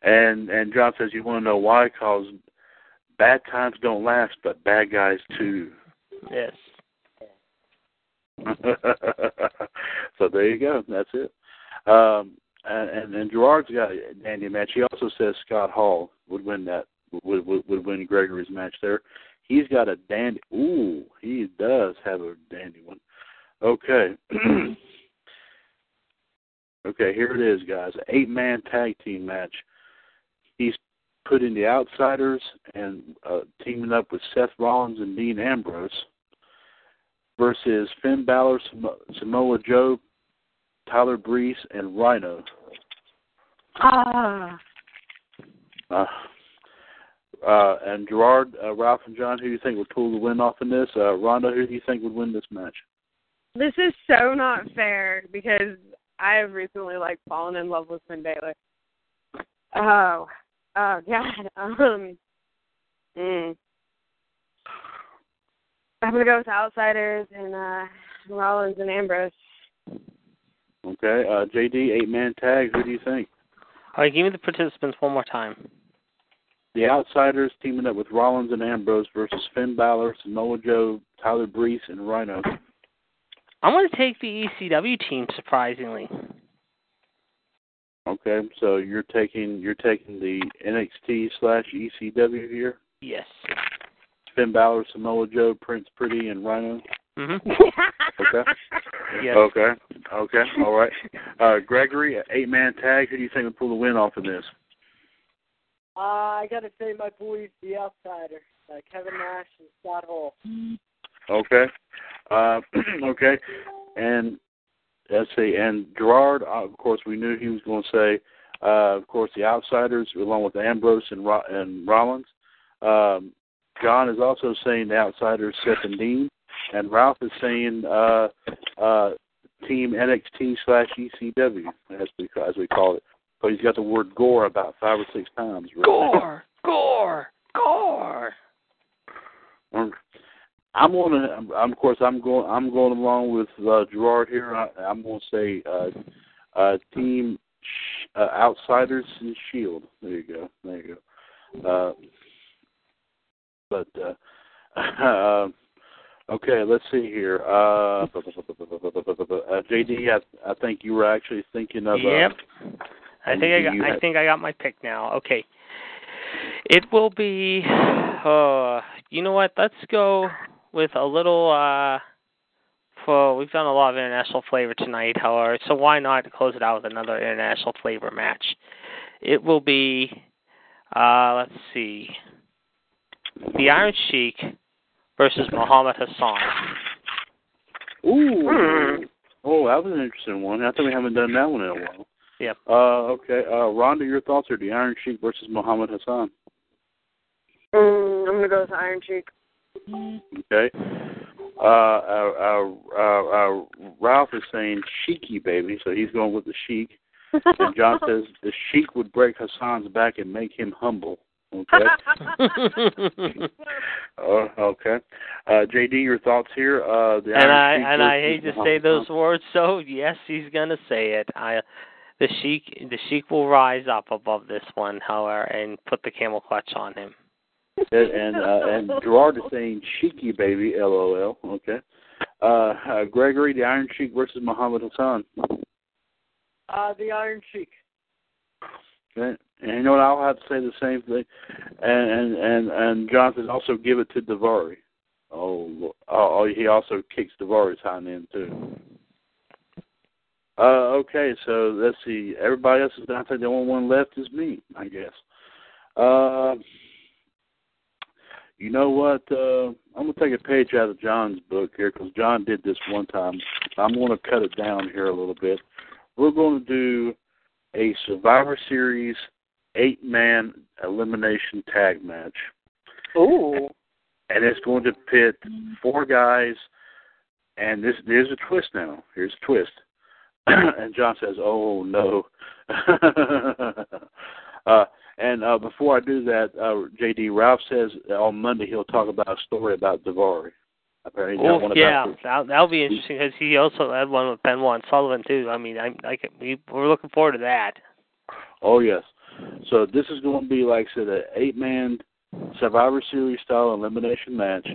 And and John says you want to know why? Because bad times don't last, but bad guys too. Yes. so there you go. That's it. Um, and, and and Gerard's got a dandy match. He also says Scott Hall would win that would would, would win Gregory's match there. He's got a dandy. Ooh, he does have a dandy one. Okay. Okay, here it is, guys. Eight man tag team match. He's putting the outsiders and uh, teaming up with Seth Rollins and Dean Ambrose versus Finn Balor, Samo- Samoa Joe, Tyler Breeze, and Rhino. Ah. Uh, uh, and Gerard, uh, Ralph, and John, who do you think would pull the win off in this? Uh, Ronda, who do you think would win this match? This is so not fair because I have recently like fallen in love with Finn Balor. Oh, oh God. Um, mm. I'm gonna go with Outsiders and uh Rollins and Ambrose. Okay, uh, JD, eight man tag. Who do you think? All right, give me the participants one more time. The Outsiders teaming up with Rollins and Ambrose versus Finn Balor, Samoa Joe, Tyler Breeze, and Rhino. I'm going to take the ECW team. Surprisingly, Okay, so you're taking you're taking the NXT slash ECW here. yes. Finn Balor, Samoa Joe, Prince Pretty, and Rhino. hmm Okay. Yes. Okay. Okay. All right. Uh, Gregory, eight man tag. Who do you think would pull the win off in this? Uh, I gotta say my boys, the outsider, uh, Kevin Nash and Scott Hall. Okay. Uh, okay. And let's see. And Gerard, uh, of course, we knew he was going to say, uh, of course, the outsiders along with Ambrose and Ro- and Rollins. Um, John is also saying the outsiders, Seth and Dean, and Ralph is saying uh, uh, Team NXT slash ECW, as we as we call it. So he's got the word gore about five or six times. Really. Gore, gore, gore. Um, I'm going to, I'm, I'm- of course, I'm going, I'm going along with uh, Gerard here. I, I'm going to say uh, uh, Team Sh- uh, Outsiders and Shield. There you go. There you go. Uh, but uh, uh, okay, let's see here. Uh, uh, JD, I, I think you were actually thinking of. Yep. I think I got. you I think I got my pick now. Okay. It will be. Uh, you know what? Let's go with a little. uh For we've done a lot of international flavor tonight, however, so why not close it out with another international flavor match? It will be. Uh, let's see. The Iron Sheik versus Muhammad Hassan. Ooh. Oh, that was an interesting one. I think we haven't done that one in a while. Yep. Uh, okay. Uh, Rhonda, your thoughts are the Iron Sheik versus Muhammad Hassan. Mm, I'm gonna go with Iron Sheik. Okay. Uh, uh, uh, uh, uh, Ralph is saying Sheiky, baby, so he's going with the Sheik. And John says the Sheik would break Hassan's back and make him humble. Okay. uh, okay. Uh, JD, your thoughts here? Uh, the and Iron I Sheik and I hate to say those Hassan. words, so yes, he's gonna say it. I, the sheik, the sheik will rise up above this one, however, and put the camel clutch on him. and and, uh, and Gerard is saying Sheiky, baby, LOL. Okay. Uh, uh, Gregory, the Iron Sheik versus Muhammad Hassan. Uh, the Iron Sheik. Okay. And you know what? I'll have to say the same thing. And and and, and Jonathan also give it to Daivari. Oh, oh, he also kicks Daivari's hind end too. Uh, okay, so let's see. Everybody else is down. Think the only one left is me, I guess. Uh, you know what? Uh, I'm gonna take a page out of John's book here because John did this one time. I'm gonna cut it down here a little bit. We're going to do a Survivor Series eight man elimination tag match. Ooh. And it's going to pit four guys and this there's a twist now. Here's a twist. and John says, Oh no Uh and uh before I do that, uh JD Ralph says on Monday he'll talk about a story about Daivari. Apparently Oh one yeah, about that that'll be interesting because he also had one with Ben Benoit Sullivan too. I mean, I I can, we we're looking forward to that. Oh yes. So this is going to be like I said, an eight man Survivor Series style elimination match.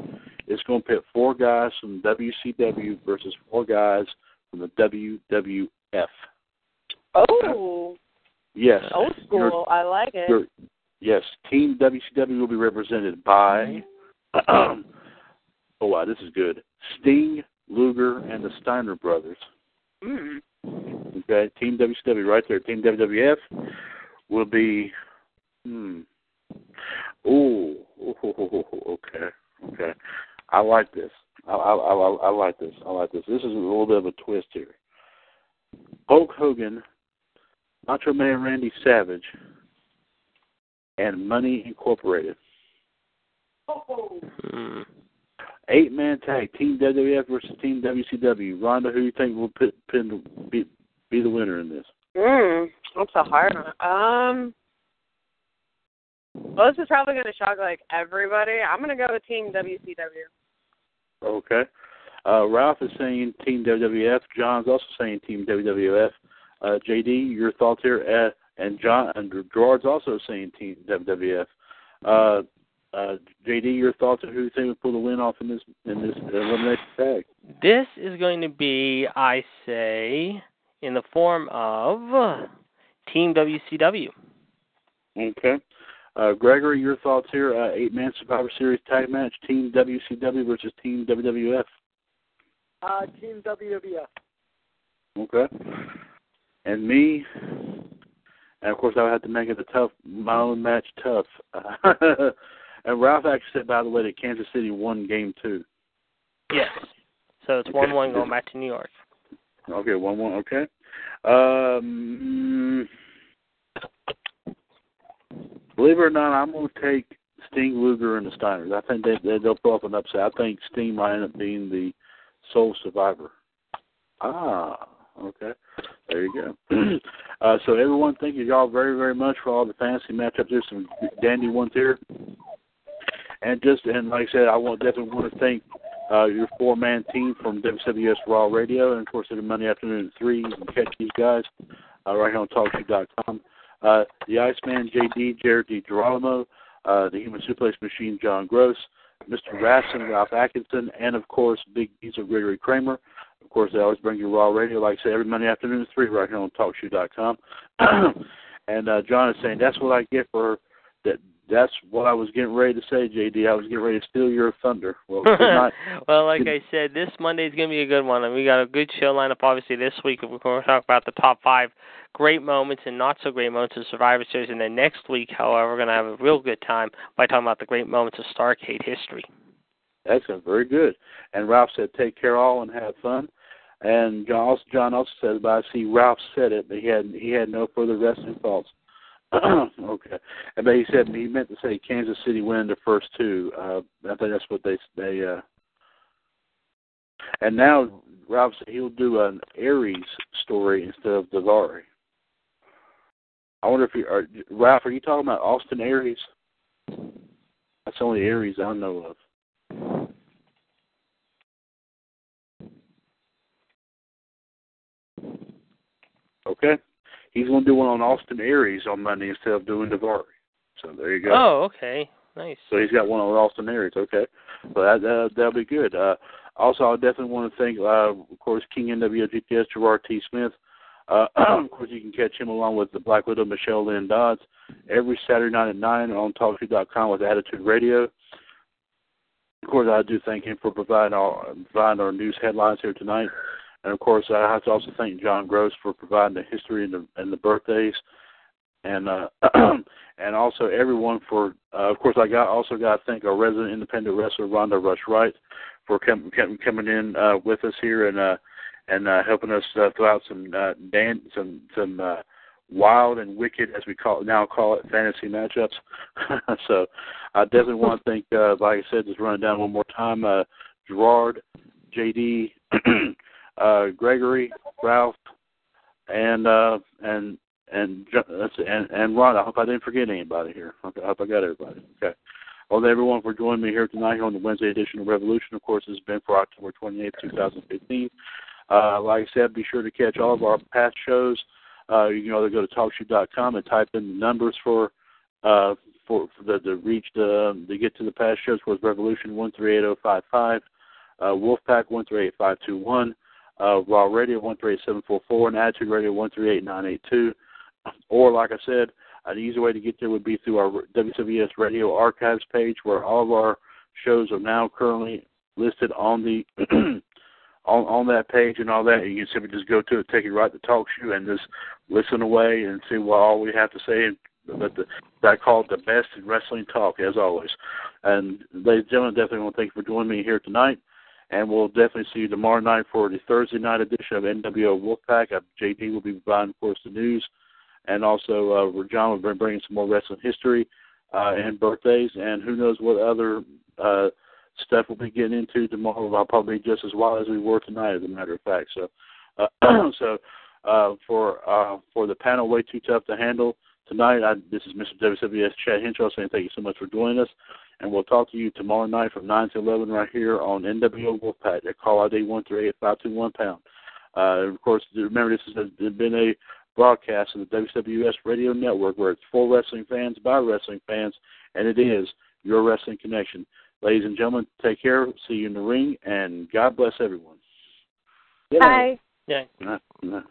It's going to pit four guys from WCW versus four guys from the WWF. Oh. Yes. Old Your- school. I like it. your- yes. Team WCW will be represented by. oh wow, this is good. Sting, Luger, and the Steiner brothers. Mm. Okay, Team WCW right there. Team WWF will be. Hmm. Ooh. Okay. Okay. I like this. I, I, I, I like this. I like this. This is a little bit of a twist here. Hulk Hogan, Macho Man Randy Savage, and Money Incorporated. Hmm. Eight man tag, Team WWF versus Team WCW. Rhonda, who do you think will pin, pin, be, be the winner in this? Mm, that's a hard one. Um, well, this is probably going to shock like everybody. I'm going to go with Team WCW. Okay. Uh, Ralph is saying Team WWF. John's also saying Team WWF. Uh, JD, your thoughts here? Uh, and John and Gerard's also saying Team WWF. Uh, uh, JD, your thoughts on who you think will pull the win off in this in this elimination tag? This is going to be, I say, in the form of Team WCW. Okay. Uh, Gregory, your thoughts here? Uh, eight man Survivor Series tag match, Team WCW versus Team WWF. Uh, Team WWF. Okay. And me, and of course I would have to make it a tough, my own match tough. and Ralph actually said, by the way, that Kansas City won game two. Yes. So it's Okay. one one going back to New York. Okay, one one. Okay. Um, believe it or not, I'm going to take Sting, Luger, and the Steiners. I think they, they they'll pull up an upset. I think Sting might end up being the sole survivor. Ah, okay. There you go. uh, so everyone, thank you y'all very very much for all the fantasy matchups. There's some dandy ones here. And just and like I said, I want definitely want to thank uh, your four man team from WWS Raw Radio, and of course every Monday afternoon at three you can catch these guys uh, right here on TalkShoe.com. Uh, the Iceman JD, Jared D. Girolamo, uh, the Human Suplex Machine John Gross, Mr. Rasson, Ralph Atkinson, and of course Big Diesel Gregory Kramer. Of course, they always bring you Raw Radio, like I say, every Monday afternoon at three right here on TalkShoe.com. and uh, John is saying that's what I get for that. That's what I was getting ready to say, JD. I was getting ready to steal your thunder. Well, well, like I said, this Monday is going to be a good one, and we got a good show lineup. Obviously, this week we're going to talk about the top five great moments and not so great moments of Survivor Series, and then next week, however, we're going to have a real good time by talking about the great moments of Starcade history. Excellent, very good. And Ralph said, "Take care all and have fun." And John also, John also said, "But I see Ralph said it, but he had he had no further resting thoughts." okay, and but he said he meant to say Kansas City win the first two. Uh, I think that's what they they. Uh, and now Ralph said he'll do an Aries story instead of Daivari. I wonder if you are Ralph. Are you talking about Austin Aries? That's the only Aries I know of. Okay? He's going to do one on Austin Aries on Monday instead of doing Daivari. So there you go. Oh, okay. Nice. So he's got one on Austin Aries. Okay. So that, that, that'll be good. Uh, also, I definitely want to thank, uh, of course, King NWO Gerard T. Smith. Uh, of course, you can catch him along with the Black Widow, Michelle Lynn Dodds, every Saturday night at 9 on TalkShoe.com with Attitude Radio. Of course, I do thank him for providing our, providing our news headlines here tonight. And of course, I have to also thank John Gross for providing the history and the, and the birthdays, and uh, and also everyone for. Uh, of course, I got also got to thank our resident independent wrestler Rhonda Rush Wright for com- com- coming in uh, with us here and uh, and uh, helping us uh, throw out some uh, dan- some some uh, wild and wicked, as we call now call it, fantasy matchups. so I definitely want to thank, uh, like I said, just running down one more time. Uh, Gerard, JD. uh, Gregory, Ralph, and uh, and and and and Ron. I hope I didn't forget anybody here. I hope I got everybody. Okay. Well, everyone for joining me here tonight here on the Wednesday edition of Revolution. Of course, it's been for October 28th, 2015. Uh, like I said, be sure to catch all of our past shows. Uh, you can either go to TalkShoe.com and type in the numbers for uh, for, for the, reach the um, to get to the past shows. Was Revolution one three eight zero five five, uh, Wolfpack one three eight five two one uh, Raw Radio 138744 and Attitude Radio 138982. Or, like I said, an easy way to get there would be through our WWS Radio Archives page, where all of our shows are now currently listed on the on on that page and all that. You can simply just go to it, take it right to talk show, and just listen away and see what all we have to say. And but the, I call it the best in wrestling talk, as always. And ladies and gentlemen, definitely want to thank you for joining me here tonight. And we'll definitely see you tomorrow night for the Thursday night edition of NWO Wolfpack. Uh, JD will be providing, of course, the news. And also, uh, John will be bringing some more wrestling history uh, and birthdays. And who knows what other uh, stuff we'll be getting into tomorrow. I'll probably be just as wild as we were tonight, as a matter of fact. So, uh, so uh, for uh, for the panel, way too tough to handle tonight. I, this is Mr. WWS Chad Henshaw saying thank you so much for joining us. And we'll talk to you tomorrow night from 9 to 11 right here on NWO Wolfpack at call ID 138 pound. Uh, of course, remember this has been a broadcast of the WWS Radio Network where it's for wrestling fans by wrestling fans, and it is your wrestling connection. Ladies and gentlemen, take care. See you in the ring, and God bless everyone. Bye. Yeah. Nah, nah.